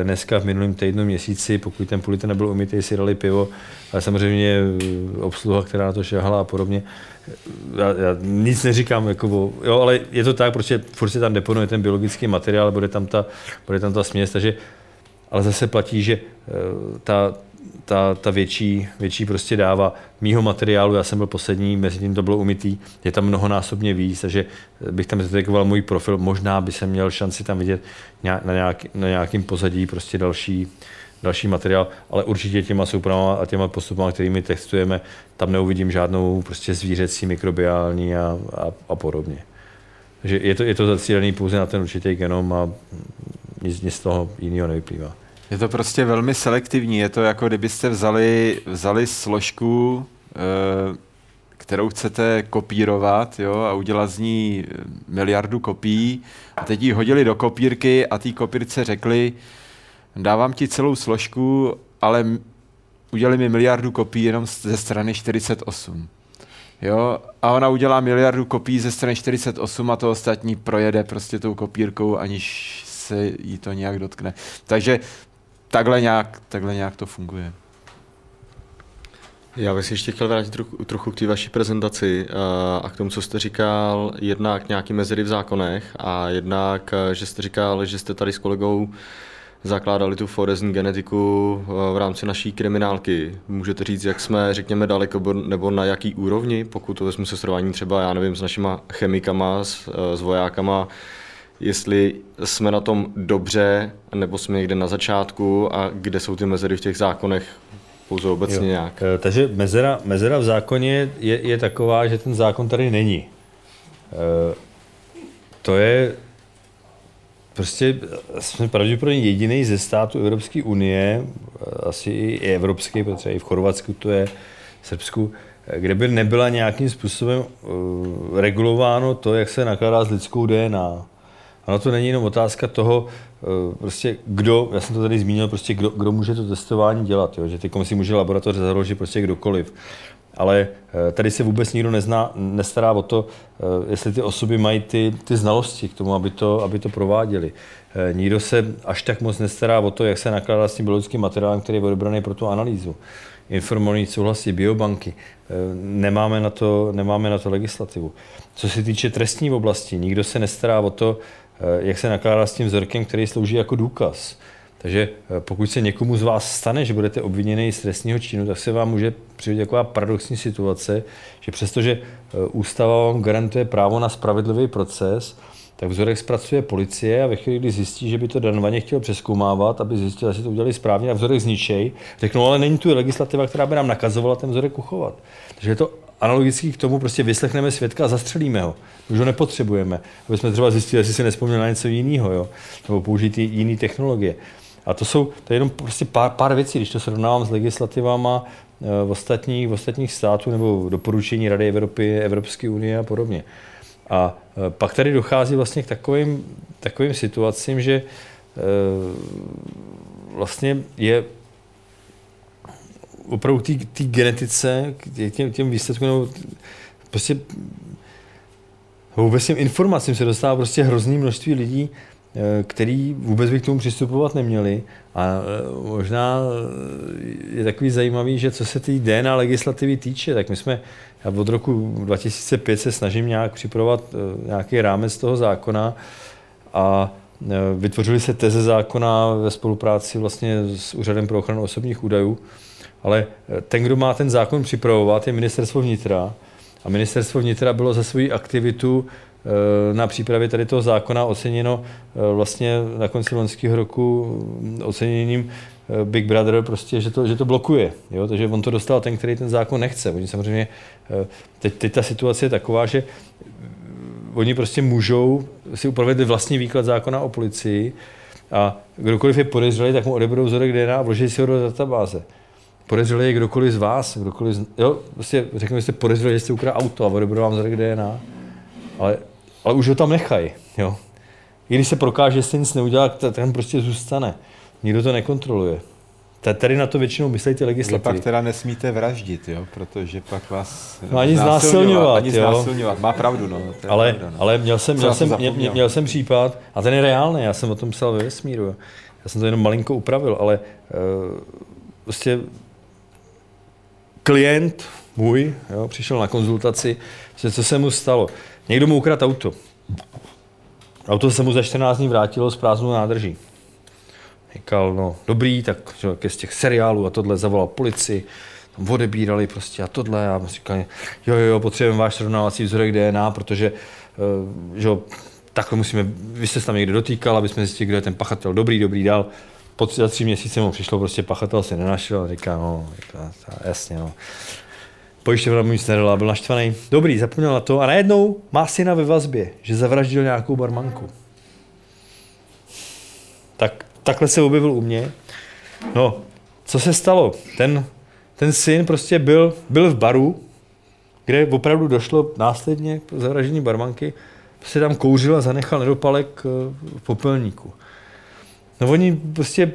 e, dneska v minulém týdnu měsíci, pokud ten půl litr nebyl umytý, si dali pivo, ale samozřejmě eh, obsluha, která na to šahala a podobně. Já, já nic neříkám, jako, jo, ale je to tak, protože furt se tam deponuje ten biologický materiál, bude tam ta, bude tam ta směs, takže ale zase platí, že eh, ta, ta, ta větší, větší prostě dáva mýho materiálu, já jsem byl poslední, mezi tím to bylo umytý, je tam mnohonásobně víc, takže bych tam zatekoval můj profil, možná by se měl šanci tam vidět na, nějak, na nějakým pozadí prostě další, další materiál, ale určitě těma soupravama a těma postupama, kterými testujeme, tam neuvidím žádnou prostě zvířecí, mikrobiální a, a, a podobně. Takže je to, je to zacílený pouze na ten určitý genom a nic, nic z toho jiného nevyplývá. Je to prostě velmi selektivní. Je to jako kdybyste vzali, vzali složku, eh, kterou chcete kopírovat jo, a udělat z ní miliardu kopií a teď ji hodili do kopírky a té kopírce řekli, dávám ti celou složku, ale udělali mi miliardu kopií jenom ze strany 48. Jo, a ona udělá miliardu kopií ze strany 48 a to ostatní projede prostě tou kopírkou, aniž se jí to nějak dotkne. Takže takhle nějak, takhle nějak to funguje. Já bych si ještě chtěl vrátit trochu, trochu k té vaší prezentaci a k tomu, co jste říkal, jednak nějaký mezery v zákonech a jednak, že jste říkal, že jste tady s kolegou zakládali tu forenzní genetiku v rámci naší kriminálky. Můžete říct, jak jsme, řekněme, daleko nebo na jaký úrovni, pokud to vezmu se srovnání třeba, já nevím, s našima chemikama, s, s vojákama, jestli jsme na tom dobře, nebo jsme někde na začátku a kde jsou ty mezery v těch zákonech pouze obecně jo. nějak. E, takže mezera, mezera v zákoně je, je taková, že ten zákon tady není. E, to je prostě, jsme pravděpodobně jediný ze států Evropské unie, asi i evropský, protože i v Chorvatsku to je, v Srbsku, kde by nebyla nějakým způsobem regulováno to, jak se nakládá s lidskou DNA. Ono to není jenom otázka toho, eh, prostě kdo, já jsem to tady zmínil, prostě kdo, kdo může to testování dělat, jo? že ty si může laboratoře založit prostě kdokoliv. Ale eh, tady se vůbec nikdo nezná, nestará o to, eh, jestli ty osoby mají ty, ty znalosti k tomu, aby to, aby to prováděli. Nikdo se až tak moc nestará o to, jak se nakládá s tím biologickým materiálem, který je odebraný pro tu analýzu. Informovaný souhlasí biobanky. Nemáme na, to, nemáme na to legislativu. Co se týče trestní oblasti, nikdo se nestará o to, jak se nakládá s tím vzorkem, který slouží jako důkaz. Takže eh, pokud se někomu z vás stane, že budete obviněný z trestního činu, tak se vám může přijít taková paradoxní situace, že přestože eh, ústava vám garantuje právo na spravedlivý proces, tak vzorek zpracuje policie a ve chvíli, kdy zjistí, že by to Danvaně chtěl přeskoumávat, aby zjistil, jestli to udělali správně a vzorek zničej, řeknou, ale není tu legislativa, která by nám nakazovala ten vzorek uchovat. Takže je to analogicky k tomu prostě vyslechneme svědka a zastřelíme ho. Už ho nepotřebujeme, aby jsme třeba zjistili, jestli si nespomněl na něco jiného, jo? nebo použít jiné technologie. A to jsou to je jenom prostě pár, pár věcí, když to srovnávám s legislativama eh, v ostatních, v ostatních států nebo doporučení Rady Evropy, Evropské unie a podobně. A eh, pak tady dochází vlastně k takovým, takovým situacím, že eh, vlastně je opravdu té genetice, k těm, těm výsledkům, nebo prostě vůbec těm informacím se dostává prostě hrozný množství lidí, eh, který vůbec by k tomu přistupovat neměli. A eh, možná je takový zajímavý, že co se té DNA legislativy týče, tak my jsme, od roku 2005 se snažím nějak připravovat eh, nějaký rámec toho zákona a vytvořili se teze zákona ve spolupráci vlastně s Úřadem pro ochranu osobních údajů, ale ten, kdo má ten zákon připravovat, je ministerstvo vnitra a ministerstvo vnitra bylo za svoji aktivitu eh, na přípravě tady toho zákona oceněno eh, vlastně na konci loňského roku mm, oceněním eh, Big Brother, prostě, že to, že to blokuje. Jo? Takže on to dostal ten, který ten zákon nechce. Oni samozřejmě, teď, teď ta situace je taková, že oni prostě můžou si upravit vlastní výklad zákona o policii a kdokoliv je podezřelý, tak mu odeberou vzorek DNA a vloží si ho do databáze podezřelý je kdokoliv z vás, kdokoliv, z, jo, prostě řekněme, že jste podezřelý, že jste ukradl auto a odebrali vám vzorek DNA, ale, ale už ho tam nechají, jo. I když se prokáže, že jste nic neudělal, tak ten prostě zůstane. Nikdo to nekontroluje. Tady na to většinou myslí ty legislativy. Vy pak teda nesmíte vraždit, jo? protože pak vás no, ani znásilňovat. Ani znásilňovat. Má pravdu, no. Ale, pravda, no. ale měl, jsem, měl, jsem, měl, měl jsem případ, a ten je reálný, já jsem o tom psal ve vesmíru. Já jsem to jenom malinko upravil, ale uh, prostě klient můj jo, přišel na konzultaci, že co se mu stalo. Někdo mu ukradl auto. Auto se mu za 14 dní vrátilo s prázdnou nádrží. Říkal, no dobrý, tak že, z těch seriálů a tohle zavolal policii, tam odebírali prostě a tohle a říkal, jo, jo, jo, potřebujeme váš srovnávací vzorek DNA, protože uh, že, takhle musíme, vy jste se tam někde dotýkal, aby jsme zjistili, kdo je ten pachatel, dobrý, dobrý, dál po tři, za tři měsíce mu přišlo, prostě pachatel se nenašel a říká, no, říká, jasně, no. Pojišťovna mu nic nedala, byl naštvaný. Dobrý, zapomněl na to a najednou má syna ve vazbě, že zavraždil nějakou barmanku. Tak takhle se objevil u mě. No, co se stalo? Ten, ten syn prostě byl, byl v baru, kde opravdu došlo následně k zavraždění barmanky, se tam kouřil a zanechal nedopalek eh, v popelníku. No oni prostě,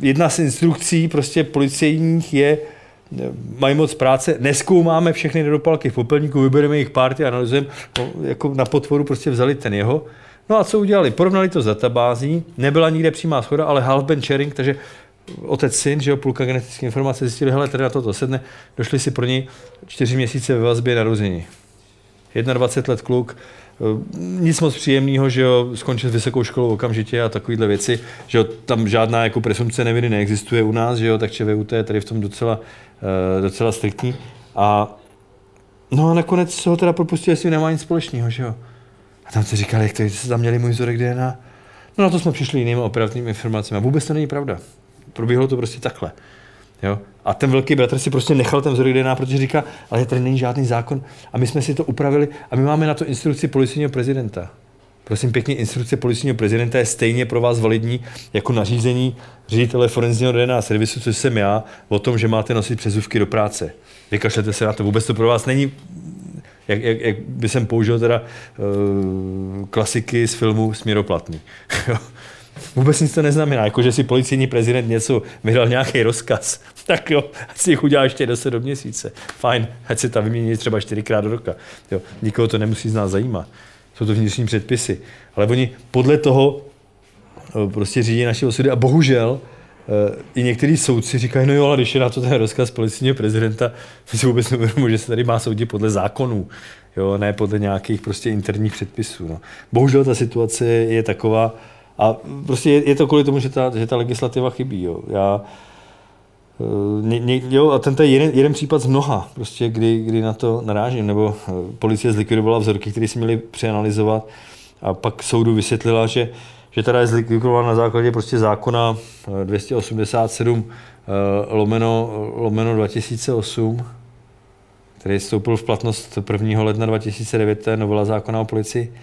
jedna z instrukcí prostě policejních je, mají moc práce, neskoumáme všechny nedopalky v popelníku, vybereme jejich párty, analyzujeme, no, jako na potvoru prostě vzali ten jeho. No a co udělali? Porovnali to s databází, nebyla nikde přímá schoda, ale half bench sharing, takže otec syn, že jo, půlka genetické informace, zjistili, hele, tady na toto sedne, došli si pro něj čtyři měsíce ve vazbě narození. 21 let kluk, Eh, nic moc příjemného, že jo, skončit vysokou školu okamžitě a takovéhle věci, že jo, tam žádná jako presumce neviny neexistuje u nás, že jo, tak ČVUT je tady v tom docela, docela striktní. A no a nakonec se ho teda propustili, jestli nemá nic společného, že jo. A tam se říkali, jak to se tam měli můj vzorek DNA. No na to jsme přišli jinými operativními informacemi. A vůbec to není pravda. Proběhlo to prostě takhle. Jo? A ten velký bratr si prostě nechal ten vzorek DNA, protože říká, ale tady není žádný zákon a my jsme si to upravili a my máme na to instrukci policijního prezidenta. Prosím pěkně, instrukce policijního prezidenta je stejně pro vás validní jako nařízení ředitele forenzního DNA servisu, což jsem já, o tom, že máte nosit přezůvky do práce. Vykašlete se na to, vůbec to pro vás není jak, jak, jak by jsem použil teda uh, klasiky z filmu Směroplatný. Vůbec nic to neznamená, jako že si policijní prezident něco vydal nějaký rozkaz, tak jo, ať si jich udělá ještě 10 do měsíce. Fajn, ať se tam vymění třeba čtyřikrát do roka. Jo, nikoho to nemusí z nás zajímat. Jsou to vnitřní předpisy. Ale oni podle toho eh, prostě řídí naše osudy a bohužel eh, i některý soudci říkají, no jo, ale když je na to ten rozkaz policijního prezidenta, my si vůbec neuvědomuji, že se tady má soudit podle zákonů, jo, ne podle nějakých prostě interních předpisů. No. Bohužel ta situace je taková, a prostě je, je to kvůli tomu, že ta, že ta legislativa chybí. Jo. Já, ně, eh, ně, jo, a tento je jeden, jeden případ z mnoha, prostě, kdy, kdy na to narážím, nebo eh, policie zlikvidovala vzorky, které si měli přeanalizovat a pak soudu vysvětlila, že, že teda je zlikvidovala na základě prostě zákona 287 eh, lomeno, lomeno 2008, který vstoupil v platnost 1. ledna 2009, to je novela zákona o policii,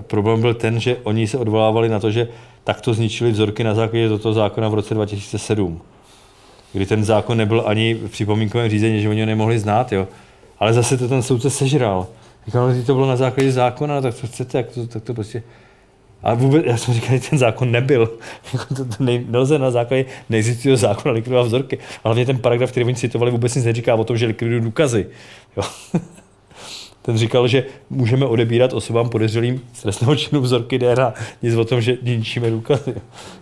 problém byl ten, že oni se odvolávali na to, že takto zničili vzorky na základě tohoto zákona v roce 2007, kdy ten zákon nebyl ani v připomínkovém řízení, že oni ho nemohli znát, jo. Ale zase to ten soudce sežral. Říkal, že to bylo na základě zákona, tak co chcete, tak to, tak to prostě... A vůbec, já jsem říkal, že ten zákon nebyl. Jako to, to nej, nelze na základě neexistujícího zákona likvidovat vzorky. Ale hlavně ten paragraf, který oni citovali, vůbec nic neříká o tom, že likvidují důkazy. Jo. Ten říkal, že můžeme odebírat osobám podezřelým z trestného činu vzorky DNA. Nic o tom, že ničíme důkazy.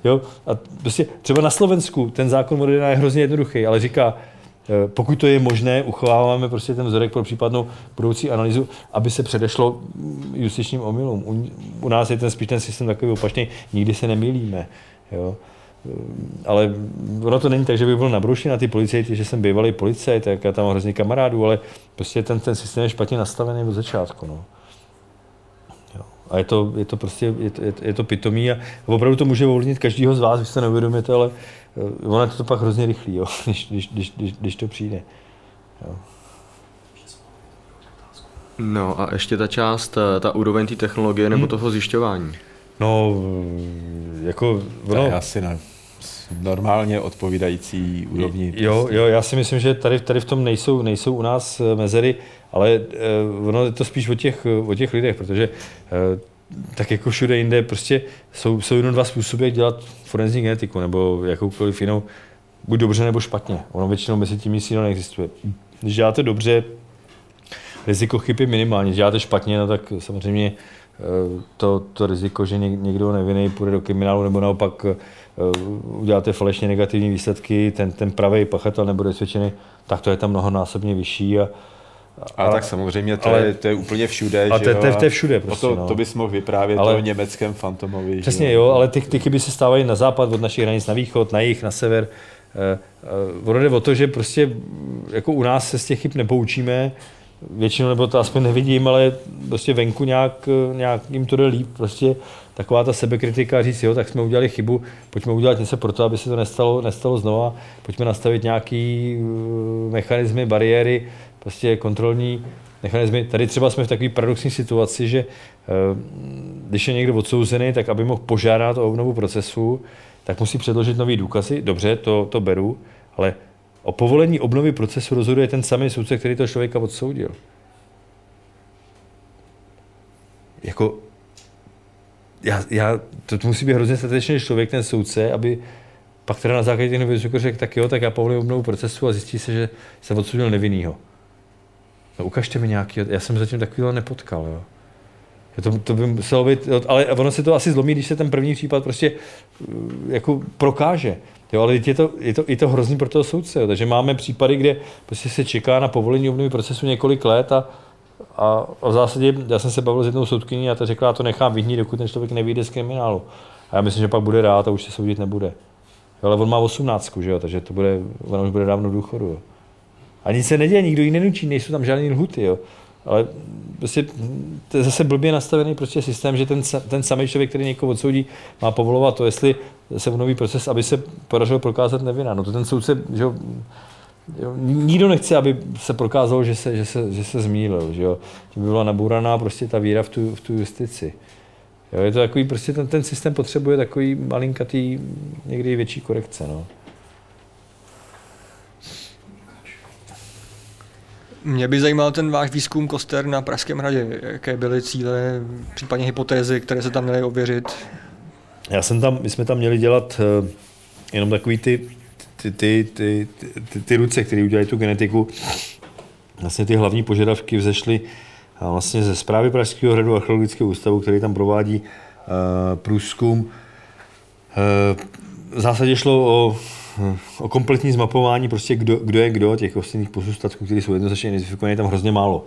Jo? A prostě třeba na Slovensku ten zákon o DNA je hrozně jednoduchý, ale říká, eh, pokud to je možné, uchováváme prostě ten vzorek pro případnou budoucí analýzu, aby se předešlo justičním omylům. U, u nás je ten spíš ten systém takový opačný, nikdy se nemýlíme. Jo? Ale ono to není tak, že by byl nabrušen na ty policajty, že jsem bývalý policajt, tak já tam mám hrozně kamarádů, ale prostě ten, ten systém je špatně nastavený od začátku. No. Jo. A je to, je to prostě, je to, je to pitomý a opravdu to může ovlivnit každýho z vás, vy se neuvědomíte, ale eh, ono je to pak hrozně rychlý, jo, když, když, když, když, když to přijde. Jo. No a ještě ta část, eh, ta úroveň té technologie nebo hmm. toho zjišťování. No, jako... No, asi ne normálně odpovídající úrovni. Jo, prostě. jo, já si myslím, že tady, tady v tom nejsou, nejsou u nás eh, mezery, ale uh, ono je to spíš o těch, o těch lidech, protože uh, tak jako všude jinde prostě jsou, jsou jenom dva způsoby, jak dělat forenzní genetiku nebo jakoukoliv jinou, buď dobře nebo špatně. Ono většinou mezi tím nic neexistuje. Když děláte dobře, riziko chyb je minimální. Když děláte špatně, no tak samozřejmě to, to riziko, že někdo nevinný půjde do kriminálu nebo naopak Eh, uděláte falešně negativní výsledky, ten, ten pravý pachatel nebude svědčený, tak to je tam mnohonásobně vyšší. A, a, a tak samozřejmě to, ale, je, to je úplně všude. A to, to, to je všude prostě, to, no. to bys mohl vyprávět ale, o německém fantomovi. Přesně jo, ale ty, ty chyby se stávají na západ, od našich hranic na východ, na jih, na sever. Eh, eh, ono jde o to, že prostě jako u nás se z těch chyb nepoučíme, většinou, nebo to aspoň nevidím, ale prostě venku nějak, nějak jim to jde líp. Prostě taková ta sebekritika říct, jo, tak jsme udělali chybu, pojďme udělat něco pro to, aby se to nestalo, nestalo znova, pojďme nastavit nějaký uh, mechanismy, bariéry, prostě kontrolní mechanismy. Tady třeba jsme v takové paradoxní situaci, že uh, když je někdo odsouzený, tak aby mohl požádat o obnovu procesu, tak musí předložit nový důkazy. Dobře, to, to beru, ale o povolení obnovy procesu rozhoduje ten samý soudce, který to člověka odsoudil. Jako já, já, to, to musí být hrozně statečný člověk, ten soudce, aby pak teda na základě těch nových řekl, tak jo, tak já povolím obnovu procesu a zjistí se, že jsem odsudil nevinnýho. No ukažte mi nějaký, já jsem zatím takovýhle nepotkal, jo. To, to by muselo být, ale ono se to asi zlomí, když se ten první případ prostě uh, jako prokáže. Jo, ale je to, je, to, je to hrozný pro toho soudce. Jo. Takže máme případy, kde prostě se čeká na povolení obnovy procesu několik let a a v zásadě, já jsem se bavil s jednou soudkyní a ta řekla, já to nechám vyhnít, dokud ten člověk nevyjde z kriminálu. A já myslím, že pak bude rád a už se soudit nebude. Jo, ale on má 18, že jo, takže to bude, on už bude dávno důchodu. Jo. A nic se neděje, nikdo ji nenučí, nejsou tam žádné lhuty. Jo. Ale prostě to je zase blbě nastavený prostě systém, že ten, ten samý člověk, který někoho odsoudí, má povolovat to, jestli se v nový proces, aby se podařilo prokázat nevina. No to ten soudce, že Jo, nikdo nechce, aby se prokázalo, že se, že se, že se zmýlil. Že jo. Tím by byla nabouraná prostě ta víra v tu, v tu justici. Jo, je to takový, prostě ten, ten systém potřebuje takový malinkatý, někdy větší korekce. No. Mě by zajímal ten váš výzkum Koster na Pražském hradě. Jaké byly cíle, případně hypotézy, které se tam měly ověřit? Já jsem tam, my jsme tam měli dělat uh, jenom takový ty ty, ty, ty, ty, ty ruce, které udělají tu genetiku, vlastně ty hlavní požadavky vzešly vlastně ze zprávy Pražského hradu archeologického ústavu, který tam provádí uh, průzkum. Uh, v zásadě šlo o, o kompletní zmapování, prostě kdo, kdo je kdo, těch ostatních pozůstatků, které jsou jednoznačně identifikované, je tam hrozně málo.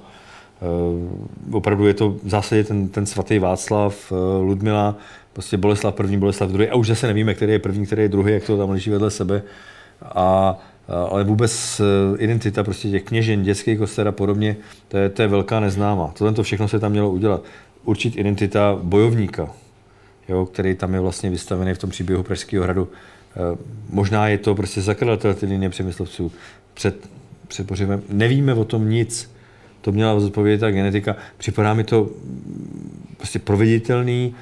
Uh, opravdu je to v zásadě ten, ten svatý Václav, uh, Ludmila, prostě Boleslav první, Boleslav druhý, a už zase nevíme, který je první, který je druhý, jak to tam leží vedle sebe a ale vůbec e, identita prostě těch kněžin, dětských koster a podobně, to je, to je velká neznámá. Tohle to všechno se tam mělo udělat. Určit identita bojovníka, jo, který tam je vlastně vystavený v tom příběhu Pražského hradu. E, možná je to prostě zakladatel ty linie přemyslovců před, před pořebem. Nevíme o tom nic. To měla zodpovědět ta genetika. Připadá mi to prostě proveditelný.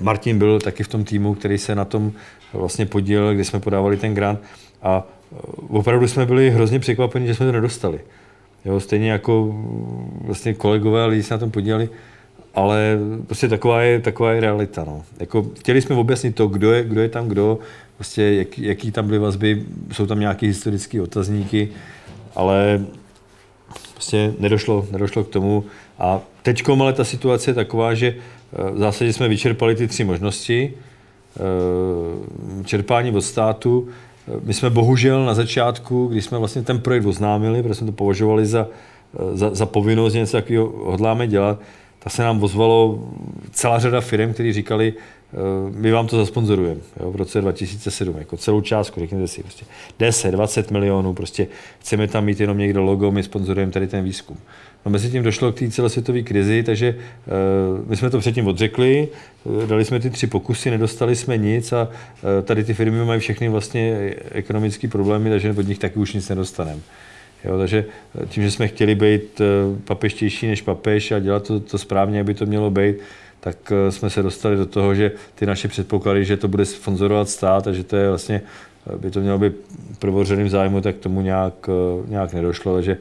Martin byl taky v tom týmu, který se na tom vlastně podílel, kdy jsme podávali ten grant a e, opravdu jsme byli hrozně překvapeni, že jsme to nedostali. Jo, stejně jako vlastně kolegové, lidi se na tom podíleli ale prostě taková je, taková je realita. No. Jako, chtěli jsme objasnit to, kdo je, kdo je tam kdo, prostě jak, jaký tam byly vazby, jsou tam nějaké historické otazníky, ale prostě nedošlo, nedošlo k tomu. A teď ale ta situace je taková, že eh, v zásadě jsme vyčerpali ty tři možnosti. Eh, čerpání od státu. Eh, my jsme bohužel na začátku, když jsme vlastně ten projekt oznámili, protože jsme to považovali za, za, za povinnost, něco takového hodláme dělat, tak se nám ozvalo celá řada firm, kteří říkali, my vám to zasponzorujeme v roce 2007, jako celou částku, řekněte si, prostě 10, 20 milionů, prostě chceme tam mít jenom někdo logo, my sponzorujeme tady ten výzkum. No, mezi tím došlo k té celosvětové krizi, takže uh, my jsme to předtím odřekli, uh, dali jsme ty tři pokusy, nedostali jsme nic a uh, tady ty firmy mají všechny vlastně ekonomické problémy, takže od nich taky už nic nedostaneme. Jo, takže tím, že jsme chtěli být papeštější než papež a dělat to, to správně, aby to mělo být, tak jsme se dostali do toho, že ty naše předpoklady, že to bude sponzorovat stát a že to je vlastně, by to mělo být prvořeným zájmu, tak tomu nějak, nějak nedošlo. Takže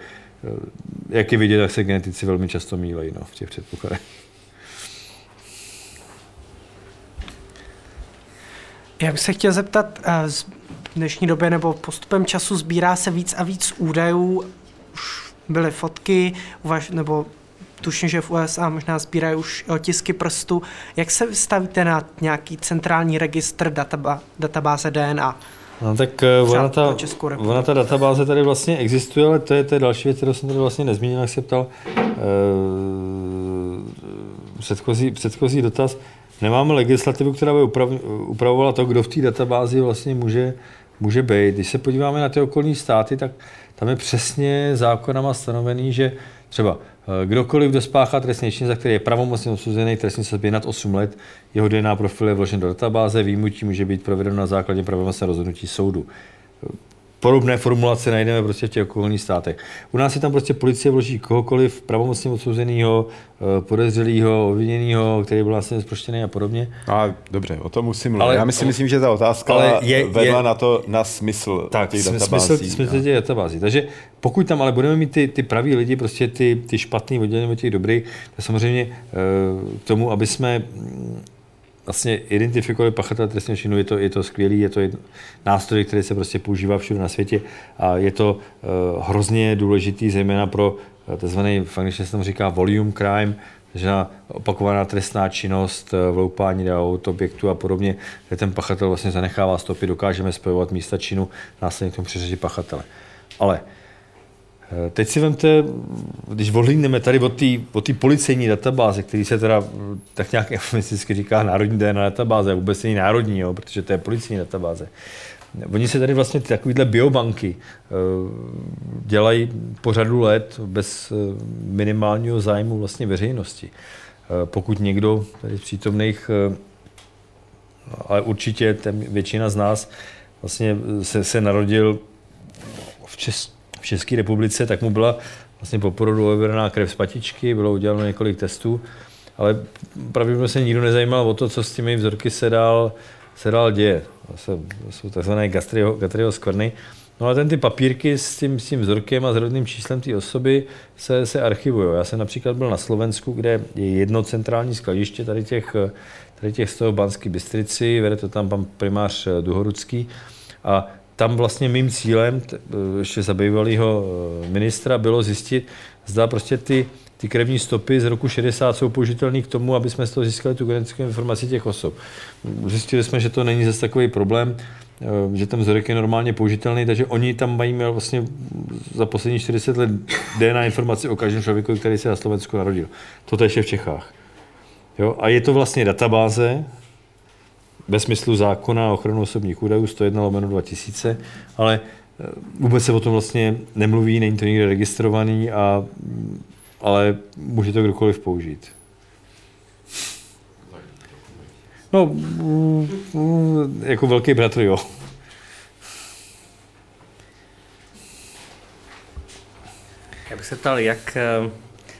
jak je vidět, tak se genetici velmi často mílejí no, v těch předpokladech. Já bych se chtěl zeptat, eh, v dnešní době nebo postupem času sbírá se víc a víc údajů, už byly fotky, nebo tuším, že v USA možná sbírají už otisky prstu. Jak se stavíte na nějaký centrální registr databa, databáze DNA? No tak uh, ona ta, ona ta databáze tady vlastně existuje, ale to je, to je další věc, kterou jsem tady vlastně nezmínil, jak se ptal uh, předchozí, předchozí dotaz. Nemáme legislativu, která by uprav, upravovala to, kdo v té databázi vlastně může, může být. Když se podíváme na ty okolní státy, tak tam je přesně zákonama stanovený, že třeba Eh, kdokoliv, kdo spáchá trestný čin, za který je pravomocně odsouzený trestní sazbě nad 8 let, jeho DNA profil je vložen do databáze, výjimutí může být provedeno na základě pravomocného rozhodnutí soudu podobné formulace najdeme prostě v těch okolních státech. U nás je tam prostě policie vloží kohokoliv pravomocně odsouzeného, eh, podezřelého, obviněného, který byl vlastně zproštěný a podobně. A dobře, o tom musím mluvit. Ale, Já myslím, myslím, že ta otázka ale je, vedla je, na to, na smysl tak, těch databází. Smysl, smysl těch databází. Takže pokud tam ale budeme mít ty, ty praví lidi, prostě ty, ty špatný oddělení od těch dobrých, tak samozřejmě eh, k tomu, aby jsme vlastně identifikovali pachatele trestného činu, je to, je to skvělý, je to jedno, nástroj, který se prostě používá všude na světě a je to uh, hrozně důležitý, zejména pro uh, tzv. v angličtině se tam říká volume crime, že na opakovaná trestná činnost, eh, vloupání do aut, objektu a podobně, kde ten pachatel vlastně zanechává stopy, dokážeme spojovat místa činu, následně k tomu přiřadit pachatele. Ale uh, Eh, teď si vemte, když odhlídneme tady od té policejní databáze, který se teda mm, tak nějak eufemisticky říká národní DNA databáze, vůbec není národní, jo, protože to je policejní databáze. Oni se tady vlastně takovýhle biobanky eh, dělají po řadu let bez eh, minimálního zájmu vlastně veřejnosti. Pokud někdo tady z přítomných, ale určitě většina z nás vlastně se, se narodil v Česku, v České republice, tak mu byla vlastně po porodu odebraná krev z patičky, bylo uděláno několik testů, ale pravděpodobně se nikdo nezajímal o to, co s těmi vzorky se dál, se dál děje. To jsou takzvané gastrio, skvrny. No a ten ty papírky s tím, s tím vzorkem a s rodným číslem té osoby se, se archivují. Já jsem například byl na Slovensku, kde je jedno centrální skladiště tady těch, tady těch z toho Banské Bystrici, vede to tam pan primář Duhorucký. A tam vlastně mým cílem, ještě za bývalého eh, ministra, bylo zjistit, zda prostě ty, ty krevní stopy z roku 60 jsou použitelné k tomu, aby jsme z toho získali tu genetickou informaci těch osob. Zjistili jsme, že to není zase takový problém, eh, že ten vzorek je normálně použitelný, takže oni tam mají vlastně za poslední 40 let DNA informaci o každém člověku, který se na Slovensku narodil. To je v Čechách. Jo? A je to vlastně databáze, ve smyslu zákona o ochranu osobních údajů 101 lomeno 2000, ale eh, vůbec se o tom vlastně nemluví, není to nikde registrovaný, a, ale může to kdokoliv použít. No, mm, jako velký bratr, jo. Já bych se ptal, jak eh,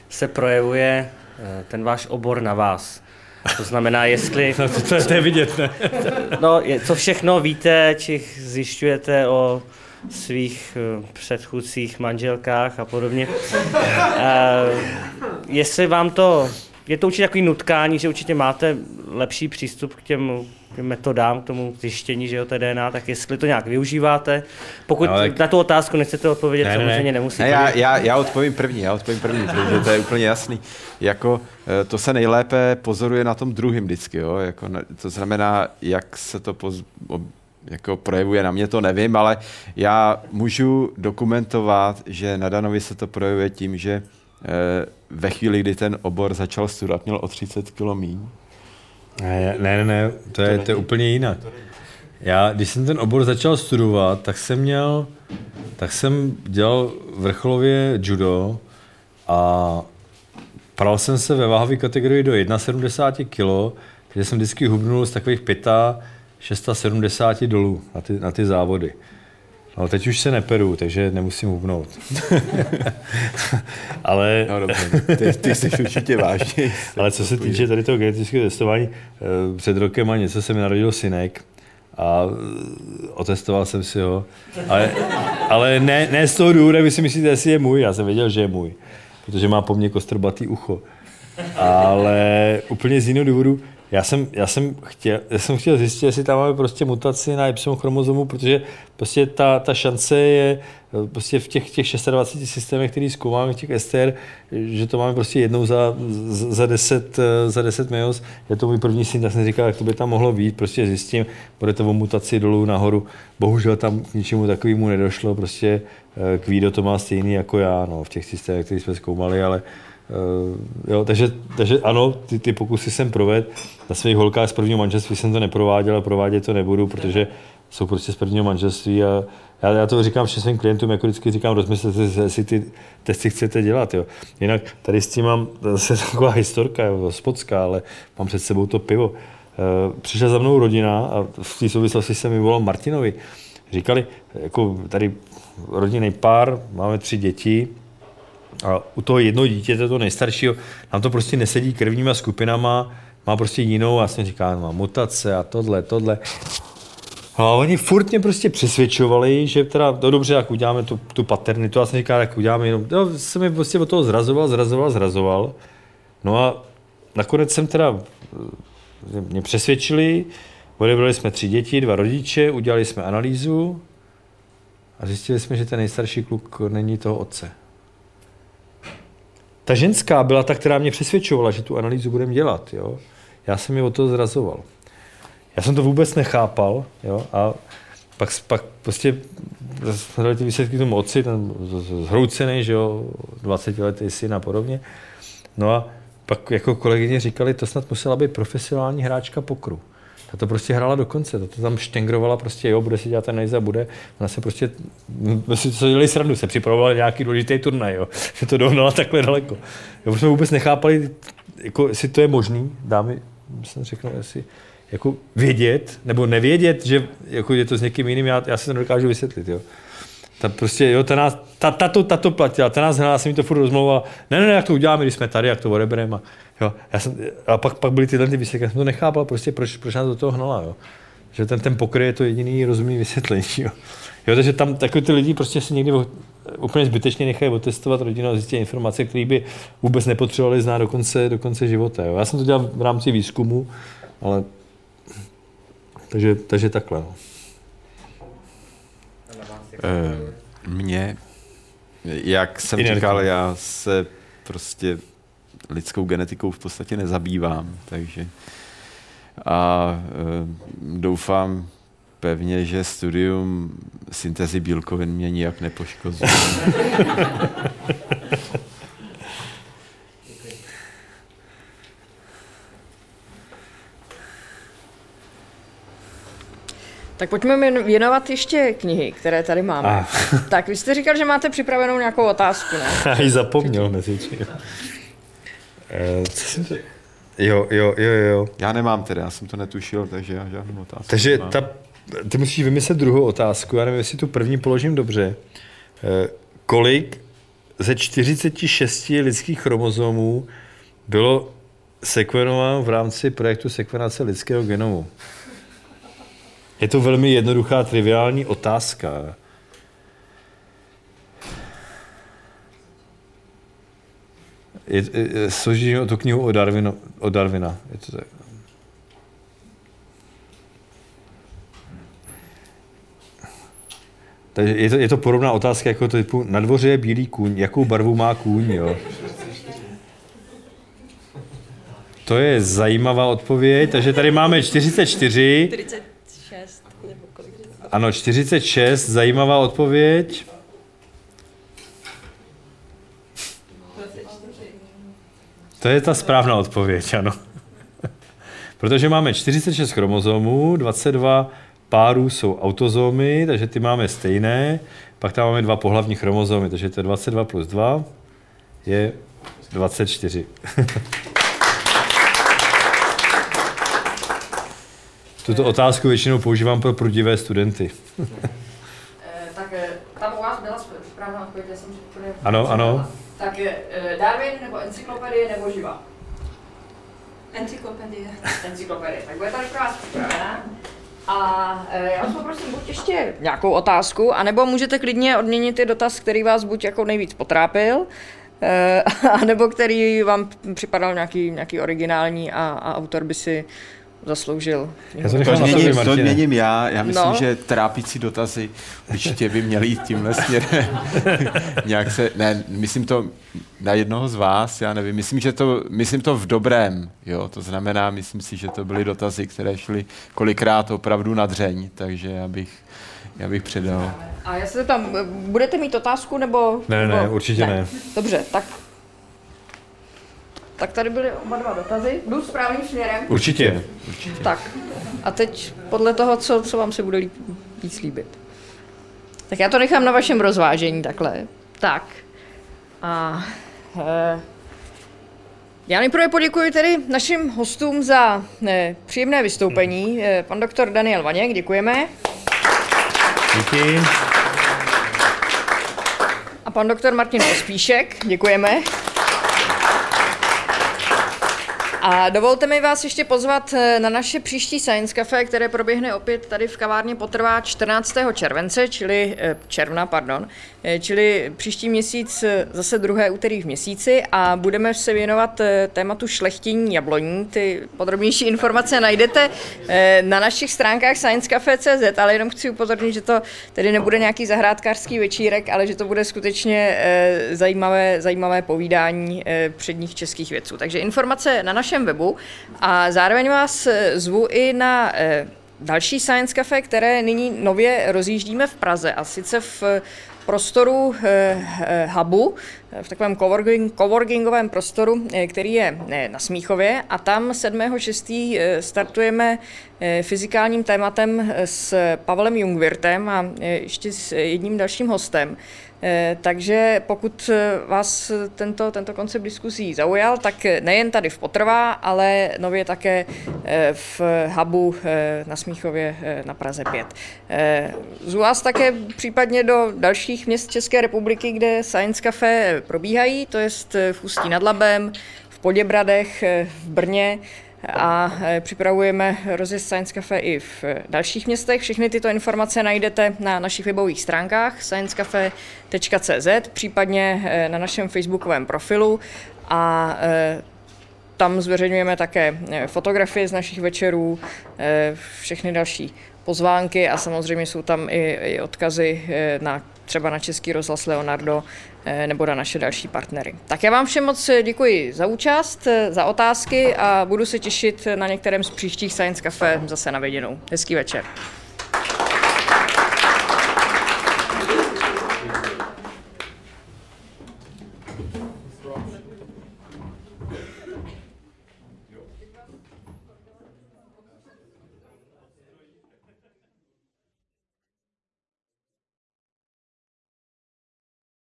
se projevuje eh, ten váš obor na vás? To znamená, jestli... No, to, to, to je vidět, ne? no, je, co všechno víte, či zjišťujete o svých uh, předchůdcích manželkách a podobně. Uh, jestli vám to je to určitě takový nutkání, že určitě máte lepší přístup k těm, metodám, k tomu zjištění, že jo, té DNA, tak jestli to nějak využíváte. Pokud Ale- na tu otázku nechcete odpovědět, Ne, ne, ne. samozřejmě nemusíte. Ne, já, já, já odpovím první, já odpovím první, protože to je úplně jasný. Jako, eh, to se nejlépe pozoruje na tom druhém vždycky, jo? Jako, to znamená, jak se to poz, jako projevuje na mě, to nevím, ale já můžu dokumentovat, že na Danovi se to projevuje tím, že ve chvíli, kdy ten obor začal studovat, měl o 30 kg míň. Ne, ne, ne, ne to, je, to je úplně jinak. Já, když jsem ten obor začal studovat, tak jsem měl, tak jsem dělal vrcholově judo a pral jsem se ve váhové kategorii do 71 kg, takže jsem vždycky hubnul z takových 5, 670 dolů na ty, na ty závody. No, teď už se neperu, takže nemusím hubnout. Ale No dobře, ty, ty jsi určitě vážně. ale co se týče tady toho genetického testování, eh, před rokem a něco se mi narodil synek a eh, otestoval jsem si ho. Ale, ale ne, ne z toho důvodu, vy si myslíte, jestli je můj. Já jsem věděl, že je můj, protože má po mně kostrbatý ucho. Ale úplně z jiného důvodu, já jsem, já, jsem chtěl, já jsem chtěl zjistit, jestli tam máme prostě mutaci na Y chromozomu, protože prostě ta, ta šance je eh, prostě v těch, těch 26 systémech, který zkoumáme, v těch STR, že to máme prostě jednou za, za 10, eh, za 10 meos. Je to můj první syn, tak jsem říkal, jak to by tam mohlo být, prostě zjistím, bude to o mutaci dolů nahoru. Bohužel tam k ničemu takovému nedošlo, prostě eh, Kvído to má stejný jako já, no, v těch systémech, které jsme zkoumali, ale jo, takže, takže ano, ty, ty pokusy jsem provedl. Na svých holkách z prvního manželství jsem to neprováděl a provádět to nebudu, protože jsou prostě z prvního manželství a já, já to říkám všem svým klientům, jako vždycky říkám, rozmyslete si, jestli ty testy chcete dělat. Jo. Jinak tady s tím mám zase taková historka, jo, spocká, ale mám před sebou to pivo. Uh, přišla za mnou rodina a v té souvislosti jsem mi volal Martinovi. Říkali, jako tady rodinný pár, máme tři děti, a u toho jednoho dítěte, toho nejstaršího, nám to prostě nesedí krevníma skupinama, má prostě jinou, a jsem říká, má mutace a tohle, tohle. A oni furt mě prostě přesvědčovali, že teda, no dobře, jak uděláme tu, tu paternitu, já jsem říkal, jak uděláme jenom, no, jsem mi prostě od toho zrazoval, zrazoval, zrazoval. No a nakonec jsem teda, eh, mě přesvědčili, odebrali jsme tři děti, dva rodiče, udělali jsme analýzu a zjistili jsme, že ten nejstarší kluk není toho otce. Ta ženská byla ta, která mě přesvědčovala, že tu analýzu budeme dělat. Jo? Já jsem ji o to zrazoval. Já jsem to vůbec nechápal jo? a pak, pak prostě jsme dali ty výsledky tomu otci, ten zhroucený, že jo, 20 letý syn a podobně. No a pak jako kolegyně říkali, to snad musela být profesionální hráčka pokru. Ta to prostě hrála do konce, ta to tam štengrovala prostě, jo, bude si dělat ten nejza, bude. Ona se prostě, si to dělali srandu, se připravovala nějaký důležitý turnaj, jo, že to dohnala takhle daleko. Jo, jsme vůbec nechápali, jako, jestli to je možný, dámy, jsem řekl, jestli jako vědět, nebo nevědět, že jako je to s někým jiným, já, já si to nedokážu vysvětlit, jo. Ta prostě, jo, ta, nás, ta, ta, to, ta to platila, ta nás hnala, jsem mi to furt rozmlouvala, ne, ne, ne, jak to uděláme, když jsme tady, jak to odebereme. A, jo, já jsem, a pak, pak byly tyhle ty výsledky, já jsem to nechápal, prostě proč, proč nás do toho hnala, jo. Že ten, ten pokry je to jediný rozumný vysvětlení, jo. jo takže tam takový ty lidi prostě si někdy úplně zbytečně nechají otestovat rodinu a zjistit informace, které by vůbec nepotřebovali znát do konce, do konce života. Jo. Já jsem to dělal v rámci výzkumu, ale takže, takže takhle. No. Eh, Mně, jak jsem říkal, já se prostě lidskou genetikou v podstatě nezabývám, takže a eh, doufám pevně, že studium syntezy bílkovin mě nijak nepoškozuje. Tak pojďme věn- věnovat ještě knihy, které tady máme. Ah. Tak vy jste říkal, že máte připravenou nějakou otázku, ne? Já ji zapomněl mezi tím. Eh, co jsem to... Jo, jo, jo, jo. Já nemám teda, já jsem to netušil, takže já žádnou otázku Takže nemám. ta, ty musíš vymyslet druhou otázku, já nevím, jestli tu první položím dobře. Eh, Kolik ze 46 lidských chromozomů bylo sekvenováno v rámci projektu sekvenace lidského genomu? Je to velmi jednoduchá, triviální otázka. Je, je, složení o tu knihu o, Darwino, o Darwina. Je to tak. Takže je to, je to podobná otázka jako typu, na dvoře je bílý kůň, jakou barvu má kůň, jo? To je zajímavá odpověď, takže tady máme 44. 46 nebo kolik? Ano, 46, zajímavá odpověď. To je ta správná odpověď, ano. Protože máme 46 chromozomů, 22 párů jsou autozomy, takže ty máme stejné, pak tam máme dva pohlavní chromozomy, takže to je 22 plus 2 je 24. Tuto otázku většinou používám pro prudivé studenty. tak eh, tam u vás byla správná odpověď, já jsem. Ano, ano. Tak eh, Darwin nebo encyklopedie nebo živa? Encyklopedie. Encyklopedie. Tak bude tady pro vás připravená. A eh, já vás poprosím buď ještě nějakou otázku, anebo můžete klidně odměnit ty dotaz, který vás buď jako nejvíc potrápil, eh, anebo který vám připadal nějaký, nějaký originální a, a autor by si zasloužil. Já to změním, to změním já. Já myslím, No. no. že trápící dotazy určitě by měly jít tímhle směrem. Nějak se, ne, myslím to na jednoho z vás, já nevím, myslím, že to, myslím to v dobrém, jo, to znamená, myslím si, že to byly dotazy, které šly kolikrát opravdu na dřeň, takže já bych, já bych předal. A já se tam, budete mít otázku nebo... Ne, ne, nebo, určitě ne. Dobře, tak tak tady byly oba dva dotazy. Jdu správným směrem. Určitě. Tak. A teď podle toho, co, co vám se bude líp, víc líbit. Tak já to nechám na vašem rozvážení takhle. Tak. A eh, já nejprve poděkuji tedy našim hostům za eh, příjemné vystoupení. Eh, pan doktor Daniel Vaněk, děkujeme. Díky. A pan doktor Martin Pospíšek, děkujeme. A dovolte mi vás ještě pozvat eh, na naše příští Science Cafe, které proběhne opět tady v kavárně potrvá 14. července, čili eh, června, pardon, čili příští měsíc eh, zase druhé úterý v měsíci a budeme se věnovat eh, tématu šlechtění jabloní. Ty podrobnější informace najdete eh, na našich stránkách sciencecafe.cz, ale jenom chci upozornit, že to tedy nebude nějaký zahrádkářský večírek, ale že to bude skutečně eh, zajímavé, zajímavé povídání eh, předních českých vědců. Takže informace na našem webu a zároveň vás eh, zvu i na eh, další Science Cafe, které nyní nově rozjíždíme v Praze a sice v eh, prostoru eh, eh, hubu, eh, v takovém coworking, coworkingovém prostoru, který je na Smíchově a tam 7.6. eh, startujeme fyzikálním tématem s Pavlem Jungwirtem a ještě s jedním dalším hostem. Eh, Takže pokud eh, vás tento, tento koncept diskuzí zaujal, tak nejen tady v Potrvá, ale nově také eh, v hubu eh, na Smíchově eh, na Praze 5. Eh, Zvu vás také případně do dalších měst České republiky, kde Science Café probíhají, to je v Ústí nad Labem, v Poděbradech, eh, v Brně, a eh, připravujeme rozjezd Science Cafe i v eh, dalších městech. Všechny tyto informace najdete na našich webových stránkách sciencecafe.cz, případně eh, na našem facebookovém profilu a tam zveřejňujeme také fotografie z našich večerů, všechny další pozvánky a samozřejmě jsou tam i, odkazy na třeba na Český rozhlas Leonardo nebo na naše další partnery. Tak já vám všem moc děkuji za účast, eh, za otázky a budu se těšit na některém z příštích Science Cafe zase na viděnou. Hezký večer.